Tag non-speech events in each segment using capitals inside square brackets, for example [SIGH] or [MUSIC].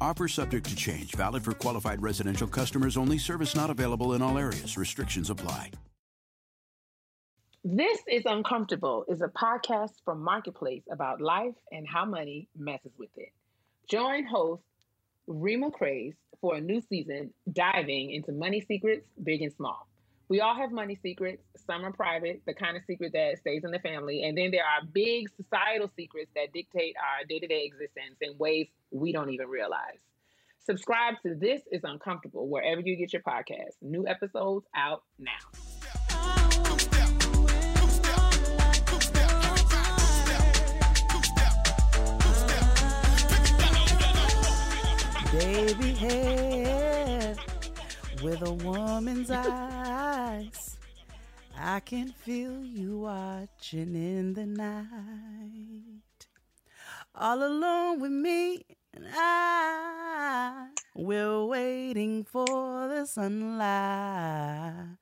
Offer subject to change, valid for qualified residential customers only, service not available in all areas. Restrictions apply. This is Uncomfortable is a podcast from Marketplace about life and how money messes with it. Join host Reema Khrais for a new season diving into money secrets, big and small. We all have money secrets. Some are private, the kind of secret that stays in the family. And then there are big societal secrets that dictate our day to day existence in ways we don't even realize. Subscribe to This is Uncomfortable wherever you get your podcast. New episodes out now. Baby hair with a woman's eyes. I can feel you watching in the night. All alone with me, and I, we're waiting for the sunlight.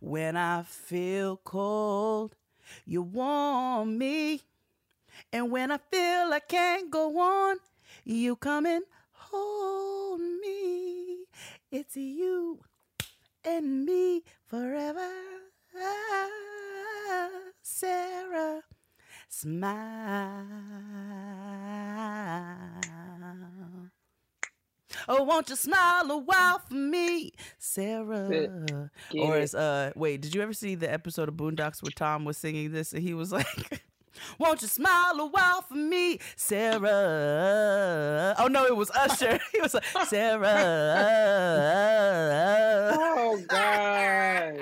When I feel cold, you warm me. And when I feel I can't go on, you come and hold me. It's you and me forever. Sarah, smile. Oh, won't you smile a while for me, Sarah? Or is uh, wait, did you ever see the episode of Boondocks where Tom was singing this and he was [LAUGHS] like, "Won't you smile a while for me, Sarah?" Oh no, it was Usher. [LAUGHS] he was like, Sarah. Oh, God.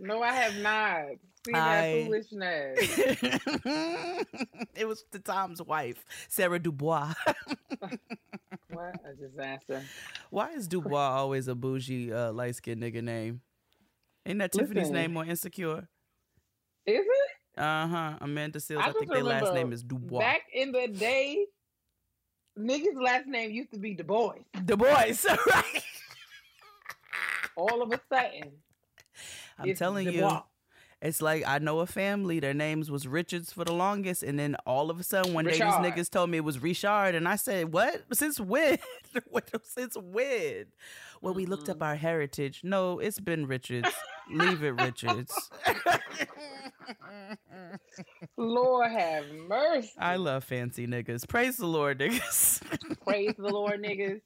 no, I have not seen that I- foolishness. [LAUGHS] it was the Tom's wife, Sarah Dubois. [LAUGHS] what a disaster. Why is Dubois always a bougie, uh, light skinned nigga name? Ain't that Tiffany's name on Insecure? Is it? Uh huh. Amanda Seales. I, just think their last name is Dubois. Back in the day, niggas' last name used to be Du Bois. Du Bois, [LAUGHS] right? All of a sudden, I'm telling Du you, it's like I know a family. Their names was Richards for the longest, and then all of a sudden one day these niggas told me it was Richard, and I said, "What? Since when? [LAUGHS] Since when?" Well, we looked up our heritage. No, it's been Richards. Leave it, Richards. Lord have mercy. I love fancy niggas. Praise the Lord, niggas. Praise the Lord, [LAUGHS] niggas.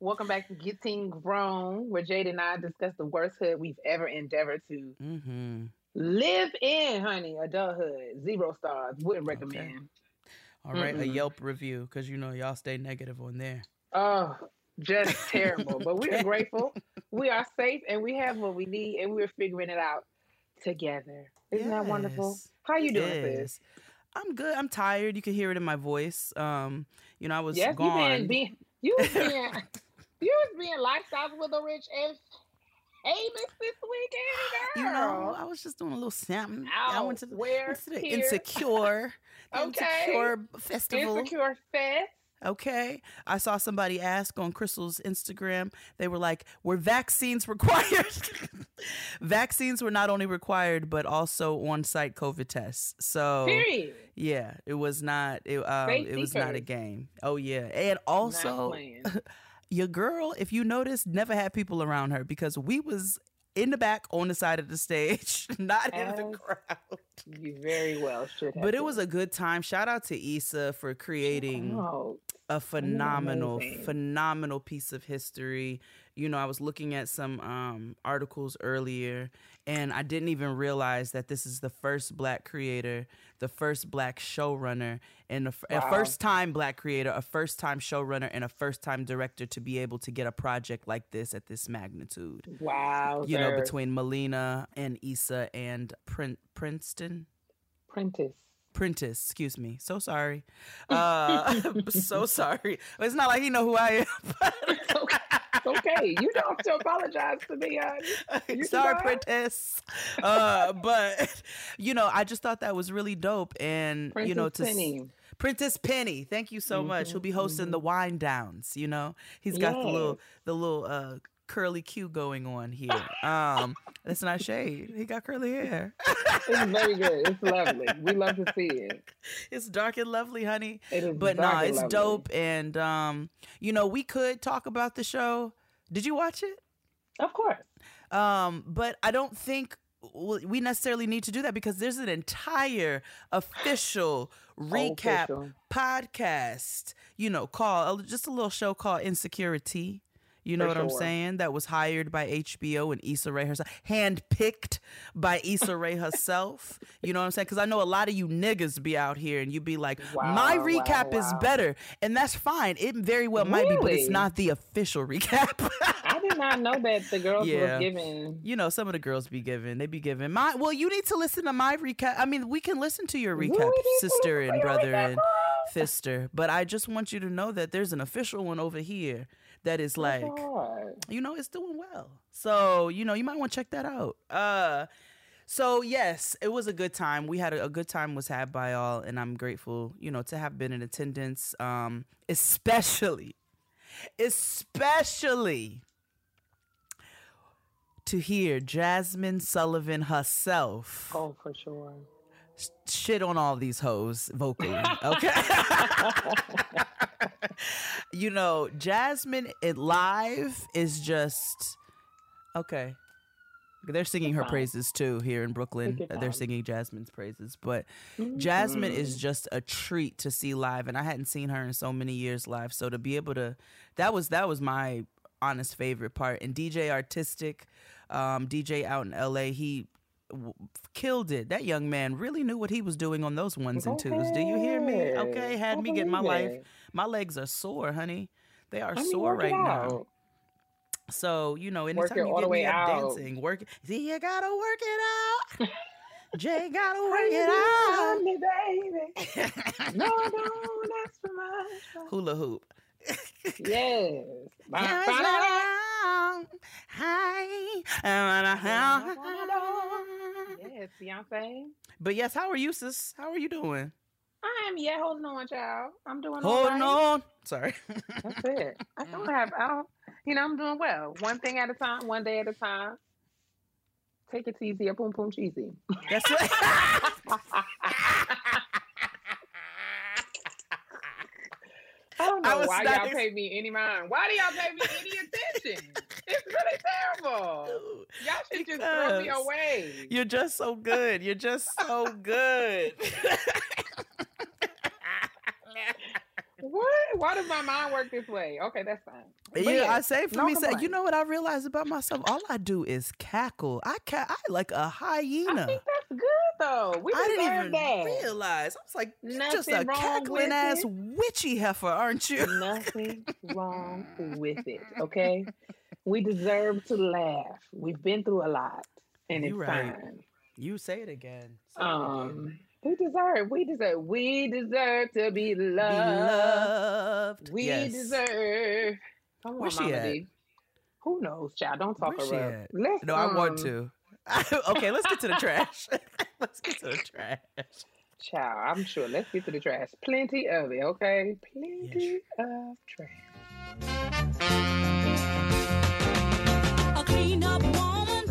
Welcome back to Getting Grown, where Jade and I discuss the worst hood we've ever endeavored to mm-hmm. live in, honey. Adulthood, zero stars. Wouldn't recommend. All right, a Yelp review because you know y'all stay negative on there. Oh, just [LAUGHS] terrible. But we are grateful. [LAUGHS] We are safe and we have what we need and we're figuring it out together. Isn't that wonderful? How you doing, is. sis? I'm good. I'm tired. You can hear it in my voice. Um, you know, I was Yes, you gone. been [LAUGHS] being you was being you was being lifestyles with a rich and famous this weekend, [GASPS] girl. you know, I was just doing a little something. I went to the, where, went to the? Insecure, the Okay. Insecure Festival. Insecure Fest. Okay. I saw somebody ask on Crystal's Instagram, they were like, were vaccines [LAUGHS] required? [LAUGHS] vaccines were not only required, but also on site COVID tests. So, Period. yeah, it was not, it, um, it was not a game. Oh, yeah. And also, [LAUGHS] your girl, if you noticed, never had people around her because we was in the back on the side of the stage, [LAUGHS] not in the crowd. You very well should have. But it been. was a good time. Shout out to Issa for creating Oh, a phenomenal, phenomenal piece of history. You know, I was looking at some um, articles earlier, and I didn't even realize that this is the first black creator, the first black showrunner, and a, f- a Wow. first time black creator, a first time showrunner, and a first time director to be able to get a project like this at this magnitude. Wow. You know, between Melina and Issa and Prin- Princeton. Prentice. Prentice, excuse me. So sorry. Uh, [LAUGHS] so [LAUGHS] sorry. It's not like he know who I am. It's [LAUGHS] okay. It's okay. You don't have to apologize to me, honey. [LAUGHS] You sorry? Prentice. Uh, [LAUGHS] but you know, I just thought that was really dope, and Princess you know, to Penny. Princess Penny. Thank you so much. He'll be hosting the wine downs. You know, he's got the little the little uh, curly Q going on here. Um, that's not shade. He got curly hair. [LAUGHS] It's very good. It's lovely. We love to see it. it's dark and lovely, honey. It is but nah, it's lovely. dope. And um, you know, we could talk about the show. Did you watch it? Of course. Um, but I don't think we necessarily need to do that because there's an entire official [SIGHS] recap Official. podcast. You know, call just a little show called Insecuritea. You know For what I'm saying? That was hired by HBO and Issa Rae herself, handpicked by Issa [LAUGHS] Rae herself. You know what I'm saying? Because I know a lot of you niggas be out here and you be like, my recap wow, is wow. better, and that's fine. It very well might be, but it's not the official [LAUGHS] recap. I did not know that the girls Yeah. was giving. you know, some of the girls be giving. They be giving my. Well, you need to listen to my recap. I mean, we can listen to your recap, sister and brother and [LAUGHS] sister. But I just want you to know that there's an official one over here that is like, you know, it's doing well. So you know, you might want to check that out. Uh. So yes, it was a good time. We had a, a good time was had by all, and I'm grateful, you know, to have been in attendance. Um, [LAUGHS] especially, especially to hear Jazmine Sullivan herself Oh, for sure. Shit on all these hoes vocally. Okay. [LAUGHS] you know, Jazmine it live is just okay. They're singing her praises too here in Brooklyn. They're singing Jazmine's praises, but Jazmine Mm-hmm. is just a treat to see live, and I hadn't seen her in so many years live. So to be able to, that was that was my honest favorite part. And DJ Artistic, um, DJ out in LA, he killed it. That young man really knew what he was doing on those ones and twos. Do you hear me? Okay. Had me get my life. My legs are sore, honey. They are I mean, sore right now. So you know, anytime you get me up out. dancing, work. See, you gotta work it out. [LAUGHS] Jay gotta work it out. me, baby. [LAUGHS] No, don't ask for much. Hula hoop. Yes. Yes, around. Hi. Yes, Beyonce. But yes, how are you, sis? How are you doing? I am yeah holding on, child. I'm doing Holding right. on. Sorry. That's it. [LAUGHS] I don't have. I don't. You know, I'm doing well. One thing at a time. One day at a time. Take it easy. A boom boom cheesy. That's it. [LAUGHS] [LAUGHS] I don't I know was why y'all ex- pay me any mind. Why do y'all pay me any attention? it's really terrible. Y'all should just throw me away. You're just so good. You're just so good. What? Why does my mind work this way? Okay, that's fine. But yeah, yeah, I say for no me, say, you know what I realized about myself? All I do is cackle. I ca- I like a hyena. I think that's good though. We I didn't even that. realize. I was like, you're just a cackling ass it. witchy heifer, aren't you? Nothing [LAUGHS] wrong with it. Okay, we deserve to laugh. We've been through a lot, and You it's right. time. You say it again. Say it again. Um, we deserve. We deserve. We deserve to be Be loved. loved. We yes. deserve. Where's she Mama at? D. Who knows, child? Don't talk Where's her up. Let's, No, I want um, to. [LAUGHS] okay, let's get to the trash. [LAUGHS] let's get to the trash. Child, I'm sure. Let's get to the trash. Plenty of it, okay? Plenty of trash. A clean up woman.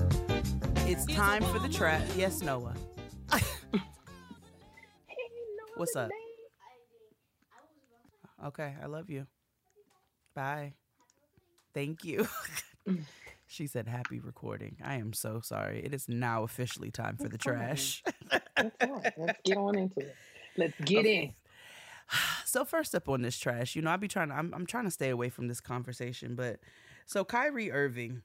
It's time for the trash. Yes, Noah. What's up? Okay, I love you. Bye. Thank you. [LAUGHS] she said, happy recording. I am so sorry. It is now officially time for the trash. That's all right. Let's get on into it. Let's [LAUGHS] get in. [SIGHS] so first up on this trash, you know, I be trying to, I'm, I'm trying to stay away from this conversation, but so Kyrie Irving,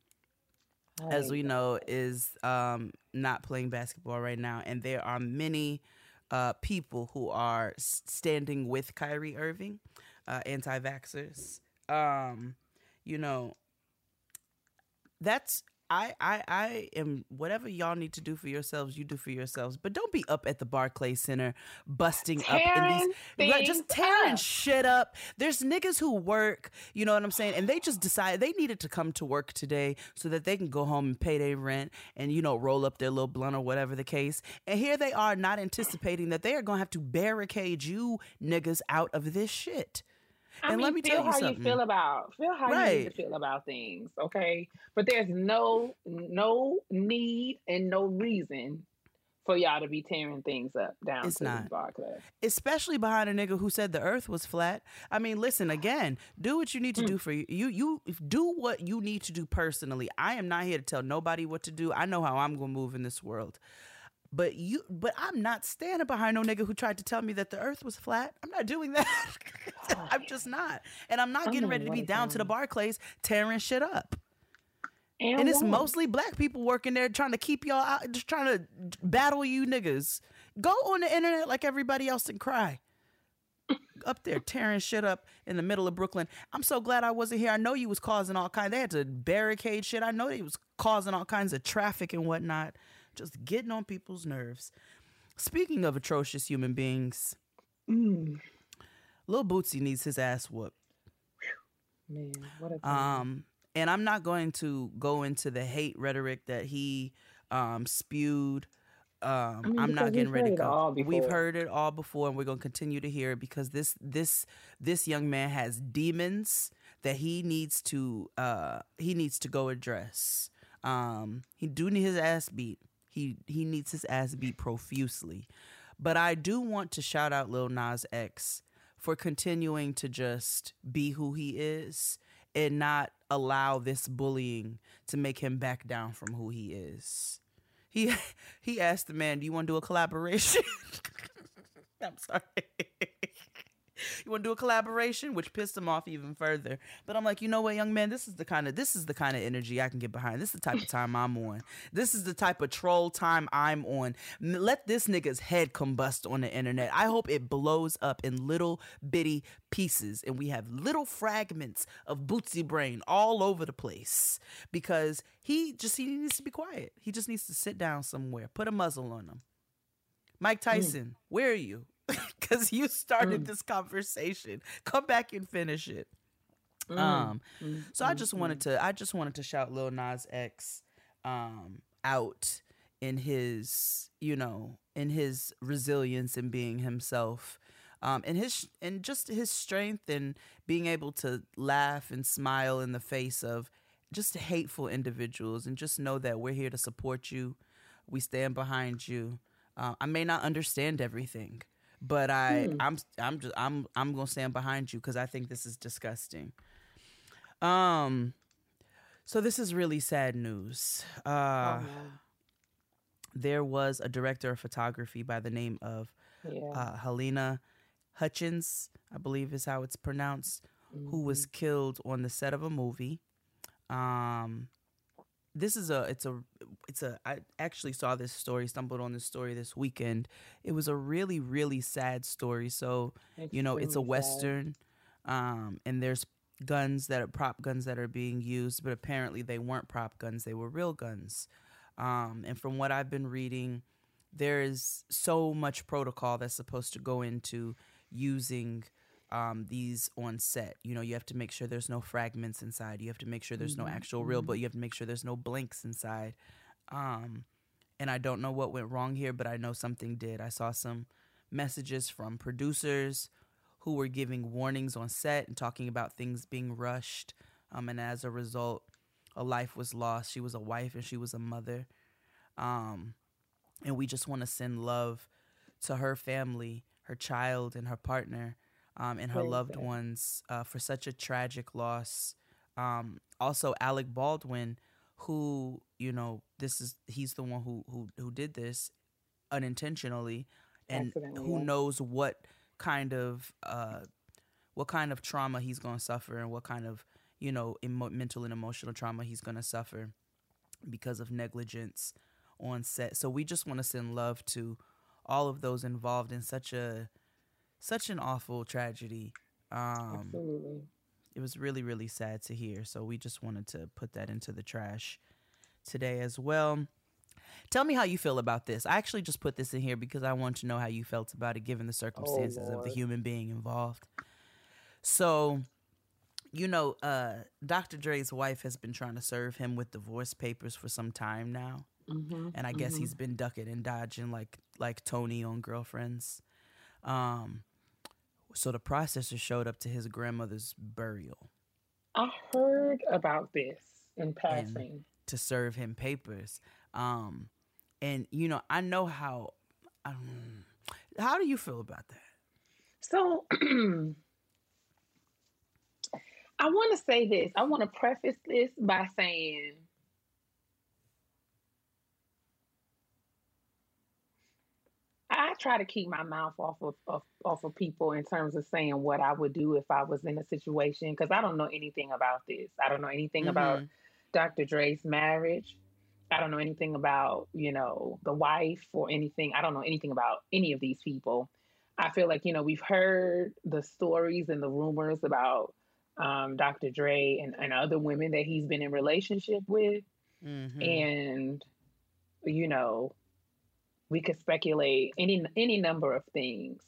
as Right. we know, is um, not playing basketball right now, and there are many uh, people who are standing with Kyrie Irving, uh, anti-vaxxers. Um, you know, that's I, I I am whatever y'all need to do for yourselves, you do for yourselves. But don't be up at the Barclays Center busting up in these just tearing up. shit up. There's niggas who work, you know what I'm saying, and they just decided they needed to come to work today so that they can go home and pay their rent and you know roll up their little blunt or whatever the case. And here they are not anticipating that they are gonna have to barricade you niggas out of this shit. I and mean, let me feel tell you how something. you feel about feel how you need to feel about things, okay? But there's no no need and no reason for y'all to be tearing things up down It's to not. the bar club. especially behind a nigga who said the earth was flat. I mean, listen again. Do what you need to hmm. do for you. You you do what you need to do personally. I am not here to tell nobody what to do. I know how I'm going to move in this world. But you but I'm not standing behind no nigga who tried to tell me that the earth was flat. I'm not doing that. [LAUGHS] I'm just not. And I'm not I getting ready to be down to the. Barclays tearing shit up. And, And it's mostly black people working there trying to keep y'all out, just trying to battle you niggas. Go on the internet like everybody else and cry. Up there tearing shit up in the middle of Brooklyn. I'm so glad I wasn't here. I know you was causing all kinds. They had to barricade shit. I know they was causing all kinds of traffic and whatnot. Just getting on people's nerves. Speaking of atrocious human beings, Mm, Lil Boosie needs his ass whooped. man, what a. Um, and I'm not going to go into the hate rhetoric that he um, spewed. Um, mean, I'm not getting ready to go. We've heard it all before, and we're going to continue to hear it because this this this young man has demons that he needs to uh, he needs to go address. Um, he do need his ass beat. He he needs his ass beat profusely. But I do want to shout out Lil Nas X for continuing to just be who he is and not allow this bullying to make him back down from who he is. He [LAUGHS] he asked the man, "Do you want to do a collaboration?" [LAUGHS] I'm sorry. [LAUGHS] [LAUGHS] you want to do a collaboration, which pissed him off even further. But I'm like, you know what, young man, this is the kind of this is the kind of energy I can get behind. This is the type of [LAUGHS] time I'm on. This is the type of troll time I'm on. Let this nigga's head combust on the internet. I hope it blows up in little bitty pieces, and we have little fragments of Boosie brain all over the place because he just he needs to be quiet. He just needs to sit down somewhere, put a muzzle on him. Mike mm. Tyson, where are you? [LAUGHS] Because you started this conversation. Come back and finish it. Um, so I just wanted to, I just wanted to shout Lil Nas X um, out in his, you know, in his resilience and being himself, um, and his, and just his strength and being able to laugh and smile in the face of just hateful individuals, and just know that we're here to support you. We stand behind you. Uh, I may not understand everything, but I, I'm, I'm just, I'm, I'm gonna stand behind you because I think this is disgusting. Um, so this is really sad news. Uh, oh, there was a director of photography by the name of yeah. uh, Halyna Hutchins, I believe is how it's pronounced, who was Mm-hmm. killed on the set of a movie. Um, this is a it's a it's a I actually saw this story, stumbled on this story this weekend. It was a really really sad story. So you know it's a western, um, and there's guns that are prop guns that are being used, but apparently they weren't prop guns; they were real guns. Um, and from what I've been reading, there is so much protocol that's supposed to go into using um, these on set. You know, you have to make sure there's no fragments inside. You have to make sure there's no actual real, but you have to make sure there's no blanks inside. Um, and I don't know what went wrong here, but I know something did. I saw some messages from producers who were giving warnings on set and talking about things being rushed. Um, and as a result, a life was lost. She was a wife and she was a mother. Um, and we just want to send love to her family, her child, and her partner, um, and her Very loved ones uh, for such a tragic loss. Um, also, Alec Baldwin, who you know, this is he's the one who who who did this unintentionally, and who knows what kind of uh, what kind of trauma he's going to suffer and what kind of you know emo- mental and emotional trauma he's going to suffer because of negligence on set. So we just want to send love to all of those involved in such a such an awful tragedy. Um, Absolutely. it was really really sad to hear. So we just wanted to put that into the trash today as well. Tell me how you feel about this. I actually just put this in here because I want to know how you felt about it given the circumstances of the human being involved. So, you know, uh, Dr. Dre's wife has been trying to serve him with divorce papers for some time now. Mm-hmm. And I guess he's been ducking and dodging like like Tony on Girlfriends. Um, so the processor showed up to his grandmother's burial I heard about this in passing. to serve him papers. Um, and you know, I know how. Um, how do you feel about that? So [CLEARS THROAT] I want to say this. I want to preface this by saying I try to keep my mouth off of, of off of people in terms of saying what I would do if I was in a situation because I don't know anything about this. I don't know anything about Dr. Dre's marriage. I don't know anything about, you know, the wife or anything. I don't know anything about any of these people. I feel like, you know, we've heard the stories and the rumors about um, Dr. Dre and, and other women that he's been in relationship with. Mm-hmm. And, you know, we could speculate any any number of things.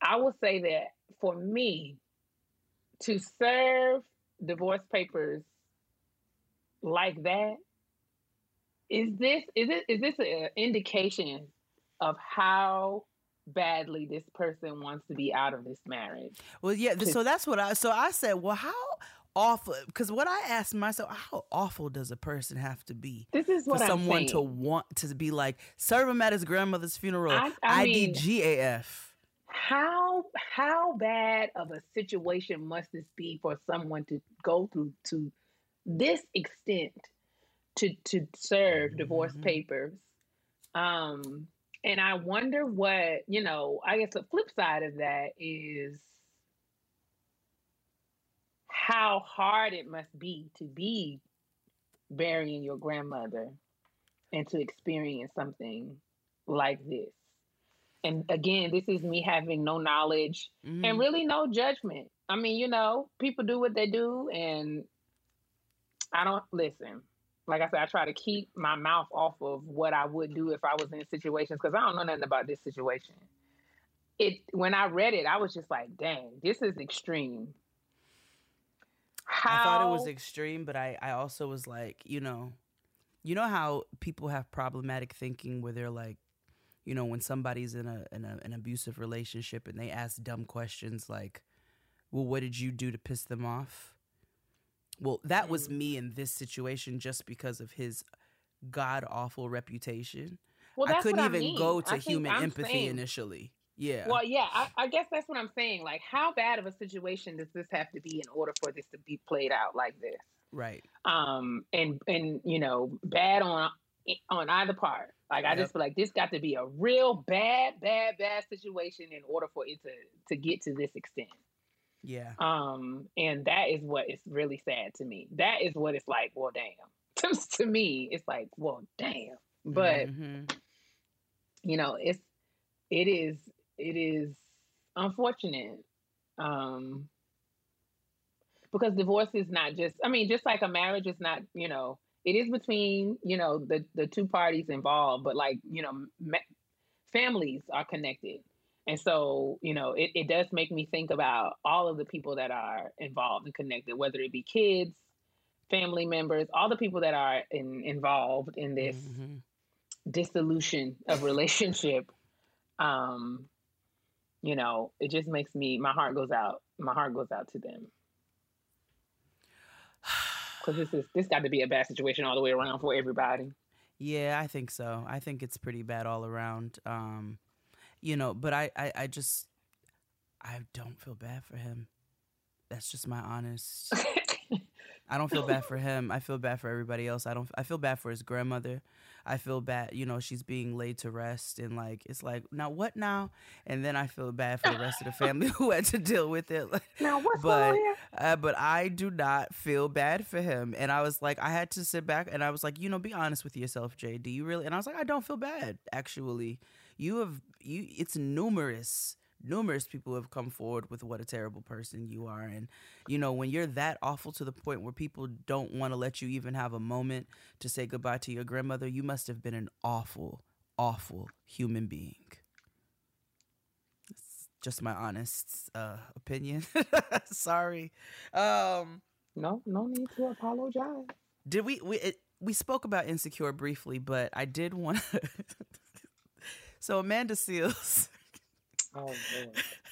I will say that for me, to serve divorce papers like that, is this is it is this an indication of how badly this person wants to be out of this marriage? Well, yeah. So that's what I. So I said, well, how awful? Because what I asked myself, how awful does a person have to be This is for what I'm someone to want to be like serve him at his grandmother's funeral? I- I IDGAF. how how bad of a situation must this be for someone to go through to this extent to to serve divorce Mhm. papers um and i wonder what you know i guess the flip side of that is how hard it must be to be burying your grandmother and to experience something like this and again this is me having no knowledge Mhm. and really no judgment. I mean, you know, people do what they do, and I don't listen. Like I said, I try to keep my mouth off of what I would do if I was in situations because I don't know nothing about this situation. It when I read it, I was just like, "Dang, this is extreme." How I thought it was extreme, but I, I also was like, you know, you know how people have problematic thinking where they're like, you know, when somebody's in a in a, an abusive relationship and they ask dumb questions like, well, what did you do to piss them off? Well, that was mm. me in this situation just because of his god awful reputation. well, I couldn't even mean. go to I human I'm empathy saying- initially. Yeah. Well, yeah, I, I guess that's what I'm saying. Like, how bad of a situation does this have to be in order for this to be played out like this? right. um and and you know bad on on either part like i just feel like this got to be a real bad bad bad situation in order for it to to get to this extent Yeah. um and that is what is really sad to me that is what it's like well damn [LAUGHS] to me it's like well damn but Mhm. you know it's it is it is unfortunate um because divorce is not just i mean just like a marriage is not you know it is between you know the the two parties involved but like you know ma- families are connected and so you know it, it does make me think about all of the people that are involved and connected whether it be kids family members all the people that are in, involved in this Mhm. dissolution of relationship um you know it just makes me my heart goes out my heart goes out to them [SIGHS] because this is this got to be a bad situation all the way around for everybody Yeah, I think so. I think it's pretty bad all around. Um, you know, but I, I, I just, I don't feel bad for him. That's just my honest. [LAUGHS] I don't feel bad for him. I feel bad for everybody else. I don't. I feel bad for his grandmother. I feel bad. You know, she's being laid to rest, and like it's like now what now? And then I feel bad for the rest of the family [LAUGHS] who had to deal with it. Now what's but going on uh, but I do not feel bad for him. And I was like, I had to sit back and I was like, you know, be honest with yourself, Jay. Do you really? And I was like, I don't feel bad. Actually, you have you. It's numerous. Numerous people have come forward with what a terrible person you are. And, you know, when you're that awful to the point where people don't want to let you even have a moment to say goodbye to your grandmother, you must have been an awful, awful human being. It's just my honest uh, opinion. [LAUGHS] Sorry. Um, No, no need to apologize. did we we it, we spoke about insecure briefly, but I did want to. [LAUGHS] so Amanda Seales Oh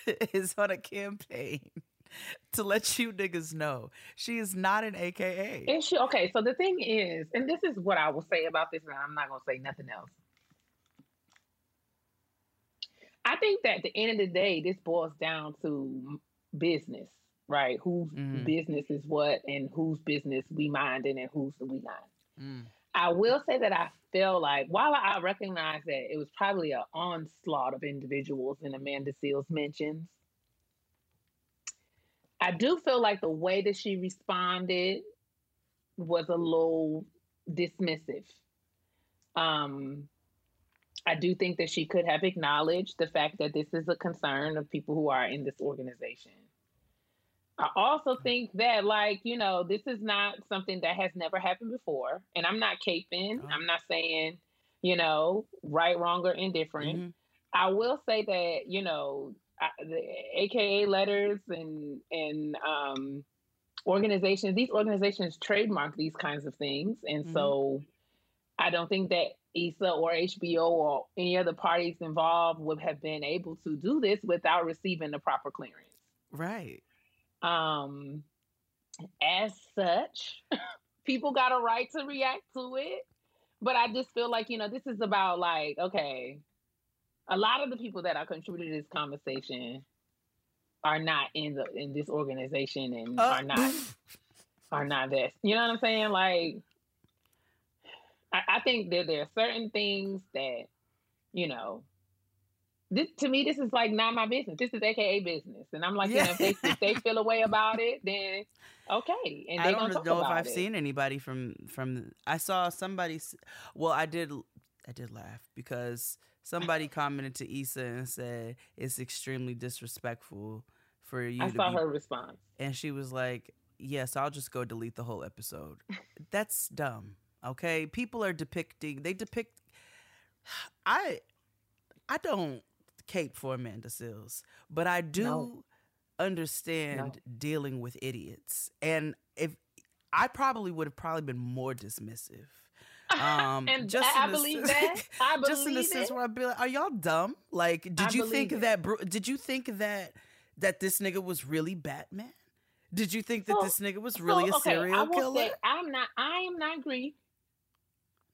[LAUGHS] is on a campaign [LAUGHS] to let you niggas know she is not an AKA. Is she okay? So the thing is, and this is what I will say about this, and I'm not gonna say nothing else. I think that at the end of the day, this boils down to business, right? Whose Mhm. business is what, and whose business we minding, and whose we not. Mm. I will say that I feel like while I recognize that it was probably an onslaught of individuals in Amanda Seales mentions, I do feel like the way that she responded was a little dismissive. Um, I do think that she could have acknowledged the fact that this is a concern of people who are in this organization. I also think that, like, you know, this is not something that has never happened before. And I'm not caping. Oh. I'm not saying, you know, right, wrong, or indifferent. Mhm. I will say that, you know, I- the AKA letters and and um, organizations, these organizations trademark these kinds of things, and Mhm. so I don't think that Issa or HBO or any other parties involved would have been able to do this without receiving the proper clearance. Right. Um, as such, [LAUGHS] people got a right to react to it. But I just feel like, you know, this is about like, okay, a lot of the people that are contributing to this conversation are not in the in this organization and Uh, are not [LAUGHS] are not this. You know what I'm saying? Like I, I think that there are certain things that, you know, this to me, this is like not my business. This is AKA business. And I'm like, you know, if they if they feel a way about it, then okay. And I don't know if I've it. seen anybody from from. I saw somebody. Well, I did. I did laugh because somebody [LAUGHS] commented to Issa and said it's extremely disrespectful for you I saw be her response. and she was like, "Yes, I'll just go delete the whole episode." [LAUGHS] That's dumb. Okay, people are depicting. They depict. [SIGHS] I, I don't cape for Amanda Seales, but I do No. understand dealing with idiots, and if I probably would have probably been more dismissive. Um, [LAUGHS] And just I [LAUGHS] in the believe sense- that. I believe just in the sense where I'd be like, "Are y'all dumb? Like, did I you think it. that? Did you think that that this nigga was really Batman? Did you think that So- this nigga was So, really a okay, I serial killer? say I'm not. I am not Greek.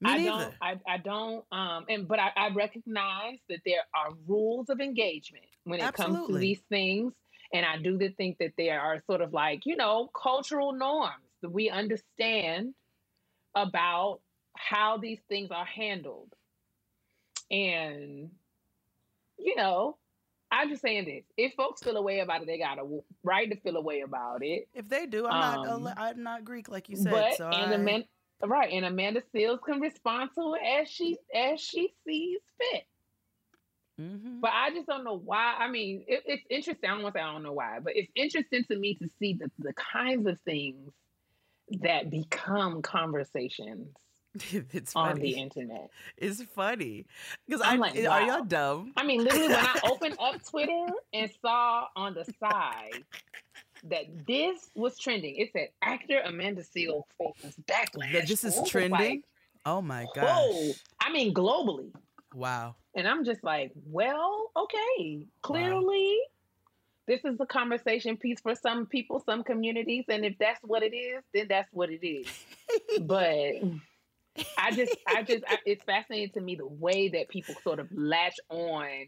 Me I neither. don't. I, I don't. Um. And but I, I recognize that there are rules of engagement when it comes to these things, and I do th- think that there are sort of like you know cultural norms that we understand about how these things are handled, and you know. I'm just saying this. If folks feel a way about it, they got a right to feel a way about it. if they do, I'm Um, not. I'm not Greek, like you said. but so and I, Amanda, right, and Amanda Seales can respond to it as she as she sees fit. Mhm. But I just don't know why. I mean, it, it's interesting. I don't want to say I don't know why, but it's interesting to me to see the the kinds of things that become conversations [LAUGHS] it's on funny. the [LAUGHS] internet. It's funny because I I'm like, are y'all dumb? I mean, literally, when I [LAUGHS] opened up Twitter and saw on the side that this was trending, it said actor Amanda Seales faces backlash. That this is trending. like, oh my god! Whoa! I mean, globally. Wow. And I'm just like, well, okay. Clearly, this is a conversation piece for some people, some communities. And if that's what it is, then that's what it is. [LAUGHS] but I just, I just, I, it's fascinating to me the way that people sort of latch on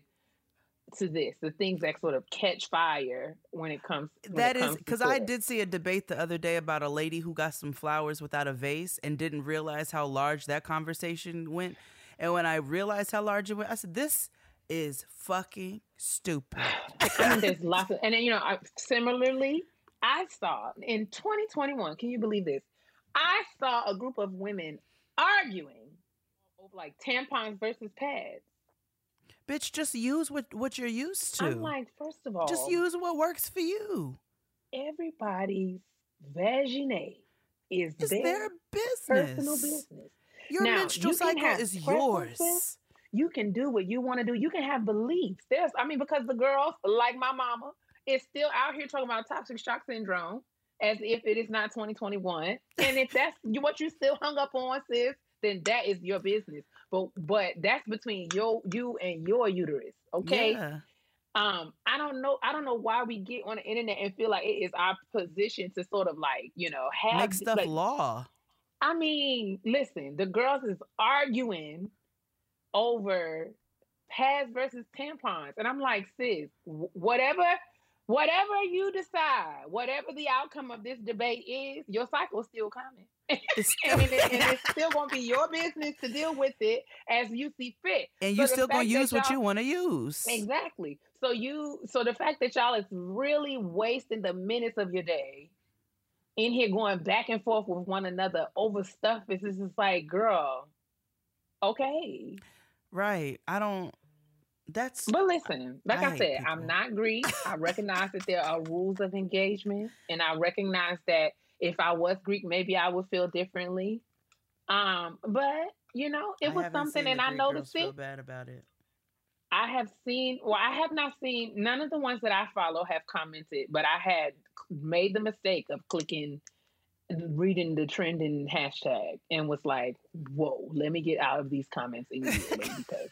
to this, the things that sort of catch fire when it comes. when That it is comes to because I did see a debate the other day about a lady who got some flowers without a vase and didn't realize how large that conversation went. And when I realized how large it went, I said, "This is fucking stupid." [SIGHS] I mean, there's lots of, and then you know, I, similarly, I saw in 2021. Can you believe this? I saw a group of women arguing over like tampons versus pads. Bitch, just use what what you're used to. I'm like, first of all, just use what works for you. everybody's vagina is It's their, their personal business. business. Your Now, menstrual you cycle is yours. You can do what you want to do. You can have beliefs. There's, I mean, because the girls, like my mama, is still out here talking about toxic shock syndrome as if it is not 2021. And if that's what you still hung up on, sis, then that is your business. But but that's between your you and your uterus. Okay. Yeah. um i don't know i don't know why we get on the internet and feel like it is our position to sort of like you know have Make stuff like, law. i mean listen the girls is arguing over pads versus tampons and i'm like sis whatever whatever you decide whatever the outcome of this debate is your cycle's still coming [LAUGHS] It's and, it- and it's [LAUGHS] still going to be your business to deal with it as you see fit and So you the still gonna use what y'all- want to use. Exactly. So you so the fact that y'all is really wasting the minutes of your day in here going back and forth with one another over stuff is just like, girl, okay. Right. I don't. That's But listen, like I I, said, people. I'm not Greek. I recognize that there are rules of engagement, and I recognize that if I was Greek, maybe I would feel differently. Um, but you know, it I was something, and I noticed Feel it. bad about it. I have seen, well, I have not seen, none of the ones that I follow have commented, but I had made the mistake of clicking, reading the trending hashtag and was like, whoa, let me get out of these comments [LAUGHS] immediately because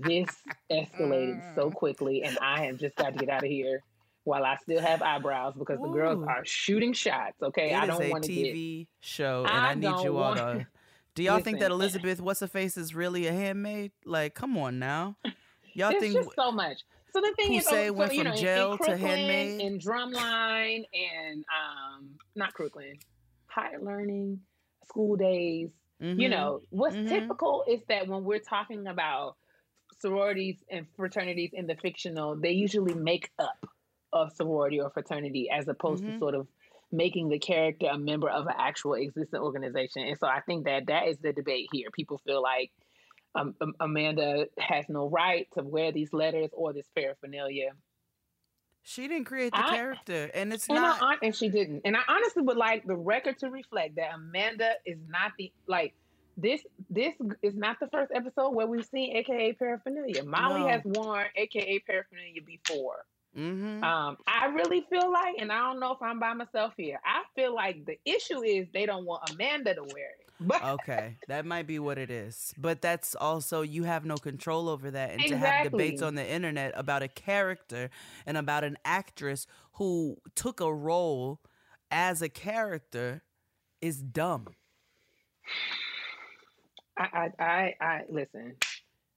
this escalated so Mm. quickly and I have just got to get out of here while I still have eyebrows because the girls are shooting shots. Okay. It I don't want to get. TV show, and I I, need you all to. [LAUGHS] Do y'all think that Elizabeth What's her face is really a handmaid? Like, come on now. Y'all think just so much. So the thing is, oh, so, went you from know, jail in to handmaid? in Drumline, and um, not Crooklyn, higher learning, School Daze. You Mhm. know, what's Mhm. typical is that when we're talking about sororities and fraternities in the fictional, they usually make up a sorority or fraternity as opposed Mhm. to sort of making the character a member of an actual existing organization. And so I think that that is the debate here. People feel like um, um, Amanda has no right to wear these letters or this paraphernalia. she didn't create the I- character, and it's And, not. I, and she didn't. And I honestly would like the record to reflect that Amanda is not the like this. This is not the first episode where we've seen AKA paraphernalia. Molly No. has worn AKA paraphernalia before. Mhm. Um, I really feel like, and I don't know if I'm by myself here. I feel like the issue is they don't want Amanda to wear it. [LAUGHS] But okay, that might be what it is. But that's also you have no control over that, and to have debates on the internet about a character and about an actress who took a role as a character is dumb. I, I, I, I listen.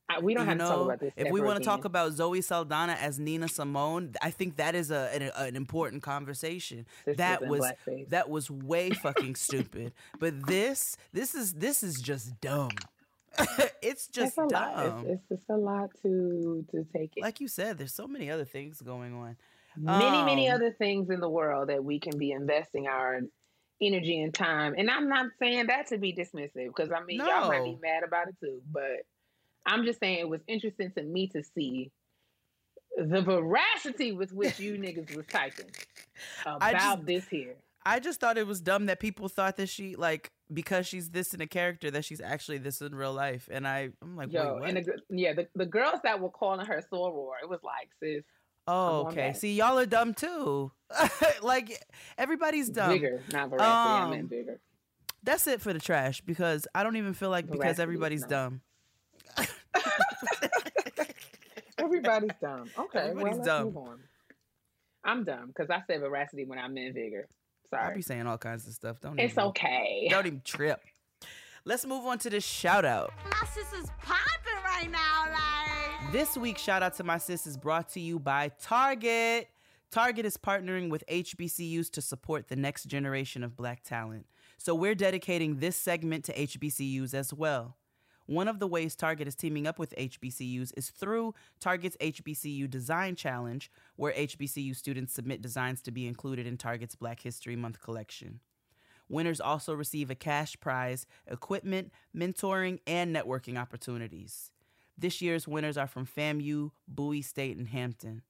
I, we don't you have know, to talk about this. if we want to talk about Zoe Saldana as Nina Simone, I think that is a an, an important conversation. Sisters that was blackface. that was way [LAUGHS] fucking stupid. But this this is this is just dumb. [LAUGHS] it's just it's a lot. dumb. It's, it's just a lot to to take it. like you said, there's so many other things going on. many many Um, other things in the world that we can be investing our energy and time. And i'm not saying that to be dismissive because i mean y'all might be mad about it too but i'm just saying it was interesting to me to see the veracity with which you [LAUGHS] niggas was typing about just- this here. I just thought it was dumb that people thought that she like because she's this in a character that she's actually this in real life, and I I'm like, yo wait, what? and the, yeah the, the girls that were calling her soror it was like sis oh, okay. that. See, y'all are dumb too. [LAUGHS] like everybody's dumb. bigger not veracity i Um, meant bigger That's it for the trash because I don't even feel like because Veracity is everybody's dumb. dumb. [LAUGHS] Everybody's dumb. [LAUGHS] Okay, Everybody's well, dumb. move on. I'm dumb because I said veracity when I meant vigor. Sorry, I Sorry. be saying all kinds of stuff. Don't It's even, okay. Don't even trip. Let's move on to this shout out. My sister's popping right now, like. This week's shout out to my sis is brought to you by Target. Target is partnering with HBCUs to support the next generation of black talent. So we're dedicating this segment to HBCUs as well. One of the ways Target is teaming up with HBCUs is through Target's HBCU Design Challenge, where HBCU students submit designs to be included in Target's Black History Month collection. Winners also receive a cash prize, equipment, mentoring, and networking opportunities. This year's winners are from FAMU, Bowie State, and Hampton.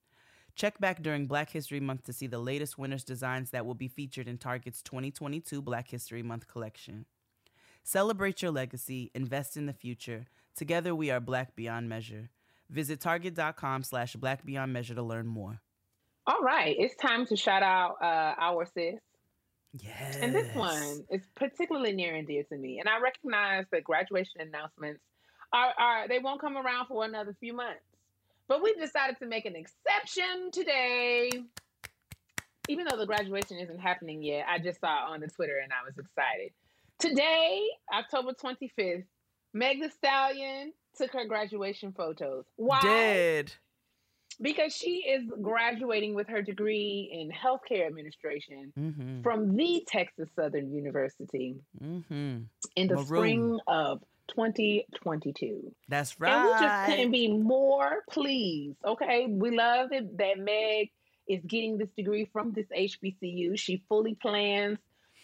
Check back during Black History Month to see the latest winners' designs that will be featured in Target's 2022 Black History Month collection. Celebrate your legacy, invest in the future. Together we are Black Beyond Measure. Visit target.com slash black beyond measure to learn more. All right, it's time to shout out uh, our sis. Yes. And this one is particularly near and dear to me. And I recognize that graduation announcements are, are they won't come around for another few months. But we've decided to make an exception today. Even though the graduation isn't happening yet, I just saw it on the Twitter and I was excited. Today, October 25th, Meg Thee Stallion took her graduation photos. Why? Did. Because she is graduating with her degree in healthcare administration Mm-hmm. from the Texas Southern University Mm-hmm. in the Maroon. spring of 2022. That's right. And we just couldn't be more pleased. Okay. We love it that Meg is getting this degree from this HBCU. She fully plans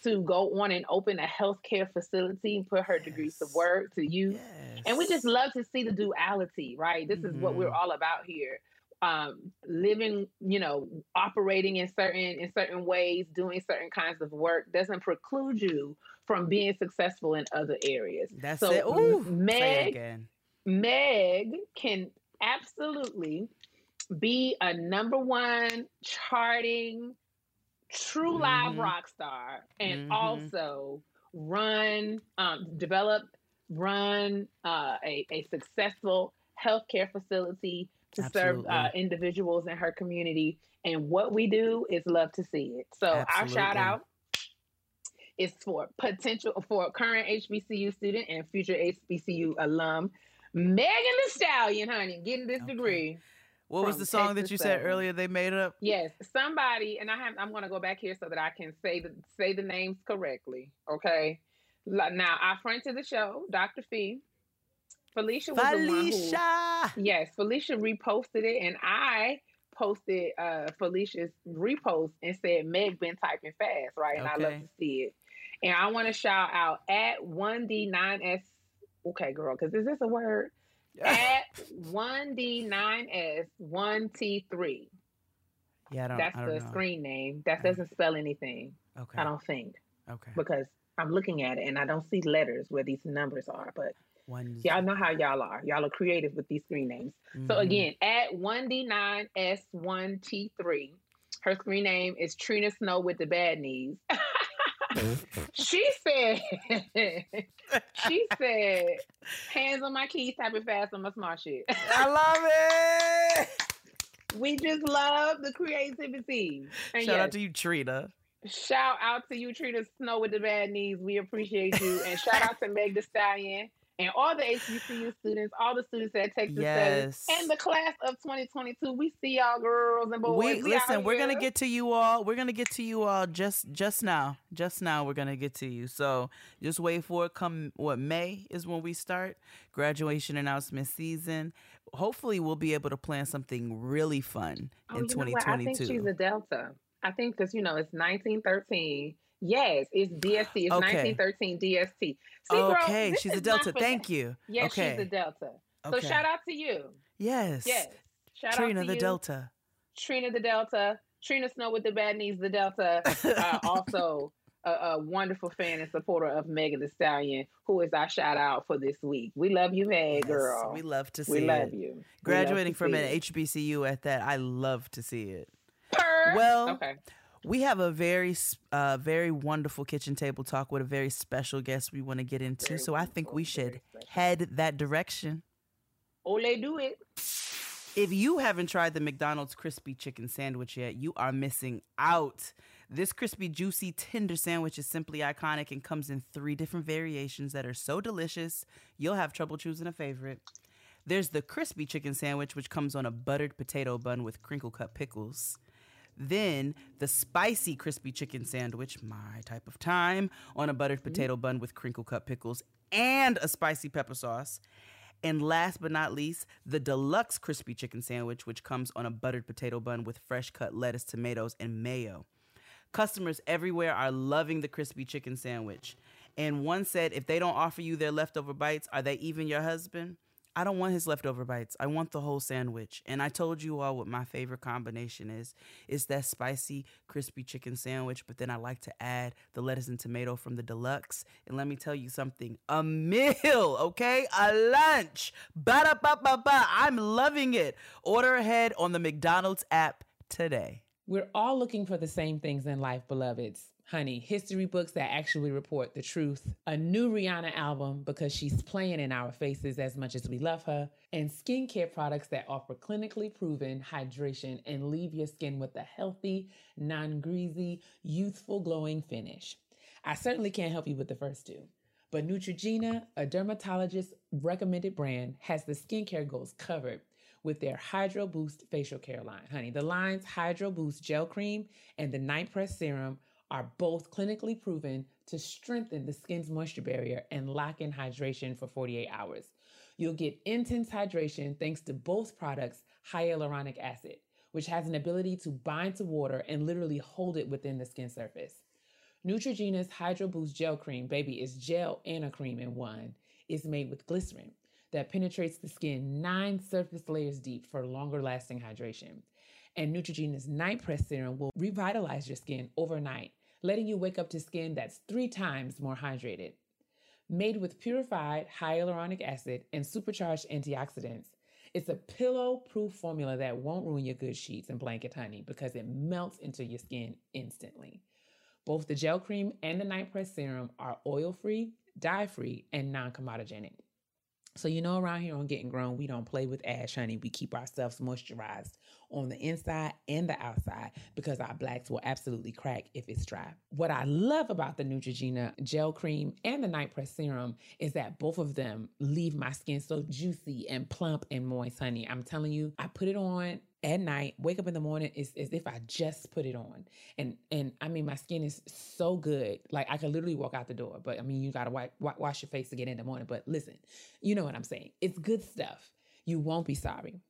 to go on and open a healthcare facility and put her degrees to work to use. Yes. And we just love to see the duality, right? This is what we're Mhm. all about here. Um, living, you know, operating in certain in certain ways, doing certain kinds of work doesn't preclude you from being successful in other areas. That's so it. Ooh. Say it Meg. Meg can absolutely be a number one charting true live Mhm. rock star and Mhm. also run, um, develop, run uh, a, a successful healthcare facility to serve uh, individuals in her community. And what we do is love to see it. So our Absolutely. shout out is for potential for current HBCU student and future HBCU alum Megan Thee Stallion, honey, getting this Okay. degree. What was the song that you said Southern. earlier they made up? Yes, somebody, and I have. I'm going to go back here so that I can say the say the names correctly. Okay. Now, our friend to the show, Dr. Fee, Felicia was the one who. Felicia. Yes, Felicia reposted it, and I posted uh, Felicia's repost and said Meg been typing fast, right? And I love to see it. And I want to shout out at 1D9S. Okay, girl, because is this a word? [LAUGHS] at 1D9S1T3. Yeah, I don't. That's I don't the know. screen name. That doesn't spell anything, Okay. I don't think, Okay. because I'm looking at it and I don't see letters where these numbers are. But One. y'all know how y'all are. Y'all are creative with these screen names. So Mhm. again, at 1D9S1T3, her screen name is Trina Snow with the bad knees. [LAUGHS] she said, she said, hands on my keys, typing fast on my smart shit. I love it. we just love the creativity. And Shout yes, out to you, Trina. shout out to you, Trina Snow with the bad knees. We appreciate you. And shout out to Meg Thee Stallion and all the HBCU students, all the students at Texas Yes. Southern, and the class of 2022. We see y'all girls and boys. we We listen. We're gonna get to you all. We're gonna get to you all just just now. Just now, we're gonna get to you. So just wait for it. Come what May is when we start graduation announcement season. Hopefully, we'll be able to plan something really fun Oh, in you know what? I think 2022. she's a Delta. I think because you know it's 1913. Yes, it's DST. It's Okay. 1913 DST. See, okay, this she's a Delta. Thank you. Yes, okay. she's a Delta. So okay. shout out to you. Yes. Yes, shout Trina out to the you. Delta. Trina the Delta, Trina Snow with the bad knees, the Delta. Uh, [LAUGHS] also, a, a wonderful fan and supporter of Megan Thee Stallion, who is our shout out for this week. We love you, Meg, Yes, girl. we love to see We love it. you. Love Graduating to from an. HBCU at that, I love to see it. Well, okay. We have a very, uh, very wonderful kitchen table talk with a very special guest we want to get into. Very so I think we should head that direction. Ole, do it. If you haven't tried the McDonald's crispy chicken sandwich yet, you are missing out. This crispy, juicy, tender sandwich is simply iconic and comes in three different variations that are so delicious, you'll have trouble choosing a favorite. There's the crispy chicken sandwich, which comes on a buttered potato bun with crinkle cut pickles. Then the spicy crispy chicken sandwich, my type of time, on a buttered mm-hmm. potato bun with crinkle cut pickles and a spicy pepper sauce. And last but not least, the deluxe crispy chicken sandwich, which comes on a buttered potato bun with fresh cut lettuce, tomatoes, and mayo. Customers everywhere are loving the crispy chicken sandwich. And one said, if they don't offer you their leftover bites, are they even your husband? I don't want his leftover bites. I want the whole sandwich. And I told you all what my favorite combination is. It's that spicy, crispy chicken sandwich, but then I like to add the lettuce and tomato from the deluxe. And let me tell you something a meal, okay? A lunch. Ba da ba ba ba. I'm loving it. Order ahead on the McDonald's app today. We're all looking for the same things in life, beloveds. Honey, history books that actually report the truth, a new Rihanna album because she's playing in our faces as much as we love her, and skincare products that offer clinically proven hydration and leave your skin with a healthy, non greasy, youthful, glowing finish. I certainly can't help you with the first two. But Neutrogena, a dermatologist recommended brand, has the skincare goals covered with their Hydro Boost facial care line. Honey, the line's Hydro Boost gel cream and the Night Press serum are both clinically proven to strengthen the skin's moisture barrier and lock in hydration for 48 hours. You'll get intense hydration thanks to both products' hyaluronic acid, which has an ability to bind to water and literally hold it within the skin surface. Neutrogena's Hydro Boost Gel Cream, baby, is gel and a cream in one. It's made with glycerin that penetrates the skin nine surface layers deep for longer lasting hydration. And Neutrogena's Night Press Serum will revitalize your skin overnight, letting you wake up to skin that's three times more hydrated. Made with purified hyaluronic acid and supercharged antioxidants, it's a pillow proof formula that won't ruin your good sheets and blanket, honey, because it melts into your skin instantly. Both the gel cream and the night press serum are oil free, dye free, and non comedogenic. So, you know, around here on Getting Grown, we don't play with ash, honey. We keep ourselves moisturized on the inside and the outside because our blacks will absolutely crack if it's dry. What I love about the Neutrogena gel cream and the night press serum is that both of them leave my skin so juicy and plump and moist, honey. I'm telling you, I put it on at night, wake up in the morning, it's as if I just put it on. And and I mean, my skin is so good. Like I could literally walk out the door. But I mean, you gotta wipe, wa- wash your face to get in the morning. But listen, you know what I'm saying. It's good stuff. You won't be sorry.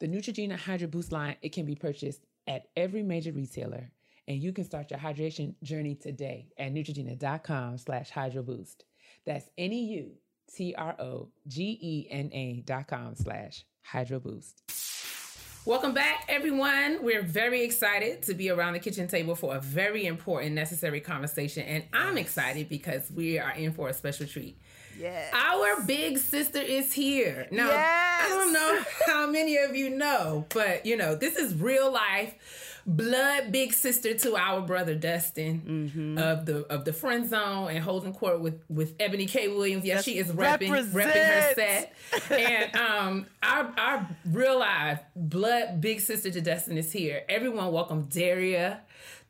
The Neutrogena Hydro Boost line, it can be purchased at every major retailer. And you can start your hydration journey today at Neutrogena.com slash Hydro Boost. That's N-E-U-T-R-O-G-E-N-A dot com slash Hydro Boost. Welcome back, everyone. We're very excited to be around the kitchen table for a very important, necessary conversation. And I'm excited because we are in for a special treat. Yes. Our big sister is here. Now, Yes. I don't know [LAUGHS] how many of you know, but you know, this is real life blood big sister to our brother Dustin of the of the friend zone and holding court with with Eboni K. Williams. Yes, she is repping, repping her set. And um our our real life blood big sister to Dustin is here. Everyone welcome Daria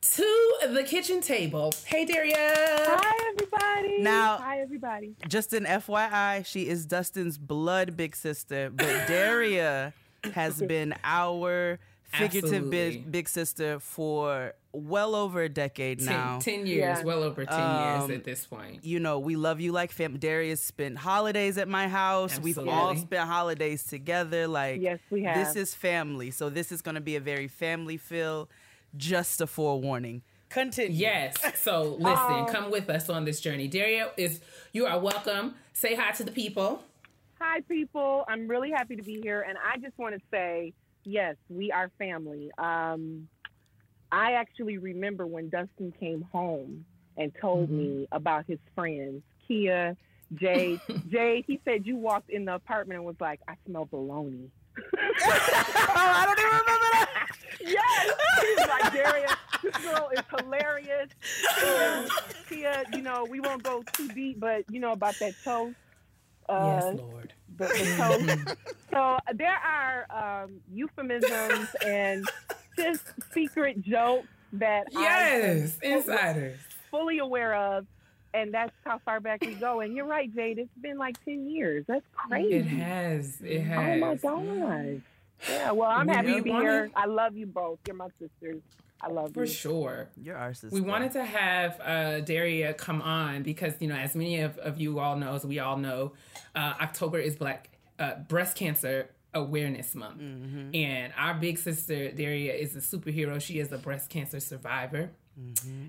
to the kitchen table. Hey Daria. Hi, everybody. Now- hi, everybody. Just an FYI, she is Dustin's blood big sister, but [LAUGHS] Daria has been our figurative big, big sister for well over a decade Ten, now. 10 years, Yeah. well over 10 Um, years at this point. you know, we love you like fam. Daria's spent holidays at my house. We've all spent holidays together. Like, Yes, we have. This is family. So this is going to be a very family feel. Just a forewarning. Continue. Yes. So listen, come with us on this journey. Daria is you are welcome. Say hi to the people. Hi, people. I'm really happy to be here. And I just want to say, yes, we are family. Um, I actually remember when Dustin came home and told Mm-hmm. me about his friends, Keia, Jay. [LAUGHS] Jay, he said you walked in the apartment and was like, I smell baloney. Oh, [LAUGHS] [LAUGHS] I don't even remember that. Yes. Like, Daria, this girl is hilarious. Keia, Keia, you know, we won't go too deep, but you know about that toast. Uh, yes, Lord. the, the toast. so there are um, euphemisms and just secret jokes that Yes, I'm insiders. fully aware of. and that's how far back we go. And you're right, Jade. It's been like ten years. That's crazy. It has. It has. Oh my gosh. Yeah. Well, I'm We happy to be wanted- here. I love you both. You're my sisters. I love you. For you. sure. You're our sister. We wanted to have uh, Daria come on because, you know, as many of, of you all know, as we all know, uh, October is Black uh, Breast Cancer Awareness Month. And our big sister, Daria, is a superhero. She is a breast cancer survivor.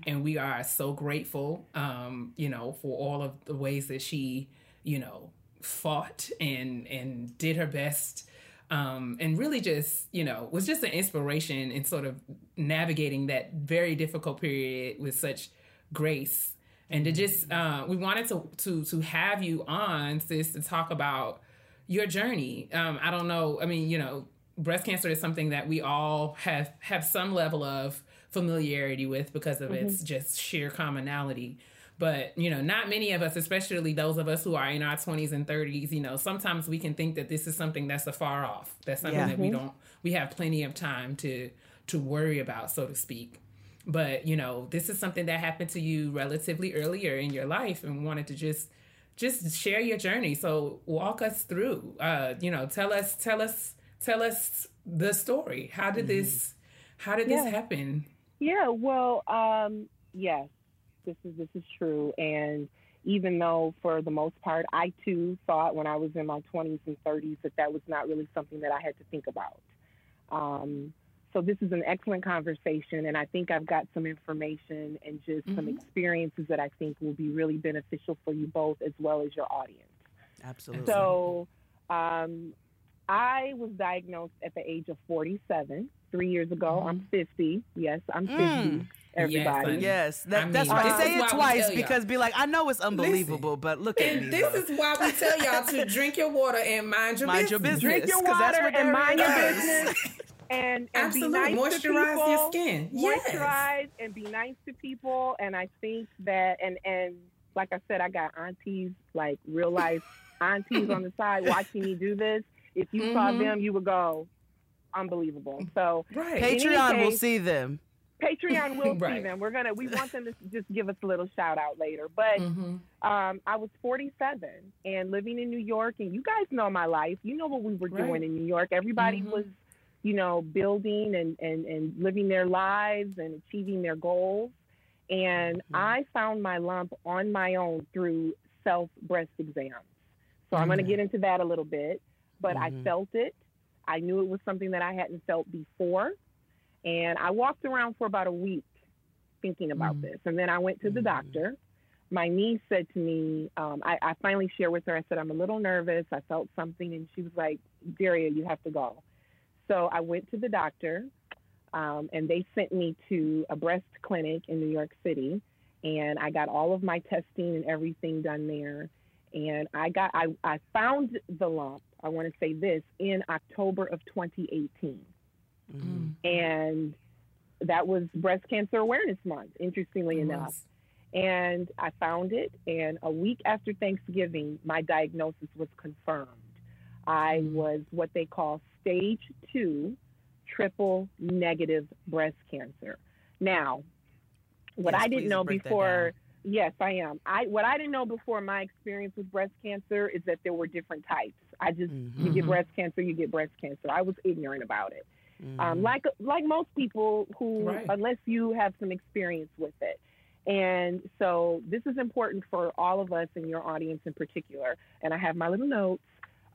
And we are so grateful, um, you know, for all of the ways that she, you know, fought and and did her best um, and really just you know was just an inspiration in sort of navigating that very difficult period with such grace. And to just uh, we wanted to to to have you on sis to talk about your journey. Um, i don't know i mean you know breast cancer is something that we all have have some level of familiarity with because of its just sheer commonality but you know not many of us especially those of us who are in our 20s and 30s you know sometimes we can think that this is something that's afar off. That's something Yeah. that we don't we have plenty of time to to worry about so to speak. But you know this is something that happened to you relatively earlier in your life and wanted to just just share your journey. So walk us through uh you know tell us tell us tell us the story. How did this how did this happen? Yeah, well, um, yes, this is this is true. And even though for the most part, I too thought when I was in my 20s and 30s that that was not really something that I had to think about. Um, so this is an excellent conversation, and I think I've got some information and just some experiences that I think will be really beneficial for you both as well as your audience. Absolutely. So, um, I was diagnosed at the age of 47 three years ago. I'm 50. Yes, I'm 50. Mm. Everybody. honey. yes, that, I that's mean, why this I say it twice because be like, I know it's unbelievable, but look at me. and this though. is why we tell y'all to [LAUGHS] drink your water and mind your Mind your business. Drink your 'cause that's water what and Daria mind your business. [LAUGHS] And, and Absolutely. be nice to Moisturize people. your skin. Yes. Moisturize and be nice to people. And I think that, and and like I said, I got aunties, like real life aunties on the [LAUGHS] side watching me do this. If you saw Mhm. them, you would go, unbelievable. So Right. any Patreon will see them. Patreon [LAUGHS] will see them. We're gonna we want them to [LAUGHS] just give us a little shout out later. But Mhm. um, I was 47 and living in New York, and you guys know my life. You know what we were Right. doing in New York. Everybody Mhm. was, you know, building and, and, and living their lives and achieving their goals. And Mm-hmm. I found my lump on my own through self breast exams. So I'm going to Mhm. get into that a little bit. But I Mhm. felt it. I knew it was something that I hadn't felt before. And I walked around for about a week thinking about Mhm. this. And then I went to the Mhm. doctor. My niece said to me, um, I, I finally shared with her, I said, I'm a little nervous. I felt something. And she was like, Daria, you have to go. So I went to the doctor, um, and they sent me to a breast clinic in New York City. And I got all of my testing and everything done there. And I got, I, I found the lump, I want to say this, in October of 2018 Mhm. and that was breast cancer awareness month interestingly enough. And i found it and a week after thanksgiving my diagnosis was confirmed. I Mm. was what they call stage two triple negative breast cancer. Now what Yes, i didn't know before, yes, i am. I what i didn't know before my experience with breast cancer is that there were different types. I just you get Mhm. breast cancer you get breast cancer. I was ignorant about it Mhm. um, like like most people who Right. unless you have some experience with it and so this is important for all of us in your audience in particular and i have my little notes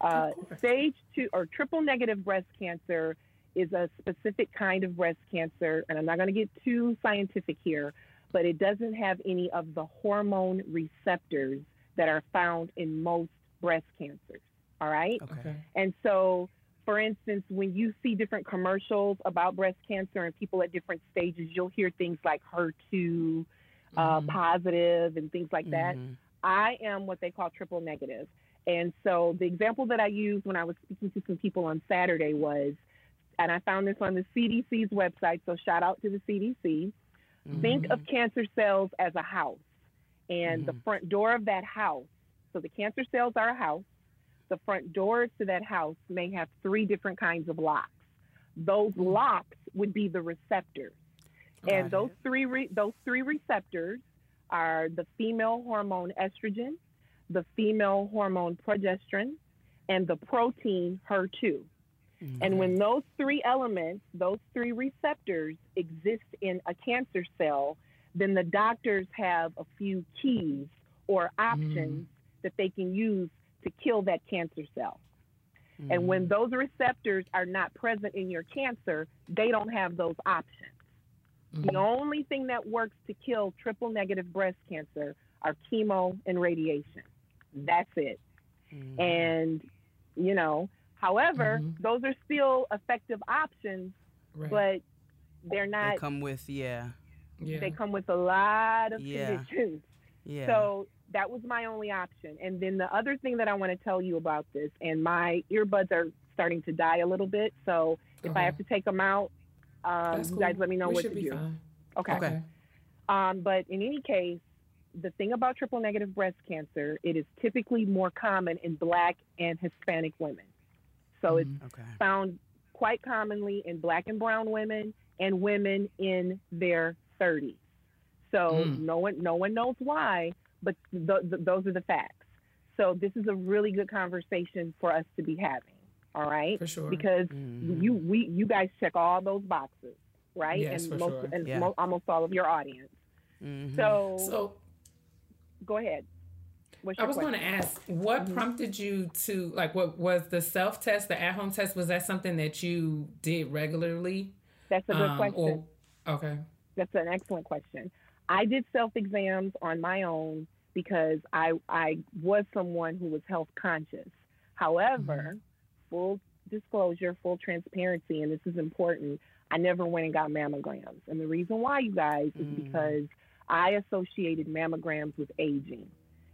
uh, stage two or triple negative breast cancer is a specific kind of breast cancer and i'm not going to get too scientific here but it doesn't have any of the hormone receptors that are found in most breast cancers all right. Okay. and so, for instance, when you see different commercials about breast cancer and people at different stages, you'll hear things like HER2 uh, Mhm. positive and things like that. Mhm. I am what they call triple negative. And so, the example that I used when I was speaking to some people on Saturday was, and I found this on the CDC's website, so shout out to the CDC. Think Mhm. of cancer cells as a house, and the Mhm. front door of that house. So the cancer cells are a house. The front doors to that house may have three different kinds of locks. Those Mm-hmm. locks would be the receptors, and Got those three re- those three receptors are the female hormone estrogen, the female hormone progesterone, and the protein HER2. And when those three elements, those three receptors exist in a cancer cell, then the doctors have a few keys or options that they can use to kill that cancer cell. And when mm. those receptors are not present in your cancer, they don't have those options. The mm. only thing that works to kill triple negative breast cancer are chemo and radiation. That's it. Mm-hmm. And, you know, however, mm-hmm. those are still effective options, Right. but they're not. They not, come with yeah, yeah. they come with a lot of Yeah. conditions. yeah. So that was my only option. And then the other thing that I want to tell you about this, and my earbuds are starting to die a little bit. So if I have to take them out, um, That's you guys let me know we what to do. Fine. Okay. Okay. Um, but in any case, the thing about triple negative breast cancer, it is typically more common in Black and Hispanic women. So it's okay. found quite commonly in Black and Brown women and women in their 30s. So Mm. no one no one knows why, but th- th- those are the facts. So this is a really good conversation for us to be having. All right, For sure. because Mhm. you we you guys check all those boxes, right? Yes, and for most sure. and Yeah. mo- almost all of your audience. Mhm. So, So go ahead. What's I was going to ask, what Mm-hmm. prompted you to like? What was the self test, the at home test? Was that something that you did regularly? That's a good Um, question. or- okay. That's an excellent question. I did self exams on my own because I I was someone who was health conscious. However, full disclosure, full transparency, and this is important. I never went and got mammograms, and the reason why, you guys, is Mm. because I associated mammograms with aging.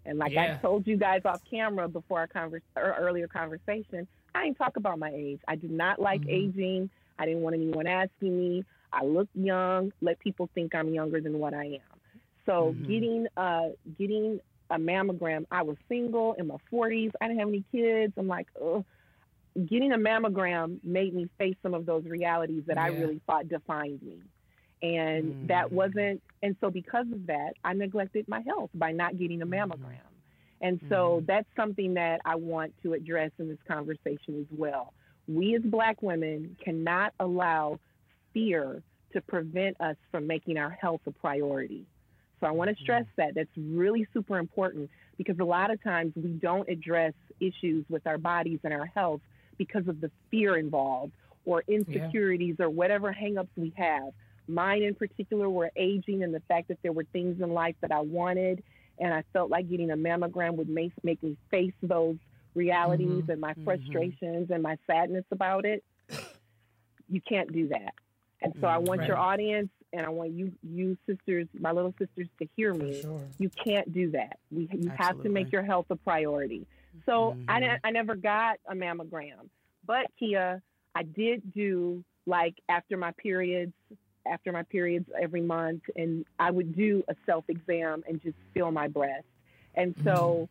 And like Yeah. I told you guys off camera before our earlier conversation, I didn't talk about my age. I did not like Mhm. aging. I didn't want anyone asking me. I look young. Let people think I'm younger than what I am. So Mm-hmm. Mhm. getting uh getting a mammogram. I was single in my 40s. I didn't have any kids. I'm like, ugh. Getting a mammogram made me face some of those realities that I really thought defined me. And Mm. that wasn't, and so because of that, I neglected my health by not getting a mammogram. And so that's something that I want to address in this conversation as well. We as Black women cannot allow fear to prevent us from making our health a priority. So I want to mm-hmm. stress that. That's really super important because a lot of times we don't address issues with our bodies and our health because of the fear involved or insecurities or whatever hangups we have. Mine in particular were aging and the fact that there were things in life that I wanted and I felt like getting a mammogram would make, make me face those realities mm-hmm. and my mm-hmm. frustrations and my sadness about it. You can't do that. And so I want your audience and I want you you sisters, my little sisters to hear me. sure. You can't do that. We, you have to make your health a priority. So I, Mhm. ne- I never got a mammogram, but Keia, I did do like after my periods, after my periods every month, and I would do a self exam and just feel my breast. And so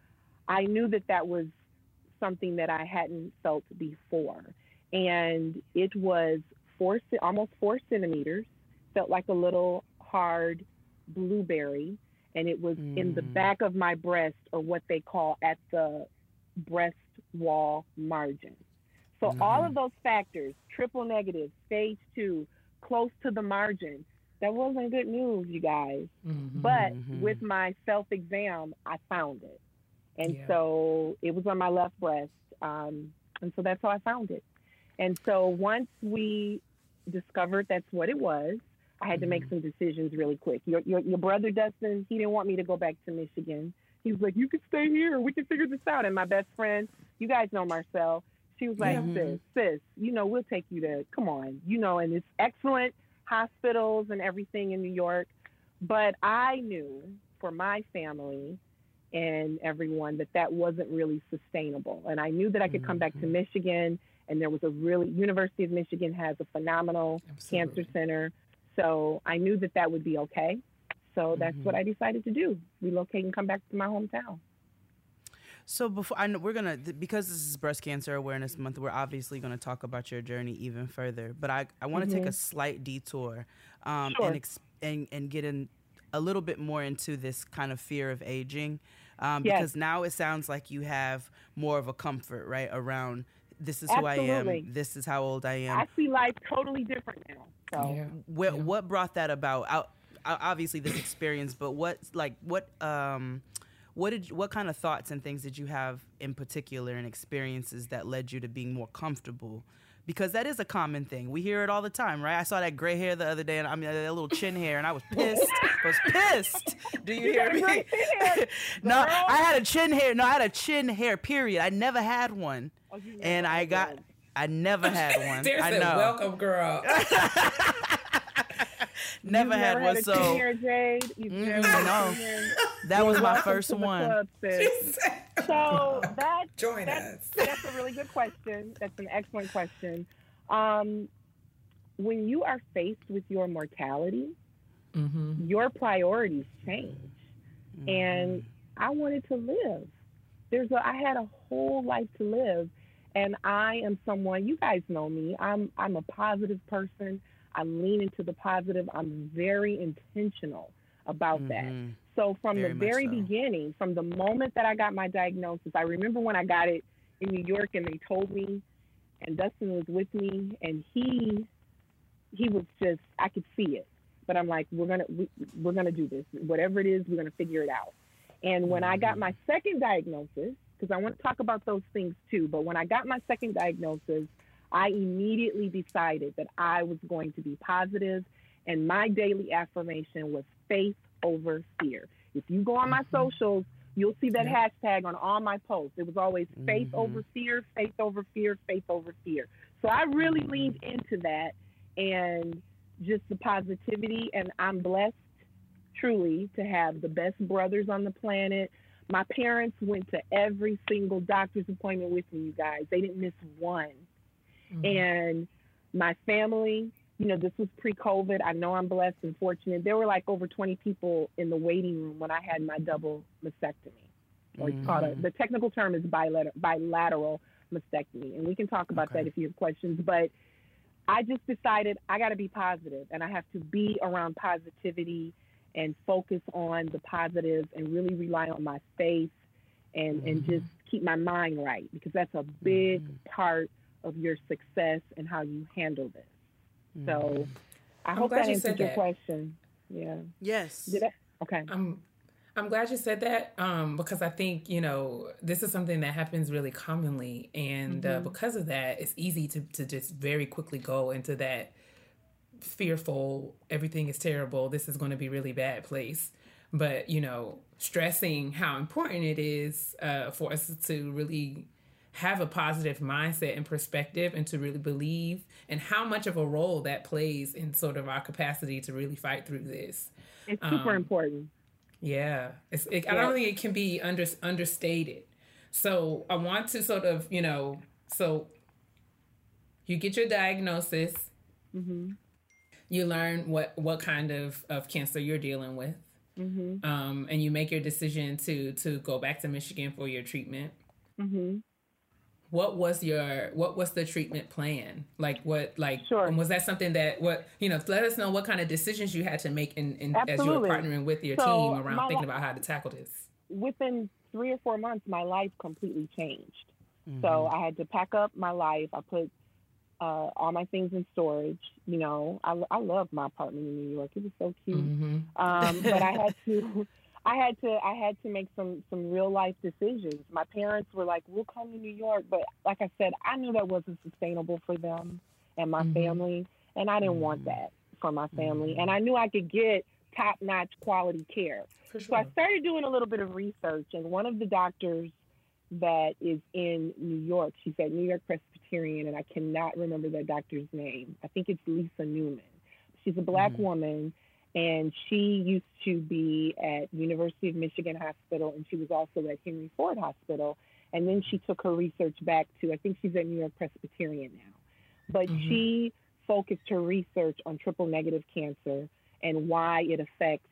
I knew that that was something that I hadn't felt before. And it was four, almost four centimeters, felt like a little hard blueberry. And it was in the Mm. back of my breast, or what they call at the breast wall margin. So all of those factors, triple negative, stage two, close to the margin, that wasn't good news, you guys. Mhm. But Mhm. with my self exam, I found it. And Yeah. so it was on my left breast. Um, and so that's how I found it. And so once we discovered that's what it was, I had to make mm-hmm. some decisions really quick. Your, your, your brother, Dustin, he didn't want me to go back to Michigan. He was like, You can stay here. We can figure this out. And my best friend, you guys know Marcel, she was like, Yeah. Sis, sis, you know, we'll take you to, come on, you know, and it's excellent hospitals and everything in New York. But I knew for my family and everyone that that wasn't really sustainable. And I knew that I could come back to mm-hmm. Michigan, and there was a really, University of Michigan has a phenomenal Absolutely. cancer center. So I knew that that would be okay. So that's what I decided to do relocate and come back to my hometown. So before I know we're gonna because this is Breast Cancer Awareness Month, we're obviously gonna talk about your journey even further. But I, I want to take a slight detour, um, Sure. and, ex- and and get in a little bit more into this kind of fear of aging, um, Yes. because now it sounds like you have more of a comfort, right, around this is who I am, this is how old I am. I see life totally different now. So Yeah. what what brought that about? Out, out- obviously this experience, but what like what um what did what kind of thoughts and things did you have in particular and experiences that led you to being more comfortable? Because that is a common thing. We hear it all the time, right? I saw that gray hair the other day, and I mean that little chin hair, and I was pissed. I was pissed. Do you hear me? hair, [LAUGHS] no. I had a chin hair. No, I had a chin hair. Period. I never had one, Oh, you and I got. I never had [LAUGHS] one. There's I a know. welcome, girl. [LAUGHS] Never You've had never one. So chin Jade. Mm, never had a no. chin that was my first one. So [LAUGHS] that Join that's, us. that's a really good question. That's an excellent question. Um, when you are faced with your mortality, mm-hmm. your priorities change. Mm-hmm. And I wanted to live. There's a, I had a whole life to live, and I am someone. You guys know me. I'm I'm a positive person. I lean into the positive. I'm very intentional about that. Mhm. So from Very the very so. beginning, from the moment that I got my diagnosis, I remember when I got it in New York and they told me, and Dustin was with me, and he he was just I could see it, but I'm like, we're gonna we, we're gonna do this, whatever it is, we're gonna figure it out. And when I got my second diagnosis, because I want to talk about those things too, but when I got my second diagnosis, I immediately decided that I was going to be positive, and my daily affirmation was faith over fear. If you go on my socials, you'll see that hashtag on all my posts. It was always faith Mhm. over fear, faith over fear, faith over fear. So I really leaned into that and just the positivity, and I'm blessed truly to have the best brothers on the planet. My parents went to every single doctor's appointment with me, you guys. They didn't miss one. Mm-hmm. And my family, you know, this was pre COVID. I know I'm blessed and fortunate. There were like over 20 people in the waiting room when I had my double mastectomy. Or it's called a, the technical term is bilateral, bilateral mastectomy. And we can talk about Okay. that if you have questions. But I just decided I got to be positive and I have to be around positivity and focus on the positives and really rely on my faith and, and mm-hmm. just keep my mind right because that's a big mm-hmm. part of your success and how you handle this. So I I'm hope that you answered your that. question. Yeah. Yes. Did I? Okay. I'm I'm glad you said that um, because I think you know this is something that happens really commonly, and uh, because of that, it's easy to to just very quickly go into that fearful, everything is terrible, this is going to be really bad place. But you know, stressing how important it is uh, for us to really have a positive mindset and perspective and to really believe and how much of a role that plays in sort of our capacity to really fight through this. It's super Um, important. Yeah, it's, it, I don't think it can be under, understated. So I want to sort of, you know, so you get your diagnosis, you learn what what kind of, of cancer you're dealing with, um, and you make your decision to to go back to Michigan for your treatment. hmm What was your what was the treatment plan? Like what like Sure. and was that something that what you know let us know what kind of decisions you had to make in, in as you were partnering with your So, team around thinking li- about how to tackle this. Within three or four months, my life completely changed. So I had to pack up my life. I put uh, all my things in storage. You know, I, I love my apartment in New York. It was so cute. Mm-hmm. um, but I had to, [LAUGHS] I had to, I had to make some some real life decisions. My parents were like, "We'll come to New York," but like I said, I knew that wasn't sustainable for them and my mm-hmm. family, and I didn't want mm-hmm. that for my family. Mm-hmm. And I knew I could get top notch quality care. For So I started doing a little bit of research, and one of the doctors that is in New York, she's at New York Presbyterian, and I cannot remember that doctor's name. I think it's Lisa Newman. She's a black woman, and she used to be at University of Michigan Hospital, and she was also at Henry Ford Hospital. And then she took her research back to, I think she's at New York Presbyterian now. But mm-hmm. she focused her research on triple negative cancer and why it affects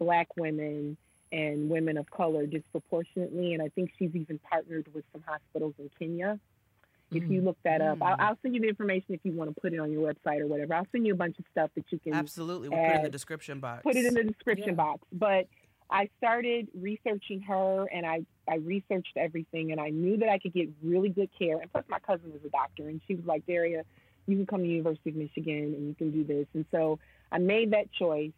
black women and women of color disproportionately. And I think she's even partnered with some hospitals in Kenya. If you look that up, I'll, mm-hmm. I'll send you the information if you want to put it on your website or whatever. I'll send you a bunch of stuff that you can Absolutely. We'll put it in the description box. put it in the description Yeah. box. But I started researching her and I, I researched everything and I knew that I could get really good care. And plus, my cousin is a doctor and she was like, Daria, you can come to University of Michigan and you can do this. And so I made that choice.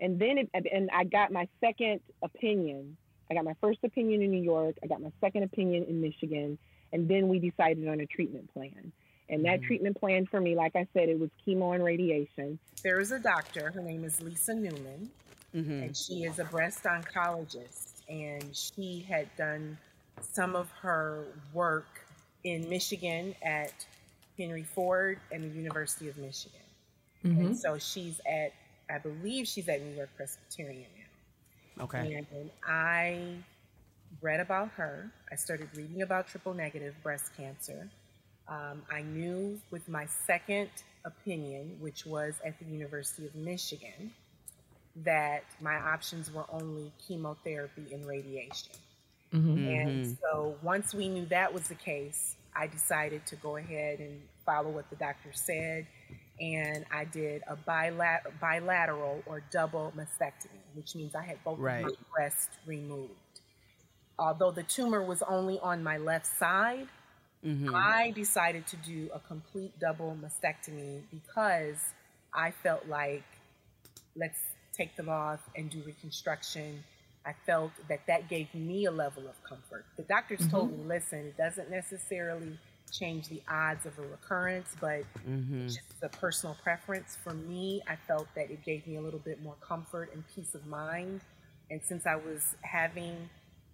And then it, and I got my second opinion. I got my first opinion in New York. I got my second opinion in Michigan. And then we decided on a treatment plan. And that treatment plan for me, like I said, it was chemo and radiation. There is a doctor. Her name is Lisa Newman Mm-hmm. and she is a breast oncologist and she had done some of her work in Michigan at Henry Ford and the University of Michigan. And so she's at I believe she's at New York Presbyterian now. Okay. And I read about her. I started reading about triple negative breast cancer. Um, I knew with my second opinion, which was at the University of Michigan, that my options were only chemotherapy and radiation. And so once we knew that was the case, I decided to go ahead and follow what the doctor said. And I did a bilat- bilateral or double mastectomy, which means I had both Right. of my breasts removed. Although the tumor was only on my left side, Mm-hmm. I decided to do a complete double mastectomy because I felt like let's take them off and do reconstruction. I felt that that gave me a level of comfort. The doctors told me, listen, it doesn't necessarily change the odds of a recurrence, but Mm-hmm. just a personal preference. For me, I felt that it gave me a little bit more comfort and peace of mind. And since I was having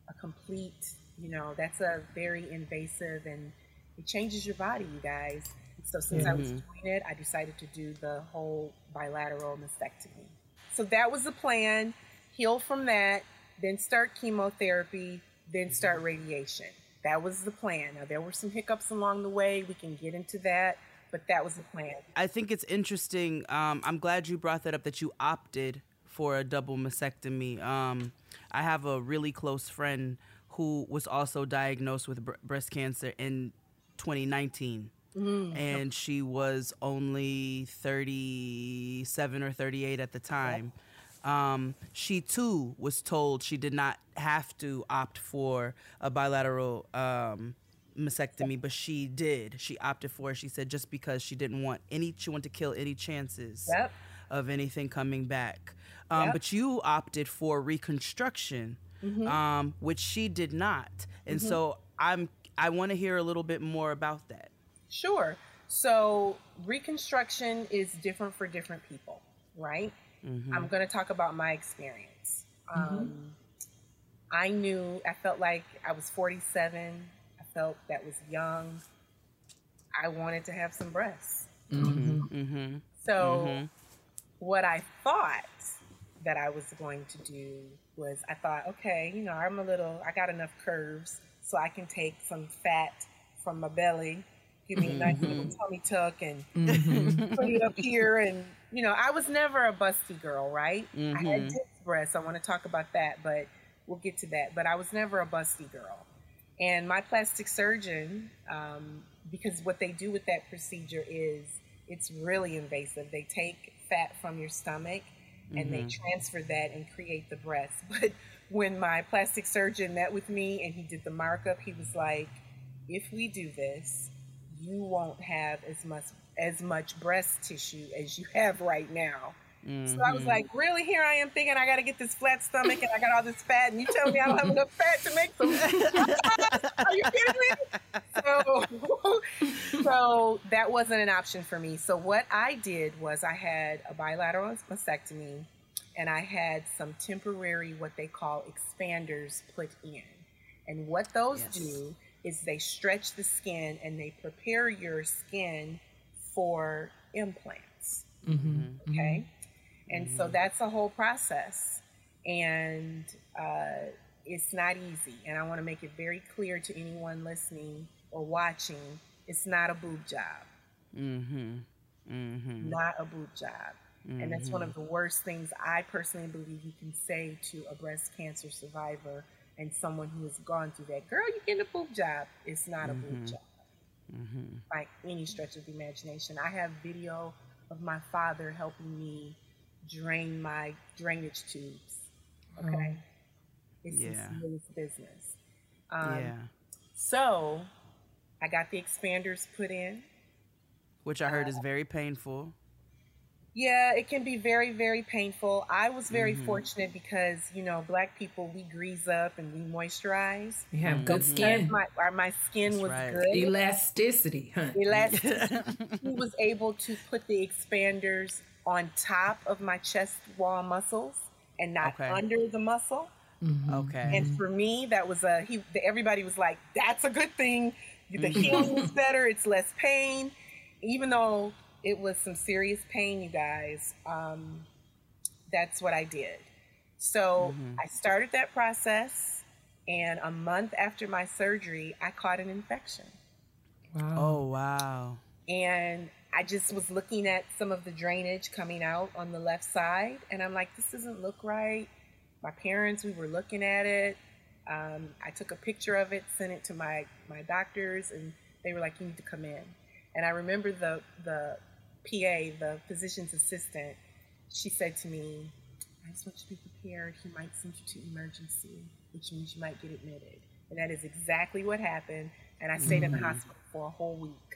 a complete, you know, that's a very invasive and it changes your body, you guys. So since I was doing it, I decided to do the whole bilateral mastectomy. So that was the plan. Heal from that, then start chemotherapy, then start radiation. That was the plan. Now there were some hiccups along the way. We can get into that, but that was the plan. I think it's interesting. Um, I'm glad you brought that up that you opted for a double mastectomy. Um, I have a really close friend who was also diagnosed with br- breast cancer in 2019. And she was only 37 or 38 at the time. Um, she too was told she did not have to opt for a bilateral um, mastectomy, but she did. She opted for it. She said just because she didn't want any, she wanted to kill any chances Yep. Of anything coming back. Um, Yep. But you opted for reconstruction, um, which she did not. And so I'm, I want to hear a little bit more about that. Sure. So reconstruction is different for different people, right? I'm going to talk about my experience. Um, I knew, I felt like I was 47. I felt that was young. I wanted to have some breasts. Mm-hmm. So, what I thought that I was going to do was I thought, okay, you know, I'm a little, I got enough curves so I can take some fat from my belly, give me a nice little mm-hmm. tummy tuck and mm-hmm. put it up here. And, you know, I was never a busty girl, right? I had mm-hmm. disc breasts. I want to talk about that, but we'll get to that. But I was never a busty girl. And my plastic surgeon, um, because what they do with that procedure is it's really invasive. They take fat from your stomach and they mm-hmm. transfer that and create the breast. [LAUGHS] But when my plastic surgeon met with me and he did the markup, he was like, if we do this, you won't have as much as much breast tissue as you have right now. So I was like, mm-hmm. really? Here I am thinking I got to get this flat stomach and I got all this fat, and you tell me I don't have enough fat to make some. [LAUGHS] Are you kidding me? So, [LAUGHS] so that wasn't an option for me. So what I did was I had a bilateral mastectomy, and I had some temporary what they call expanders put in. And what those Yes. do is they stretch the skin and they prepare your skin for implants. Mm-hmm. Okay. Mm-hmm. And so that's a whole process. And uh, it's not easy. And I want to make it very clear to anyone listening or watching it's not a boob job. Mm-hmm. Mm-hmm. Not a boob job. And that's one of the worst things I personally believe you can say to a breast cancer survivor and someone who has gone through that. Girl, you get a boob job. It's not a boob job. Mm-hmm. by any stretch of the imagination. I have video of my father helping me drain my drainage tubes. Okay, oh, it's Yeah. serious business. Um, yeah. So I got the expanders put in. Which I heard is uh, very painful. Yeah, it can be very, very painful. I was very mm-hmm. fortunate because, you know, black people, we grease up and we moisturize. You have good Because skin, my, our, my skin That's was right. good. elasticity, huh? Elastic. [LAUGHS] he was able to put the expanders on top of my chest wall muscles and not Okay. under the muscle. Mm-hmm. Okay. And for me, that was a he. Everybody was like, "That's a good thing. The mm-hmm. healing is better. It's less pain." Even though it was some serious pain, you guys. Um, that's what I did. So mm-hmm. I started that process, and a month after my surgery, I caught an infection. Wow. oh wow. And I just was looking at some of the drainage coming out on the left side, and I'm like, this doesn't look right. My parents, we were looking at it. Um, I took a picture of it, sent it to my my doctors, and they were like, you need to come in. And I remember the the PA, the physician's assistant, she said to me, I just want you to be prepared. He might send you to emergency, which means you might get admitted. And that is exactly what happened. And I stayed in the hospital for a whole week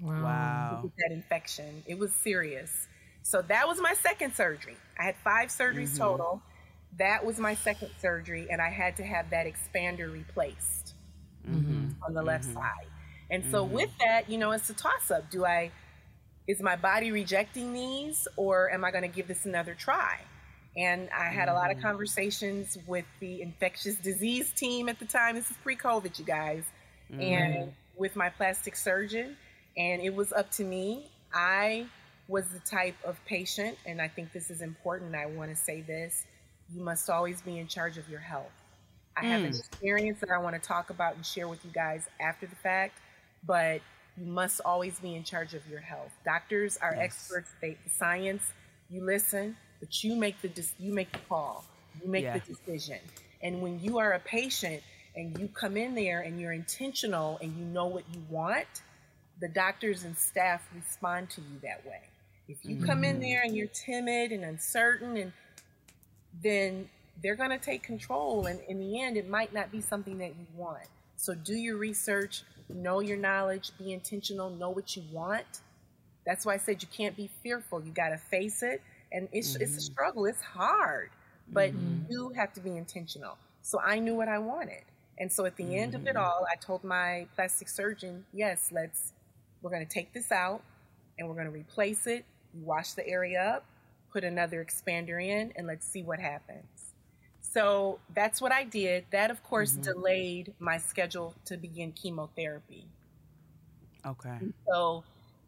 Wow. Wow. that infection. It was serious. So that was my second surgery. I had five surgeries mm-hmm. total. That was my second surgery, and I had to have that expander replaced mm-hmm. on the left mm-hmm. side. And so with that, you know, it's a toss up. Do I is my body rejecting these or am I going to give this another try? And I had a lot of mm. conversations with the infectious disease team at the time. This is pre-COVID, you guys. And with my plastic surgeon, and it was up to me. I was the type of patient, and I think this is important. I want to say this you must always be in charge of your health. I have an experience that I want to talk about and share with you guys after the fact, but you must always be in charge of your health. Doctors are experts, they the science, you listen, but you make the you make the call. You make Yeah. the decision. And when you are a patient and you come in there and you're intentional and you know what you want, the doctors and staff respond to you that way. If you come in mm-hmm. there and you're timid and uncertain and then they're going to take control and in the end it might not be something that you want. So do your research, know your knowledge, be intentional, know what you want. That's why I said you can't be fearful. You got to face it and it's it's a mm-hmm. struggle. It's hard, but mm-hmm. you have to be intentional. So I knew what I wanted. And so at the end of it all, I told my plastic surgeon, "Yes, let's we're going to take this out and we're going to replace it. You wash the area up, put another expander in, and let's see what happens. So that's what I did. That, of course, mm-hmm. delayed my schedule to begin chemotherapy. Okay. So,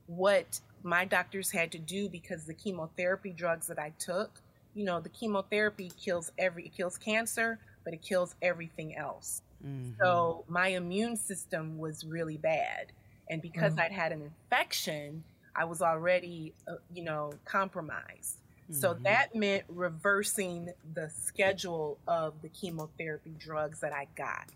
what my doctors had to do because the chemotherapy drugs that I took, you know, the chemotherapy kills every, it kills cancer, but it kills everything else. So, mm-hmm. my immune system was really bad. And because I'd had an infection, I was already, uh, you know, compromised. So that meant reversing the schedule of the chemotherapy drugs that I got.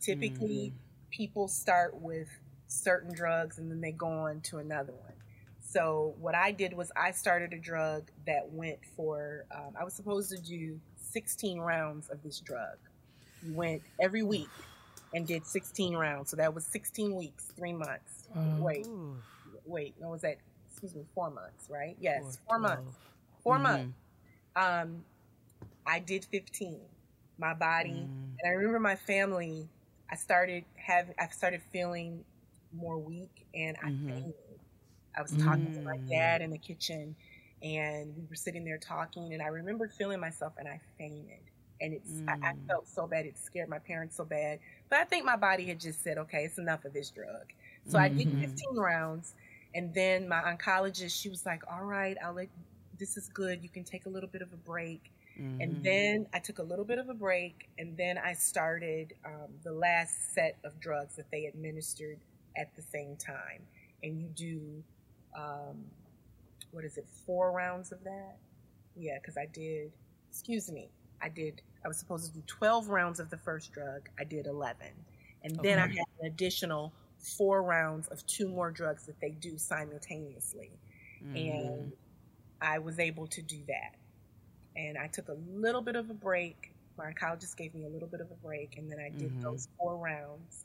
Typically, people start with certain drugs and then they go on to another one. So what I did was I started a drug that went for, um, I was supposed to do 16 rounds of this drug. You went every week and did 16 rounds. So that was 16 weeks, three months. Wait, Ooh. wait, no, was that, excuse me, four months, right? Yes, Four, four months. 12. 4 Mhm. months. Um, I did 15. My body, Mm. and I remember my family. I started having, I started feeling more weak, and I Mhm. fainted. I was talking to my Mm. dad in the kitchen, and we were sitting there talking, and I remembered feeling myself, and I fainted. And it's, I, I Mm. felt so bad. It scared my parents so bad. But I think my body had just said, okay, it's enough of this drug. So I did Mhm. 15 rounds. And then my oncologist, she was like, all right, I'll let, this is good. You can take a little bit of a break. Mhm. And then I took a little bit of a break, and then I started um, the last set of drugs that they administered at the same time. And you do, um, what is it, four rounds of that? Yeah, because I did, excuse me, I did, I was supposed to do 12 rounds of the first drug. I did 11. And then I had an additional four rounds of two more drugs that they do simultaneously. And I was able to do that. And I took a little bit of a break. My oncologist gave me a little bit of a break, and then I did Mhm. those four rounds,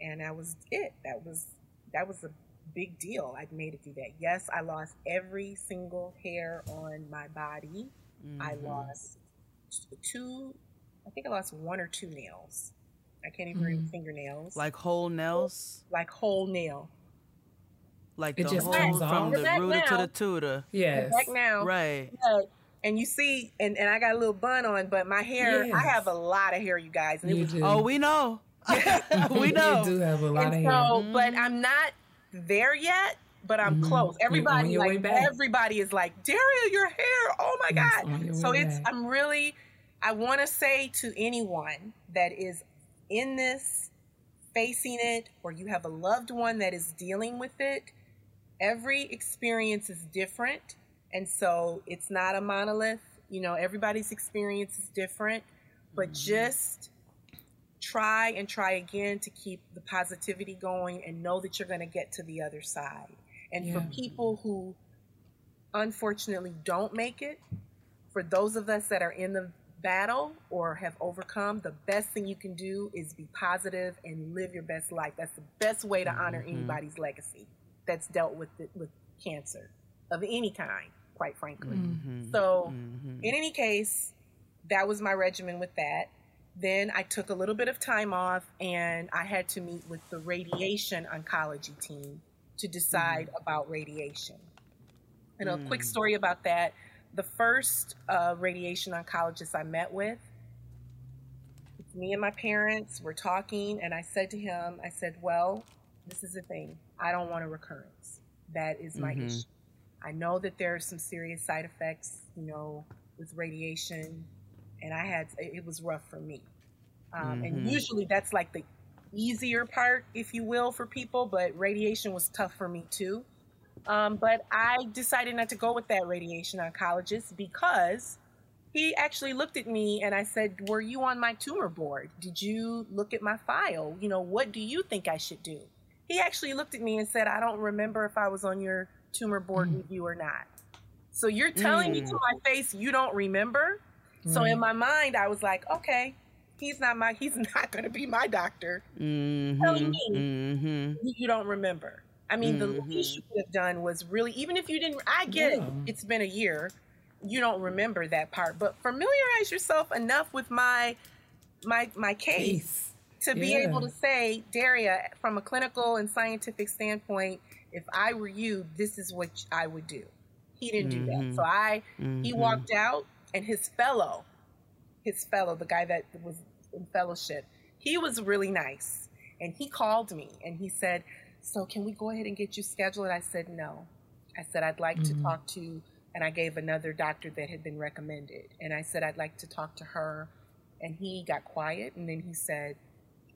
and that was it. That was that was a big deal. I made it through that. Yes, I lost every single hair on my body. I Mhm. lost two. I think I lost one or two nails. I can't even remember Mhm. fingernails. like whole nails, like whole nail. like It the just whole comes from the Back rooter to the tutor. Yeah. Back now, Right. But- and you see, and, and I got a little bun on, but my hair, I have a lot of hair, you guys. And it You was do. Oh, we know. [LAUGHS] [LAUGHS] we know. You do have a lot of and hair. so, but I'm not there yet. But I'm Mhm. close. Everybody, like everybody, is like, Daria, your hair. Oh my god! So it's. back. I'm really. I want to say to anyone that is in this, facing it, or you have a loved one that is dealing with it. Every experience is different, and so it's not a monolith. You know, everybody's experience is different, but just try and try again to keep the positivity going and know that you're going to get to the other side. And for people who unfortunately don't make it, for those of us that are in the battle or have overcome, the best thing you can do is be positive and live your best life. That's the best way to honor Mhm. anybody's legacy that's dealt with it, with cancer of any kind, quite frankly. Mhm. So, Mhm. in any case, that was my regimen with that. Then I took a little bit of time off and I had to meet with the radiation oncology team to decide about radiation. And a quick Mm. story about that the first uh, radiation oncologist I met with, it's me and my parents were talking, and I said to him, I said, Well, this is the thing. I don't want a recurrence. That is my Mhm. issue. I know that there are some serious side effects, you know, with radiation, and I had it was rough for me. Um, Mhm. And usually that's like the easier part, if you will, for people, but radiation was tough for me too. Um, but I decided not to go with that radiation oncologist because he actually looked at me and I said, Were you on my tumor board? Did you look at my file? You know, what do you think I should do? He actually looked at me and said, I don't remember if I was on your tumor board with you or not. So you're telling me Mm. to my face you don't remember? So in my mind, I was like, okay, he's not my, he's [LAUGHS] not going to be my doctor. Mhm. telling me. Mhm. You, don't remember. I mean, the Mhm. least you could have done was really, even if you didn't, I get it. Yeah. It's been a year. You don't remember that part, but familiarize yourself enough with my, my, my case to be able to say, Daria, from a clinical and scientific standpoint, if I were you, this is what I would do. He didn't do that. So I, he Mhm. walked out, and his fellow, his fellow, the guy that was in fellowship, he was really nice. And he called me and he said, So can we go ahead and get you scheduled? And I said, No. I said, I'd like to Mhm. talk to, and I gave another doctor that had been recommended. And I said, I'd like to talk to her. And he got quiet and then he said,